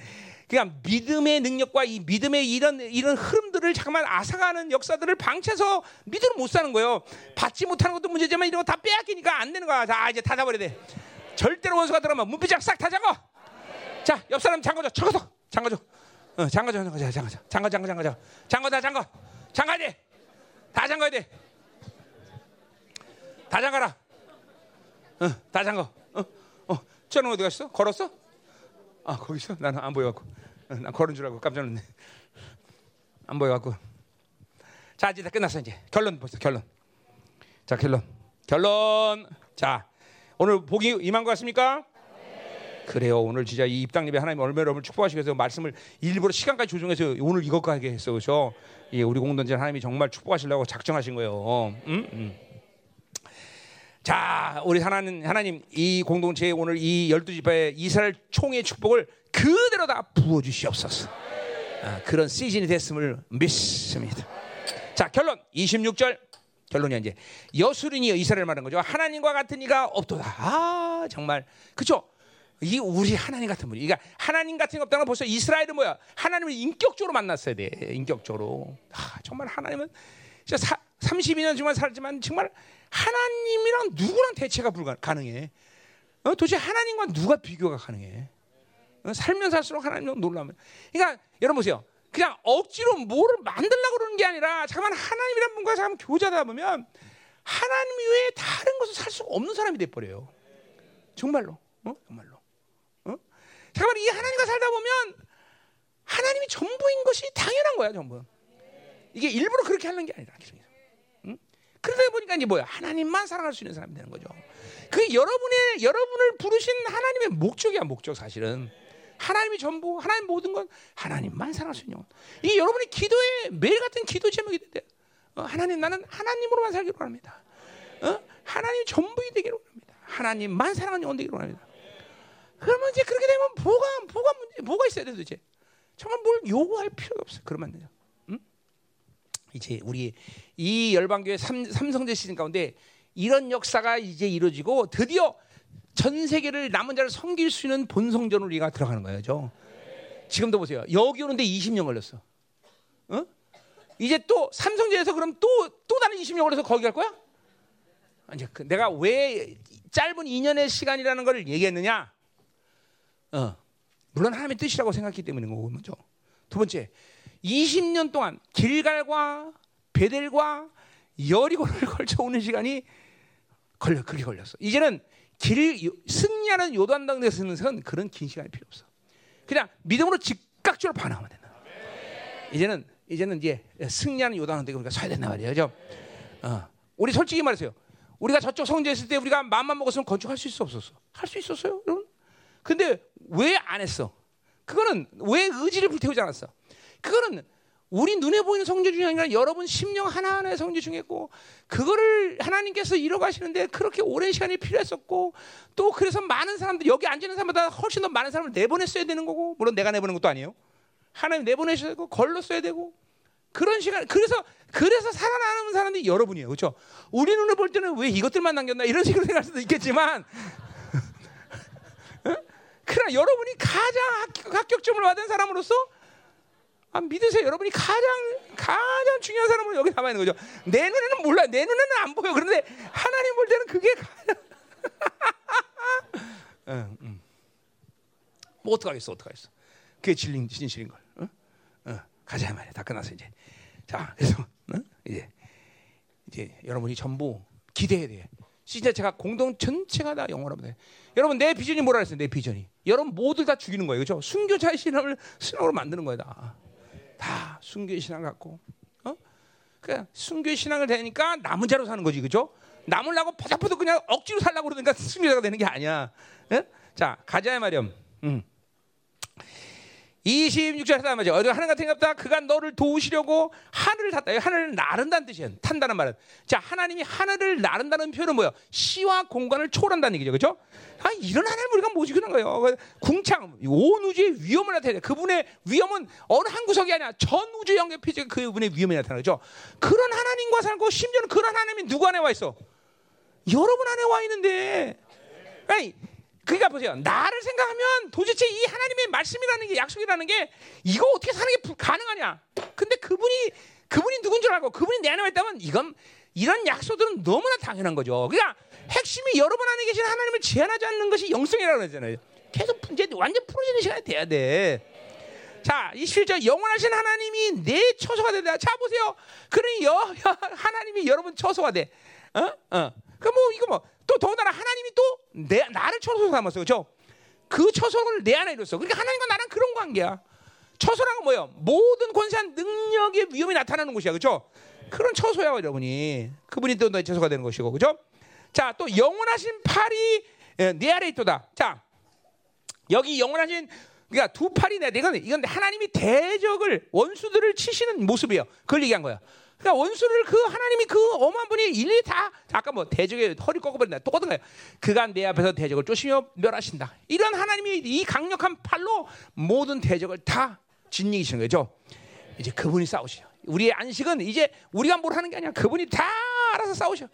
그러니까 믿음의 능력과 이 믿음의 이런 이런 흐름들을 잠깐만 앗아가는 역사들을 방치해서 믿음을 못 사는 거예요. 받지 못하는 것도 문제지만 이런 거 다 빼앗기니까 안 되는 거야. 자 이제 닫아버려야 돼. 절대로 원수가 들어가면 문비장 싹 다 잠궈. 자, 옆 사람 잠궈줘. 잠궈서 잠궈줘. 어, 잠궈줘, 잠궈줘, 잠궈줘. 잠궈, 잠궈, 잠궈, 잠궈, 다 잠궈. 잠가야 돼. 다 잠가야 돼. 다 잠가라. 어, 다 잠궈. 어, 어, 저는 어디 갔어? 걸었어? 아, 거기서 나는 안 보여갖고. 나 걸은 줄 알고 깜짝 놀랐네. 안 보여갖고. 자, 이제 다 끝났어 이제. 결론 벌써 결론. 자, 결론. 결론. 자, 오늘 복이 임한 것 같습니까? 그래요. 오늘 진짜 이 입당 예배 하나님 얼마나 여러분을 축복하시기 위해서 말씀을 일부러 시간까지 조정해서 오늘 이것까지 했어. 그렇죠? 예, 우리 공동체 하나님이 정말 축복하시려고 작정하신 거예요. 음? 음. 자, 우리 하나님 하나님 이 공동체에 오늘 이 열두 지파의 이스라엘 총의 축복을 그대로 다 부어 주시옵소서. 아, 그런 시즌이 됐음을 믿습니다. 자, 결론 26절 결론이 이제 여수린이 이스라엘 말하는 거죠. 하나님과 같은 이가 없도다. 아, 정말 그렇죠? 이 우리 하나님 같은 분이. 그러니까 하나님 같은 게 없다는 건 벌써 이스라엘은 뭐야? 하나님을 인격적으로 만났어야 돼. 인격적으로. 아, 정말 하나님은 진짜 사, 32년 정말 살지만 정말 하나님이랑 누구랑 대체가 불가능해. 어? 도대체 하나님과 누가 비교가 가능해? 어? 살면 살수록 하나님 놀라면. 그러니까 여러분 보세요. 그냥 억지로 뭐를 만들려고 그러는 게 아니라 잠깐만 하나님이란 분과 잠깐 교제하다 보면 하나님 외에 다른 것을 살 수가 없는 사람이 돼 버려요. 정말로, 어? 정말로. 어? 잠깐만 이 하나님과 살다 보면 하나님이 전부인 것이 당연한 거야, 전부. 이게 일부러 그렇게 하는 게 아니라. 응? 그러다 보니까 이제 뭐야? 하나님만 사랑할 수 있는 사람이 되는 거죠. 그 여러분의 여러분을 부르신 하나님의 목적이야, 목적 사실은. 하나님이 전부, 하나님 모든 건 하나님만 사랑할 수 있는 영. 이 여러분이 기도에 매일 같은 기도 제목이 된대. 어, 하나님 나는 하나님으로만 살기로 합니다. 어? 하나님 전부이 되기로 합니다. 하나님만 사랑하는 영혼 되기로 합니다. 그러면 이제 그렇게 되면 뭐가 뭐가 문제, 뭐가 있어야 돼 도대체? 정말 뭘 요구할 필요가 없어. 그러면 안 돼요. 응? 이제 우리 이 열방교회 삼, 삼성제 시즌 가운데 이런 역사가 이제 이루어지고 드디어 전 세계를 남은 자를 섬길 수 있는 본성전 우리가 들어가는 거예요. 지금도 보세요. 여기 오는데 20년 걸렸어. 어? 이제 또 삼성제에서 그럼 또 또 다른 20년 걸려서 거기 갈 거야? 이제 그 내가 왜 짧은 2년의 시간이라는 걸 얘기했느냐? 어. 물론 하나님의 뜻이라고 생각했기 때문인 거고 먼저. 두 번째, 20년 동안 길갈과 베델과 여리고를 걸쳐 오는 시간이 걸려 그렇게 걸렸어. 이제는 길 승리하는 요단강에서는 그런 긴 시간이 필요 없어. 그냥 믿음으로 즉각적으로 반응하면 된다. 이제는 이제는 이제 승리하는 요단강에 우리가 서야 된단 말이에요. 그죠? 어. 우리 솔직히 말해서요. 우리가 저쪽 성지에 있을 때 우리가 마음만 먹었으면 건축할 수 있어 없었어? 할 수 있었어요, 여러분? 근데 왜 안 했어? 그거는 왜 의지를 불태우지 않았어? 그거는 우리 눈에 보이는 성지 중에 아니라 여러분 심령 하나하나의 성지 중에고 그거를 하나님께서 이뤄가시는데 그렇게 오랜 시간이 필요했었고 또 그래서 많은 사람들 여기 앉아 있는 사람보다 훨씬 더 많은 사람을 내보냈어야 되는 거고 물론 내가 내보낸 것도 아니에요. 하나님 내보내셔야 되고 걸렀어야 되고 그런 시간 그래서 그래서 살아남은 사람들이 여러분이에요. 그렇죠? 우리 눈에 볼 때는 왜 이것들만 남겼나 이런 식으로 생각할 수도 있겠지만 그러나 여러분이 가장 합격, 점을 받은 사람으로서 아, 믿으세요. 여러분이 가장 가장 중요한 사람으로 여기 남아 있는 거죠. 내 눈에는 몰라. 내 눈에는 안 보여. 그런데 하나님 볼 때는 그게 가장 응, 응. 뭐 어떡하겠어. 어떡하겠어. 그게 진린 진실인 걸. 응? 응. 가자 말이야. 다 끝났어 이제. 자, 그래서 응? 이제 이제 여러분이 전부 기대해야 돼. 진짜 제가 공동 전체가 다 영원하면 돼. 여러분 내 비전이 뭐라 했어요? 내 비전이. 여러분 모두 다 죽이는 거예요. 그렇죠? 순교자의 신앙을 신앙으로 만드는 거야 다. 다 순교의 신앙 갖고. 어? 그냥 순교의 신앙을 되니까 남은 자로 사는 거지. 그렇죠? 남으려고 퍼덕퍼덕 그냥 억지로 살라고 그러니까 순교자가 되는 게 아니야. 예? 자, 가자 말이야. 음. 26절 하다 말이죠. 어디 하늘 같은 게다 그가 너를 도우시려고 하늘을 탔다. 하늘을 나른다는 뜻이에요. 탄다는 말은. 자, 하나님이 하늘을 나른다는 표현은 뭐예요? 시와 공간을 초월한다는 얘기죠. 그렇죠? 아, 이런 하나님 우리가 모시는 거예요. 궁창, 온 우주의 위험을 나타내. 그분의 위험은 어느 한 구석이 아니라 전 우주 영계 피지 그분의 위험이 나타나는 거죠. 그런 하나님과 살고 심지어는 그런 하나님이 누구 안에 와 있어? 여러분 안에 와 있는데. 아니, 그러니까 보세요. 나를 생각하면 도대체 이 하나님의 말씀이라는 게 약속이라는 게 이거 어떻게 사는 게 가능하냐? 근데 그분이 그분이 누군 줄 알고 그분이 내 안에 있다면 이건 이런 약속들은 너무나 당연한 거죠. 그러니까 핵심이 여러분 안에 계신 하나님을 제한하지 않는 것이 영성이라고 그러잖아요. 계속 이제 완전 풀어지는 시간이 돼야 돼. 자, 27절 영원하신 하나님이 내 처소가 된다. 자 보세요. 그러니 여, 여 하나님이 여러분 처소가 돼. 어? 어. 그뭐 이거 뭐 또 더군다나 하나님이 또 내 나를 처소로 삼았어. 그렇죠? 그 처소를 내 안에 이뤘어. 그러니까 하나님과 나랑 그런 관계야. 처소라는 건 뭐예요? 모든 권세한 능력의 위험이 나타나는 곳이야. 그렇죠? 그런 처소야, 여러분이. 그분이 또 너의 처소가 되는 것이고. 그렇죠? 자, 또 영원하신 팔이 예, 내 아래 있도다. 자, 여기 영원하신 그러니까 두 팔이 내 이건 이건 하나님이 대적을 원수들을 치시는 모습이에요. 그걸 얘기한 거야. 그러니까 원수를 그 하나님이 그 어마한 분이 일일이 다 아까 뭐 대적의 허리 꺾어버린다 똑같은 거예요. 그가 내 앞에서 대적을 쫓으며 멸하신다. 이런 하나님이 이 강력한 팔로 모든 대적을 다 진리이시는 거죠. 이제 그분이 싸우시죠. 우리의 안식은 이제 우리가 뭘 하는 게 아니야. 그분이 다 알아서 싸우셔.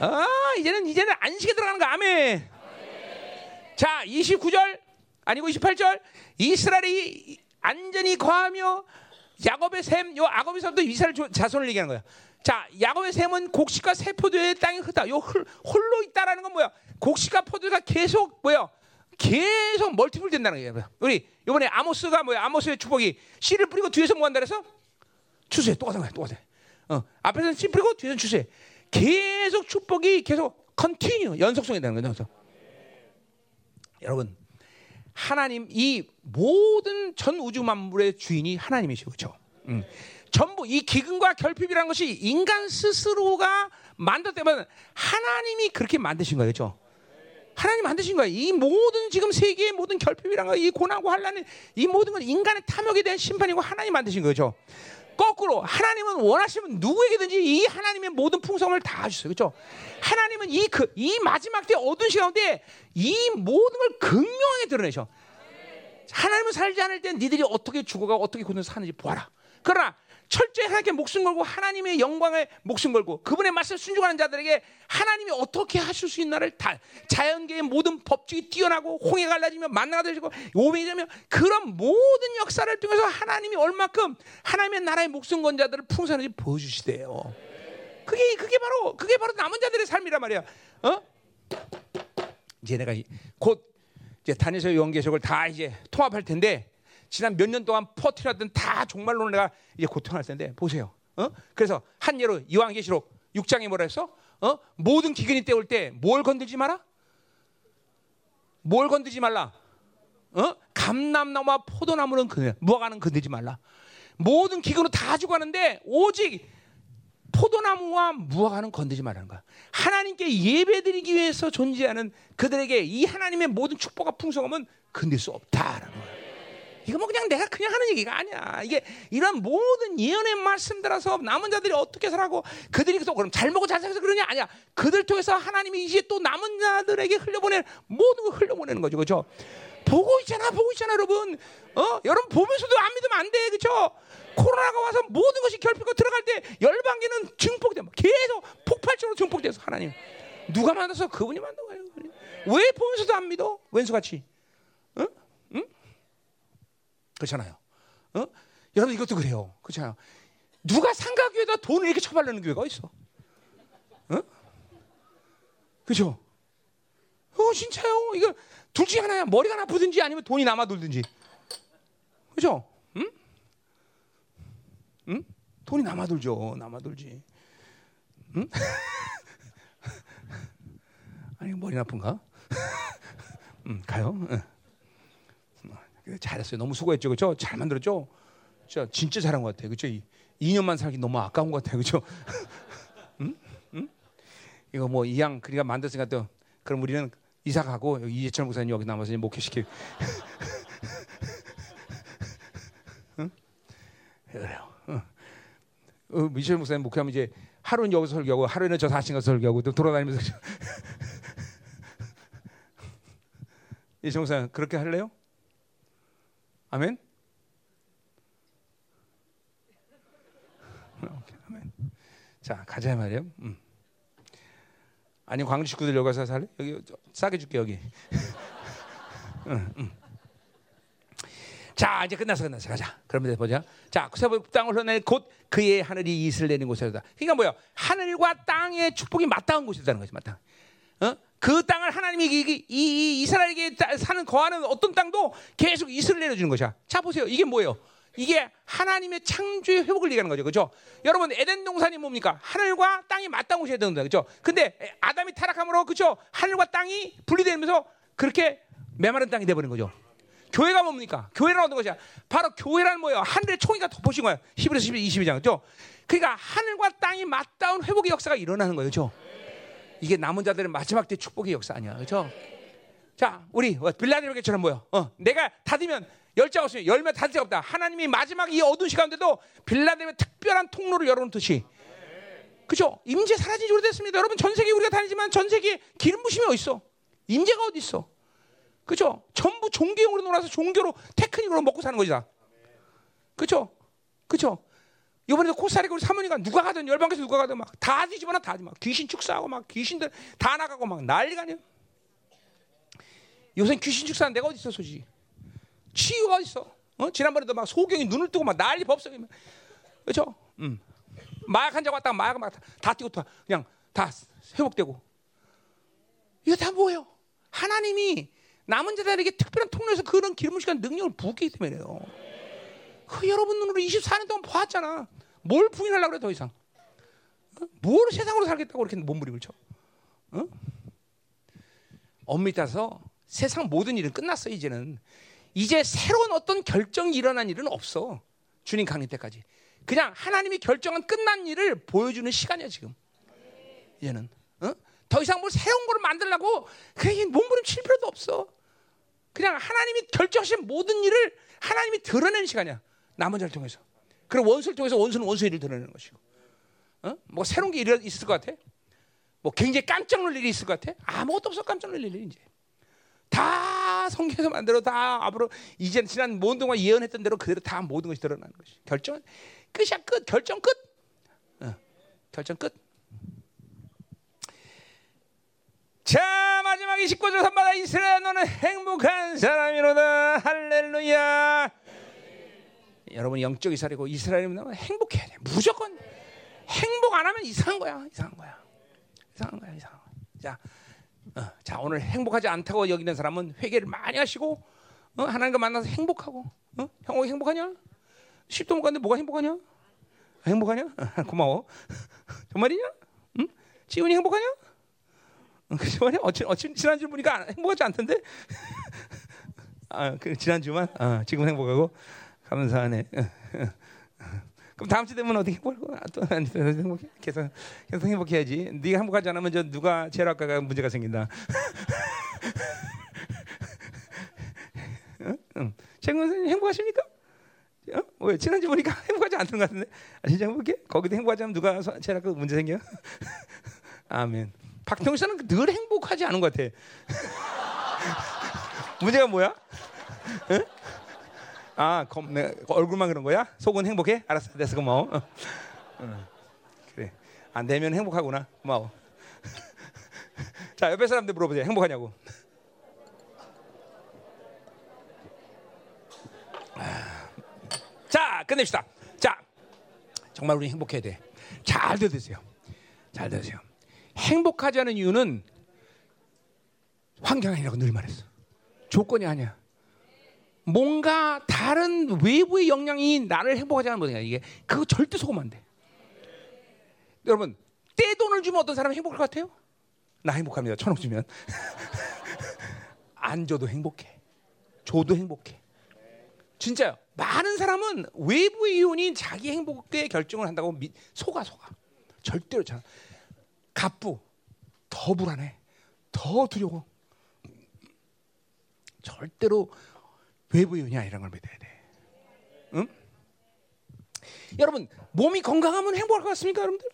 아 이제는 이제는 안식에 들어가는 거 아멘. 자 29절 아니고 28절 이스라엘이 안전히 거하며 야곱의 샘, 요 야곱에서부터 이스라엘 자손을 얘기하는 거야. 자, 야곱의 샘은 곡식과 새 포도의 땅에 흩다. 요 홀로 있다라는 건 뭐야? 곡식과 포도가 계속 뭐야? 계속 멀티플 된다는 거예요. 우리 이번에 아모스가 뭐야? 아모스의 축복이 씨를 뿌리고 뒤에서 뭐 한다 그래서 추수해. 똑같은 거야. 똑같아. 어, 앞에서는 씨 뿌리고 뒤에서는 추수해. 계속 축복이 계속 continue 연속성이 되는 거죠. 여러분 하나님 이 모든 전 우주 만물의 주인이 하나님이시죠. 그렇죠? 음. 전부 이 기근과 결핍이라는 것이 인간 스스로가 만들었다면 하나님이 그렇게 만드신 거예요. 그렇죠? 하나님 만드신 거예요. 이 모든 지금 세계의 모든 결핍이란 거, 이 고난과 환란이 이 모든 건 인간의 탐욕에 대한 심판이고 하나님 만드신 거죠. 거꾸로 하나님은 원하시면 누구에게든지 이 하나님의 모든 풍성을 다 주셨어요. 그렇죠? 하나님은 이 그 이 마지막 때 어두운 시간 가운데 이 모든 걸 극명하게 드러내셔. 하나님은 살지 않을 때 니들이 어떻게 죽어가 어떻게 굳는 사는지 보아라. 그러나 철저히 하나님께 목숨 걸고 하나님의 영광에 목숨 걸고 그분의 말씀 순종하는 자들에게 하나님이 어떻게 하실 수 있나를 다 자연계의 모든 법칙이 뛰어나고 홍해 갈라지며 만나가 되시고 오명이 되면 그런 모든 역사를 통해서 하나님이 얼마큼 하나님의 나라의 목숨 건 자들을 풍성하게 보여주시대요. 그게 그게 바로 그게 바로 남은 자들의 삶이란 말이야. 어? 이제 내가 곧 이제 단에서 영계석을 다 이제 통합할 텐데 지난 몇 년 동안 퍼트렸던 다 종말론을 내가 이제 고통할 텐데 보세요. 어? 그래서 한 예로 요한계시록 6장에 뭐라 했어? 어? 모든 기근이 때올 때 뭘 건들지 마라? 뭘 건들지 말라? 어? 감람나무와 포도나무는 그 무화과는 건들지 말라. 모든 기근으로 다 죽어가는데 오직 포도나무와 무화과는 건들지 말라는 거야. 하나님께 예배드리기 위해서 존재하는 그들에게 이 하나님의 모든 축복과 풍성함은 건들 수 없다라는. 이거 뭐 그냥 내가 그냥 하는 얘기가 아니야. 이게 이런 모든 예언의 말씀들어서 남은 자들이 어떻게 살아고 그들이 또 그럼 잘 먹고 잘 살아서 그러냐 아니야. 그들 통해서 하나님이 이제 또 남은 자들에게 흘려보내 모든 걸 흘려보내는 거죠, 그렇죠? 보고 있잖아, 보고 있잖아, 여러분. 어, 여러분 보면서도 안 믿으면 안 돼, 그렇죠? 코로나가 와서 모든 것이 결핍고 들어갈 때 열방계는 증폭돼, 계속 폭발적으로 증폭돼서 하나님 누가 만들어서 그분이 만든 거예요. 왜 보면서도 안 믿어? 왼수같이. 그렇잖아요. 어? 여러분 이것도 그래요. 그렇잖아요. 누가 상가교회에다 돈을 이렇게 처발르는 교회가 있어? 어? 그죠? 어, 진짜요? 이거 둘 중에 하나야. 머리가 나쁘든지 아니면 돈이 남아 돌든지. 그죠? 응? 응? 돈이 남아 돌죠. 남아 돌지. 응? 아니, 머리 나쁜가? 응, 가요. 응. 잘했어요. 너무 수고했죠. 그죠? 잘 만들었죠? 진짜, 진짜 잘한 것 같아요. 그죠? 2년만 살기 너무 아까운 것 같아요. 그죠? 응? 응? 이거 뭐 이양 그리가 만들었으니까 또 그럼 우리는 이사 가고 이재철 목사님 여기 남아서 목회시킬. 응? 그래요. 어. 어, 이재철 목사님 목회하면 이제 하루는 여기서 설교하고 하루는 저 사신 가서 설교하고 또 돌아다니면서 이재철 목사님 그렇게 할래요? 아멘. 아멘. 자 가자 말이에요. 음. 아니 광주 식구들 여기 가서 살래? 여기 싸게 줄게 여기. 응, 응. 자 이제 끝났어 끝났어 가자. 그러면 보자. 자 세부 땅을 흘러내 곧 그의 하늘이 이슬 내는 곳이다. 그러니까 뭐야? 하늘과 땅의 축복이 맞닿은 곳이라는 거지 맞닿. 어? 그 땅을 하나님이 이, 이, 이 이스라엘에게 사는 거하는 어떤 땅도 계속 이슬을 내려주는 것이야. 자 보세요. 이게 뭐예요? 이게 하나님의 창조의 회복을 얘기하는 거죠. 그죠? 여러분, 에덴 동산이 뭡니까? 하늘과 땅이 곳이어야 된다. 그죠? 근데 아담이 타락함으로, 그죠? 하늘과 땅이 분리되면서 그렇게 메마른 땅이 돼버린 거죠. 교회가 뭡니까? 교회는 어떤 것이야? 바로 교회라는 뭐예요? 하늘의 총이가 덮으신 거야. 11에서 12장. 그죠? 그러니까 하늘과 땅이 맞닿은 회복의 역사가 일어나는 거예요. 그죠? 이게 남은 자들의 마지막 때 축복의 역사 아니야. 그죠? 자, 우리 빌라델비아처럼 뭐요? 어, 내가 닫으면 열자가 없으면 열면 닫을 데가 없다. 하나님이 마지막 이 어두운 시간인데도 빌라델비아 특별한 통로를 열어놓듯이. 그죠? 임재 사라진 지 오래됐습니다. 여러분 전 세계 우리가 다니지만 전 세계 기름 부심이 어디 있어? 임재가 어디 있어? 그죠? 전부 종교용으로 놀아서 종교로 테크닉으로 먹고 사는 거지 다. 그죠? 그죠? 이번에도 코스타리카 우리 사모님과 누가 가든 열방에서 누가 가든 막 다 뒤집어놔 다막 귀신 축사하고 막 귀신들 다 나가고 막 난리가 아니야. 요새 귀신 축사는 내가 어디 있어 소지? 치유가 어디 있어? 어? 지난번에도 막 소경이 눈을 뜨고 막 난리 법석이 그렇죠? 음. 마약 환자 왔다가 마약 막다 뛰고 다 그냥 다 회복되고 이거 다 뭐예요? 하나님이 남은 자들에게 특별한 통로에서 그런 기름 시간 능력을 부었기 때문에요. 그 여러분 눈으로 24년 동안 보았잖아. 뭘 부인하려고 그래 더 이상. 어? 뭘 세상으로 살겠다고 이렇게 몸부림을 쳐? 어? 엄밀히 따서 세상 모든 일은 끝났어 이제는 이제 새로운 어떤 결정이 일어난 일은 없어 주님 강림 때까지 그냥 하나님이 결정한 끝난 일을 보여주는 시간이야 지금 얘는 어? 더 이상 뭘 새로운 걸 만들려고 그게 몸부림 칠 필요도 없어 그냥 하나님이 결정하신 모든 일을 하나님이 드러내는 시간이야 남은 자를 통해서 그리고 원수를 통해서 원수는 원수의 일을 드러내는 것이고 어? 뭐 새로운 게 있을 것 같아? 뭐 굉장히 깜짝 놀랄 일이 있을 것 같아? 아무것도 없어 깜짝 놀랄 일이 이제 다 성경에서 만들어 다 앞으로 이제 지난 모든 동안 예언했던 대로 그대로 다 모든 것이 드러나는 것이 결정 끝이야 끝 결정 끝 어, 결정 끝. 자 마지막 29절 선마다 이스라엘 너는 행복한 사람이로다 할렐루야. 여러분 영적 이스라엘이고 이스라엘이면 행복해야 돼 무조건 행복 안 하면 이상한 거야 이상한 거야 이상한 거야 이상한 거야. 자. 어, 자 오늘 행복하지 않다고 여기는 사람은 회개를 많이 하시고 어, 하나님과 만나서 행복하고 어? 형 행복하냐? 10도 못 갔는데 뭐가 행복하냐? 행복하냐? 어, 고마워 정말이냐? 응? 지훈이 행복하냐? 어, 그 정말이야? 어찌, 어찌 지난주 보니까 안- 행복하지 않던데? 아, 그 지난주만 아, 지금 행복하고 감사하네. 그럼 다음 주 되면 어떻게 아, 또 행복해? 계속 계속 행복해야지. 네가 행복하지 않으면 저 누가 제일 아까가 문제가 생긴다. 어? 응. 최근 선생님 행복하십니까? 어? 왜 지난주 보니까 행복하지 않던 것 같은데? 아, 진짜 행복해? 거기도 행복하지 않으면 누가 서- 제일 아까 문제 생겨? 아멘. 박평수는 늘 행복하지 않은 것 같아. 문제가 뭐야? 응? 아, 검, 내, 얼굴만 그런 거야? 속은 행복해? 알았어, 됐어, 고마워. 어. 어. 그래. 안 되면 행복하구나. 고마워. 자, 옆에 사람들 물어보세요. 행복하냐고. 아. 자, 끝냅시다. 자, 정말 우리 행복해야 돼. 잘 들으세요. 잘 들으세요. 행복하지 않은 이유는 환경 아니라고 늘 말했어. 조건이 아니야. 뭔가 다른 외부의 영향이 나를 행복하지 않은 거야. 이게 그거 절대 속으면 안 돼. 여러분 떼돈을 주면 어떤 사람이 행복할 것 같아요? 나 행복합니다. 천원 주면 안 줘도 행복해. 줘도 행복해. 진짜요. 많은 사람은 외부의 이윤이 자기 행복에 결정을 한다고 미, 속아 속아. 절대로 잘. 갑부 더 불안해. 더 두려워. 절대로 외부 요인이 아니라는 걸 믿어야 돼. 응? 여러분 몸이 건강하면 행복할 것 같습니까, 여러분들?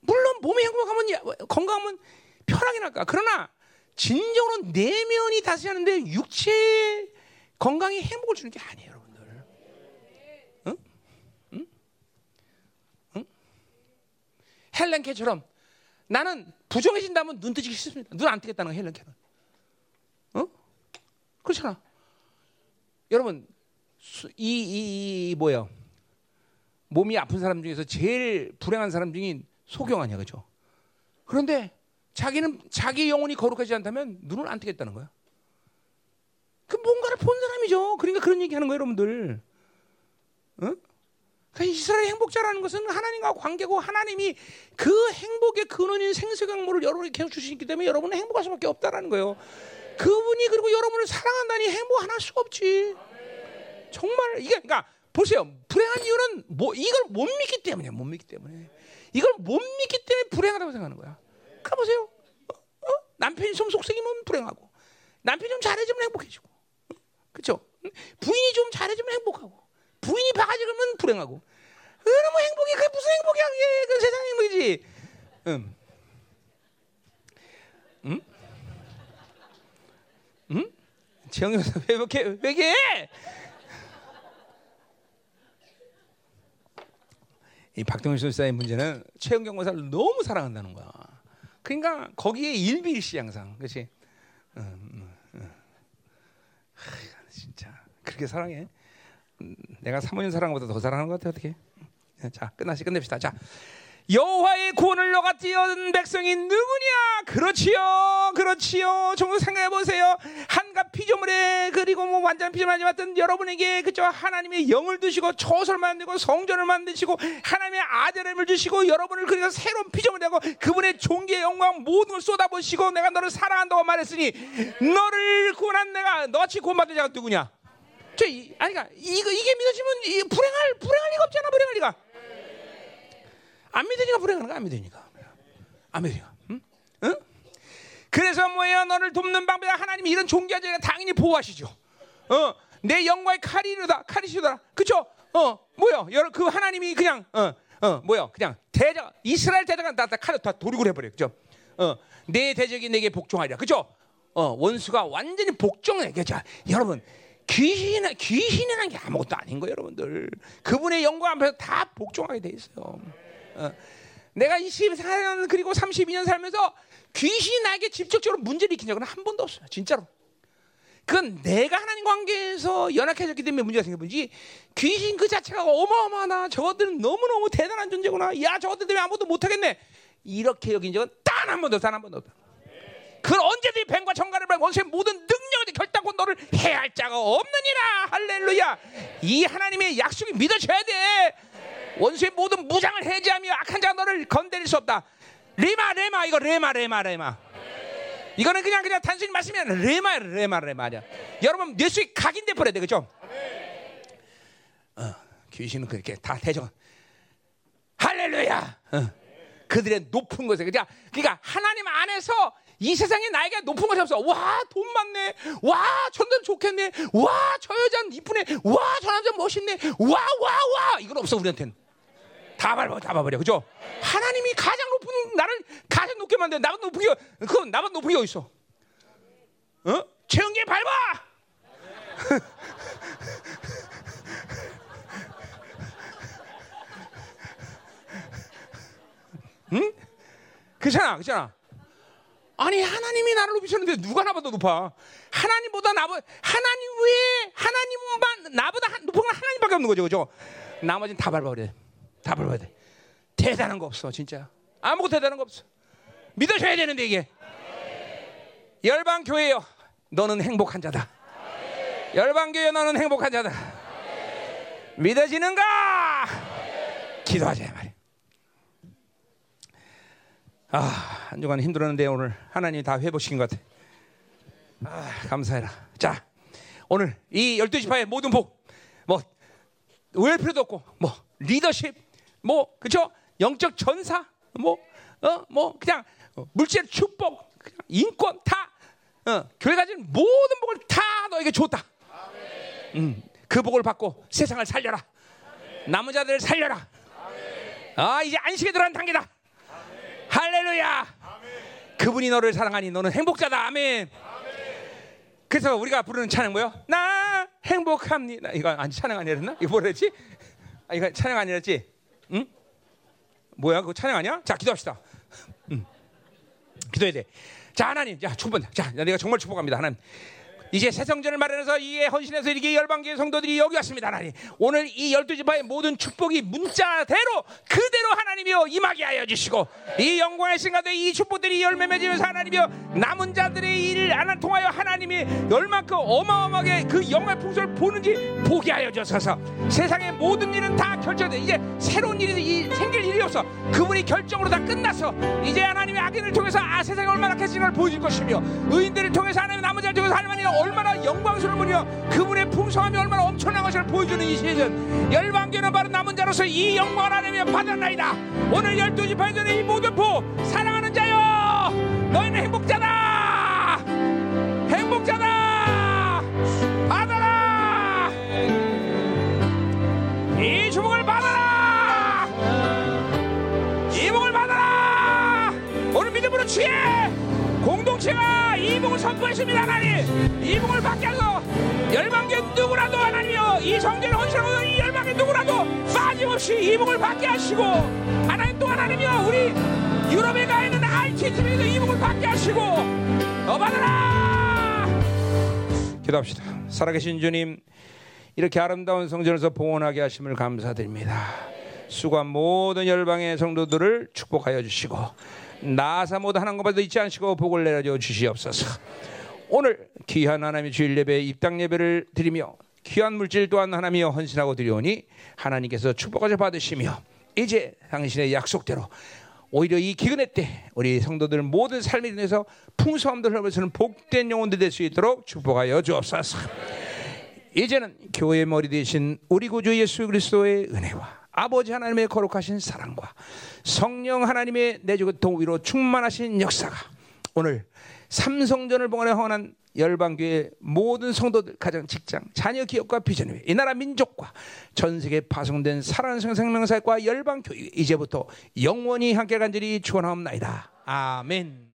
물론 몸이 행복하면 야- 건강하면 편하긴 할까. 그러나 진정으로 내면이 다스리는데 육체 건강이 행복을 주는 게 아니에요, 여러분들. 응? 응? 응? 헬렌 캐처럼 나는 부정해진다면 눈 뜨기 싫습니다. 눈 안 뜨겠다는 거 헬렌 캐는. 어? 그렇잖아. 여러분 수- 이, 이, 이 뭐야? 몸이 아픈 사람 중에서 제일 불행한 사람 중인 소경 아니야, 그죠? 그런데 자기는 자기 영혼이 거룩하지 않다면 눈을 안 뜨겠다는 거야. 그 뭔가를 본 사람이죠. 그러니까 그런 얘기 하는 거예요, 여러분들. 어? 그 이스라엘 행복자라는 것은 하나님과 관계고 하나님이 그 행복의 근원인 생수강물을 여러분에게 계속 주시기 때문에 여러분은 행복할 수밖에 없다라는 거예요. 그분이 그리고 여러분을 사랑한다니 행복 안 할 수가 없지. 정말 이게 그러니까 보세요. 불행한 이유는 뭐 이걸 못 믿기 때문이야. 못 믿기 때문에. 이걸 못 믿기 때문에 불행하다고 생각하는 거야. 가 보세요. 어? 어? 남편이 좀 속썩이면 불행하고 남편이 좀 잘해주면 행복해지고. 그렇죠? 부인이 좀 잘해주면 행복하고 부인이 바가지 그러면 불행하고. 그러면 행복이 그게 무슨 행복이야? 그게 그 세상 행복이지. 음. 음? 음? 재영이 왜 이렇게 왜 이게? 이 박동현 설사의 문제는 최영경 권사를 너무 사랑한다는 거야. 그러니까 거기에 일비일시 항상, 그렇지? 음, 음, 음. 하, 진짜 그렇게 사랑해. 음, 내가 사모님 사랑보다 더 사랑하는 것 같아 어떻게? 자 끝나시 끝냅시다. 자 여호와의 구원을 너가 뛰어든 백성이 누구냐? 그렇지요, 그렇지요. 정말 생각해 보세요. 한갑 피조물에 그리고 뭐뭐 완전 피조하지 않던 여러분에게 그죠 하나님의 영을 드시고 초설 만들고 성전을 만드시고 하나님의 아들을 주시고 여러분을 그래서 새로운 피조물 되고 그분의 종기의 영광 모든 걸 쏟아부시고 내가 너를 사랑한다고 말했으니 너를 구원한 내가 너같이 구원받은 자가 누구냐? 저 이, 아니 그러니까 이거 이게 믿어지면 이 불행할 불행할 리가 없잖아 불행할 리가 안 믿으니까 불행하는 거야 안 믿으니까 안 믿으니까 응? 응? 그래서 뭐예요? 너를 돕는 방법이 하나님이 이런 종교자가 당연히 보호하시죠. 어, 내 영광의 칼이로다, 칼이시다. 그쵸? 어, 뭐요? 그 하나님이 그냥 어, 어, 뭐요? 그냥 대적 이스라엘 대적은 다, 다 칼을 다 도리고 해버려, 그죠? 어, 내 대적이 내게 복종하리라, 그죠? 어, 원수가 완전히 복종해, 그죠? 여러분. 귀신, 귀신이라는 게 아무것도 아닌 거예요, 여러분들. 그분의 영광 앞에서 다 복종하게 돼 있어요. 어. 내가 24년 그리고 32년 살면서 귀신이 나에게 직접적으로 문제를 일으킨 적은 한 번도 없어요. 진짜로. 그건 내가 하나님 관계에서 연약해졌기 때문에 문제가 생긴 거지. 귀신 그 자체가 어마어마하나. 저것들은 너무너무 대단한 존재구나. 야, 저것들 때문에 아무것도 못하겠네. 이렇게 여긴 적은 단 한 번도, 단 한 번도 없다. 그건 언제든지 뱀과 정갈을 말 원수의 모든 능력을 결단코 너를 해할 자가 없느니라. 할렐루야. 이 하나님의 약속이 믿어져야 돼. 원수의 모든 무장을 해제하며 악한 자가 너를 건드릴 수 없다. 레마 레마 이거 레마 레마 레마. 이거는 그냥 그냥 단순히 말씀이 아니라 레마 레마 레마냐. 여러분 예수의 각인돼 버려야 돼 그죠? 어, 귀신은 그렇게 다 대적. 할렐루야. 어, 그들의 높은 것에 그러니까 그러니까 하나님 안에서 이 세상에 나에게 높은 것이 없어. 와, 돈 많네. 와, 저 남자 좋겠네. 와, 저 여자는 이쁘네. 와, 저 남자 멋있네. 와, 와, 와. 이건 없어, 우리한테는. 다 밟아, 다 밟아버려. 그죠? 하나님이 가장 높은, 나를 가장 높게 만든, 나보다 높은 게, 그건 나보다 높은 게 어딨어? 어? 최영계 밟아! 응? 그렇잖아, 그렇잖아. 아니 하나님이 나를 높이셨는데 누가 나보다 높아? 하나님보다 나보 하나님 외에 하나님만 나보다 높은 건 하나님밖에 없는 거죠, 그죠? 나머지는 다 밟아버려, 다 밟아야 돼. 대단한 거 없어, 진짜. 아무것도 대단한 거 없어. 믿으셔야 되는데 이게 열방 교회요. 너는 행복한 자다. 열방 교회 너는 행복한 자다. 믿어지는가? 기도하자 말이야. 아, 한 주간 힘들었는데 오늘 하나님이 다 회복시킨 것 같아. 아, 감사해라. 자, 오늘 이 열두 지파의 모든 복, 뭐, 왜 필요도 없고, 뭐, 리더십, 뭐, 그쵸? 영적 전사, 뭐, 어, 뭐, 그냥 물질 축복, 그냥 인권 다, 어, 교회 가진 모든 복을 다 너에게 줬다. 음, 그 복을 받고 세상을 살려라. 남은 자들을 살려라. 아, 이제 안식에 들어간 단계다. 할렐루야. 그분이 너를 사랑하니 너는 행복자다. 아멘. 그래서 우리가 부르는 찬양 뭐요? 나 행복합니다. 이거 아니 찬양 아니었나? 이거 뭐랬지? 아, 이거 찬양 아니었지? 응? 뭐야? 그거 찬양 아니야? 자, 기도합시다. 응. 기도해야 돼. 자, 하나님, 자, 첫 번째, 자, 내가 정말 축복합니다, 하나님. 이제 새 성전을 마련해서 이게 헌신해서 이렇게 열방계 성도들이 여기 왔습니다. 하나님. 오늘 이 열두 지파의 모든 축복이 문자대로 그대로 하나님이여 임하게 하여 주시고 이 영광의 순간에 이 축복들이 열매 맺으면서 하나님이여 남은 자들의 일을 안 통하여 하나님이 얼만큼 어마어마하게 그 영광의 풍성을 보는지 보게 하여 주셔서. 세상의 모든 일은 다 결정돼. 이제 새로운 일이 생길 일이 없어. 그분이 결정으로 다 끝났어 이제 하나님의 악인을 통해서 아 세상이 얼마나 캐스팅을 보여줄 것이며 의인들을 통해서 하나님 남은 자를 통해서 하나님이 얼마나 영광스러우며 그분의 풍성함이 얼마나 엄청난 것을 보여주는 이 시즌. 열방교는 바로 남은 자로서 이 영광을 하나님 받았나이다. 오늘 열두 지파들의 이 모든 부 사랑하는 자여! 너희는 행복자다! 행복자다! 받아라! 이 주복을 받아라! 이 복을 받아라! 오늘 믿음으로 취해 공동체가 이 복을 선포했습니다 하나님. 이 복을 받게 하소 열방계 누구라도 하나님이여 이 성전 헌신하고 이 열방계 누구라도 빠짐없이 이 복을 받게 하시고 하나님 또 하나님이여 우리 유럽에 가 있는 RTTV도 이 복을 받게 하시고 더 받아라! 기도합시다. 살아계신 주님 이렇게 아름다운 성전에서 봉헌하게 하심을 감사드립니다. 수고한 모든 열방의 성도들을 축복하여 주시고 나사 모두 것마다 잊지 않으시고 복을 내려 주시옵소서. 오늘 귀한 하나님의 주일 예배 입당 예배를 드리며 귀한 물질 또한 하나님이여 헌신하고 드리오니 하나님께서 축복을 받으시며 이제 당신의 약속대로 오히려 이 기근의 때 우리 성도들 모든 삶에 인해서 풍성함들 흘러서는 복된 영혼들 될 수 있도록 축복하여 주옵소서. 이제는 교회의 머리 대신 우리 구주 예수 그리스도의 은혜와 아버지 하나님의 거룩하신 사랑과 성령 하나님의 내주고 동위로 충만하신 역사가 오늘 삼성전을 봉헌에 헌한 열방교회 모든 성도들 가정 직장 자녀 기업과 비전 위에 이 나라 민족과 전 세계 파송된 살아나는 생명사과 열방교회 이제부터 영원히 함께 간절히 축원하옵나이다 아멘.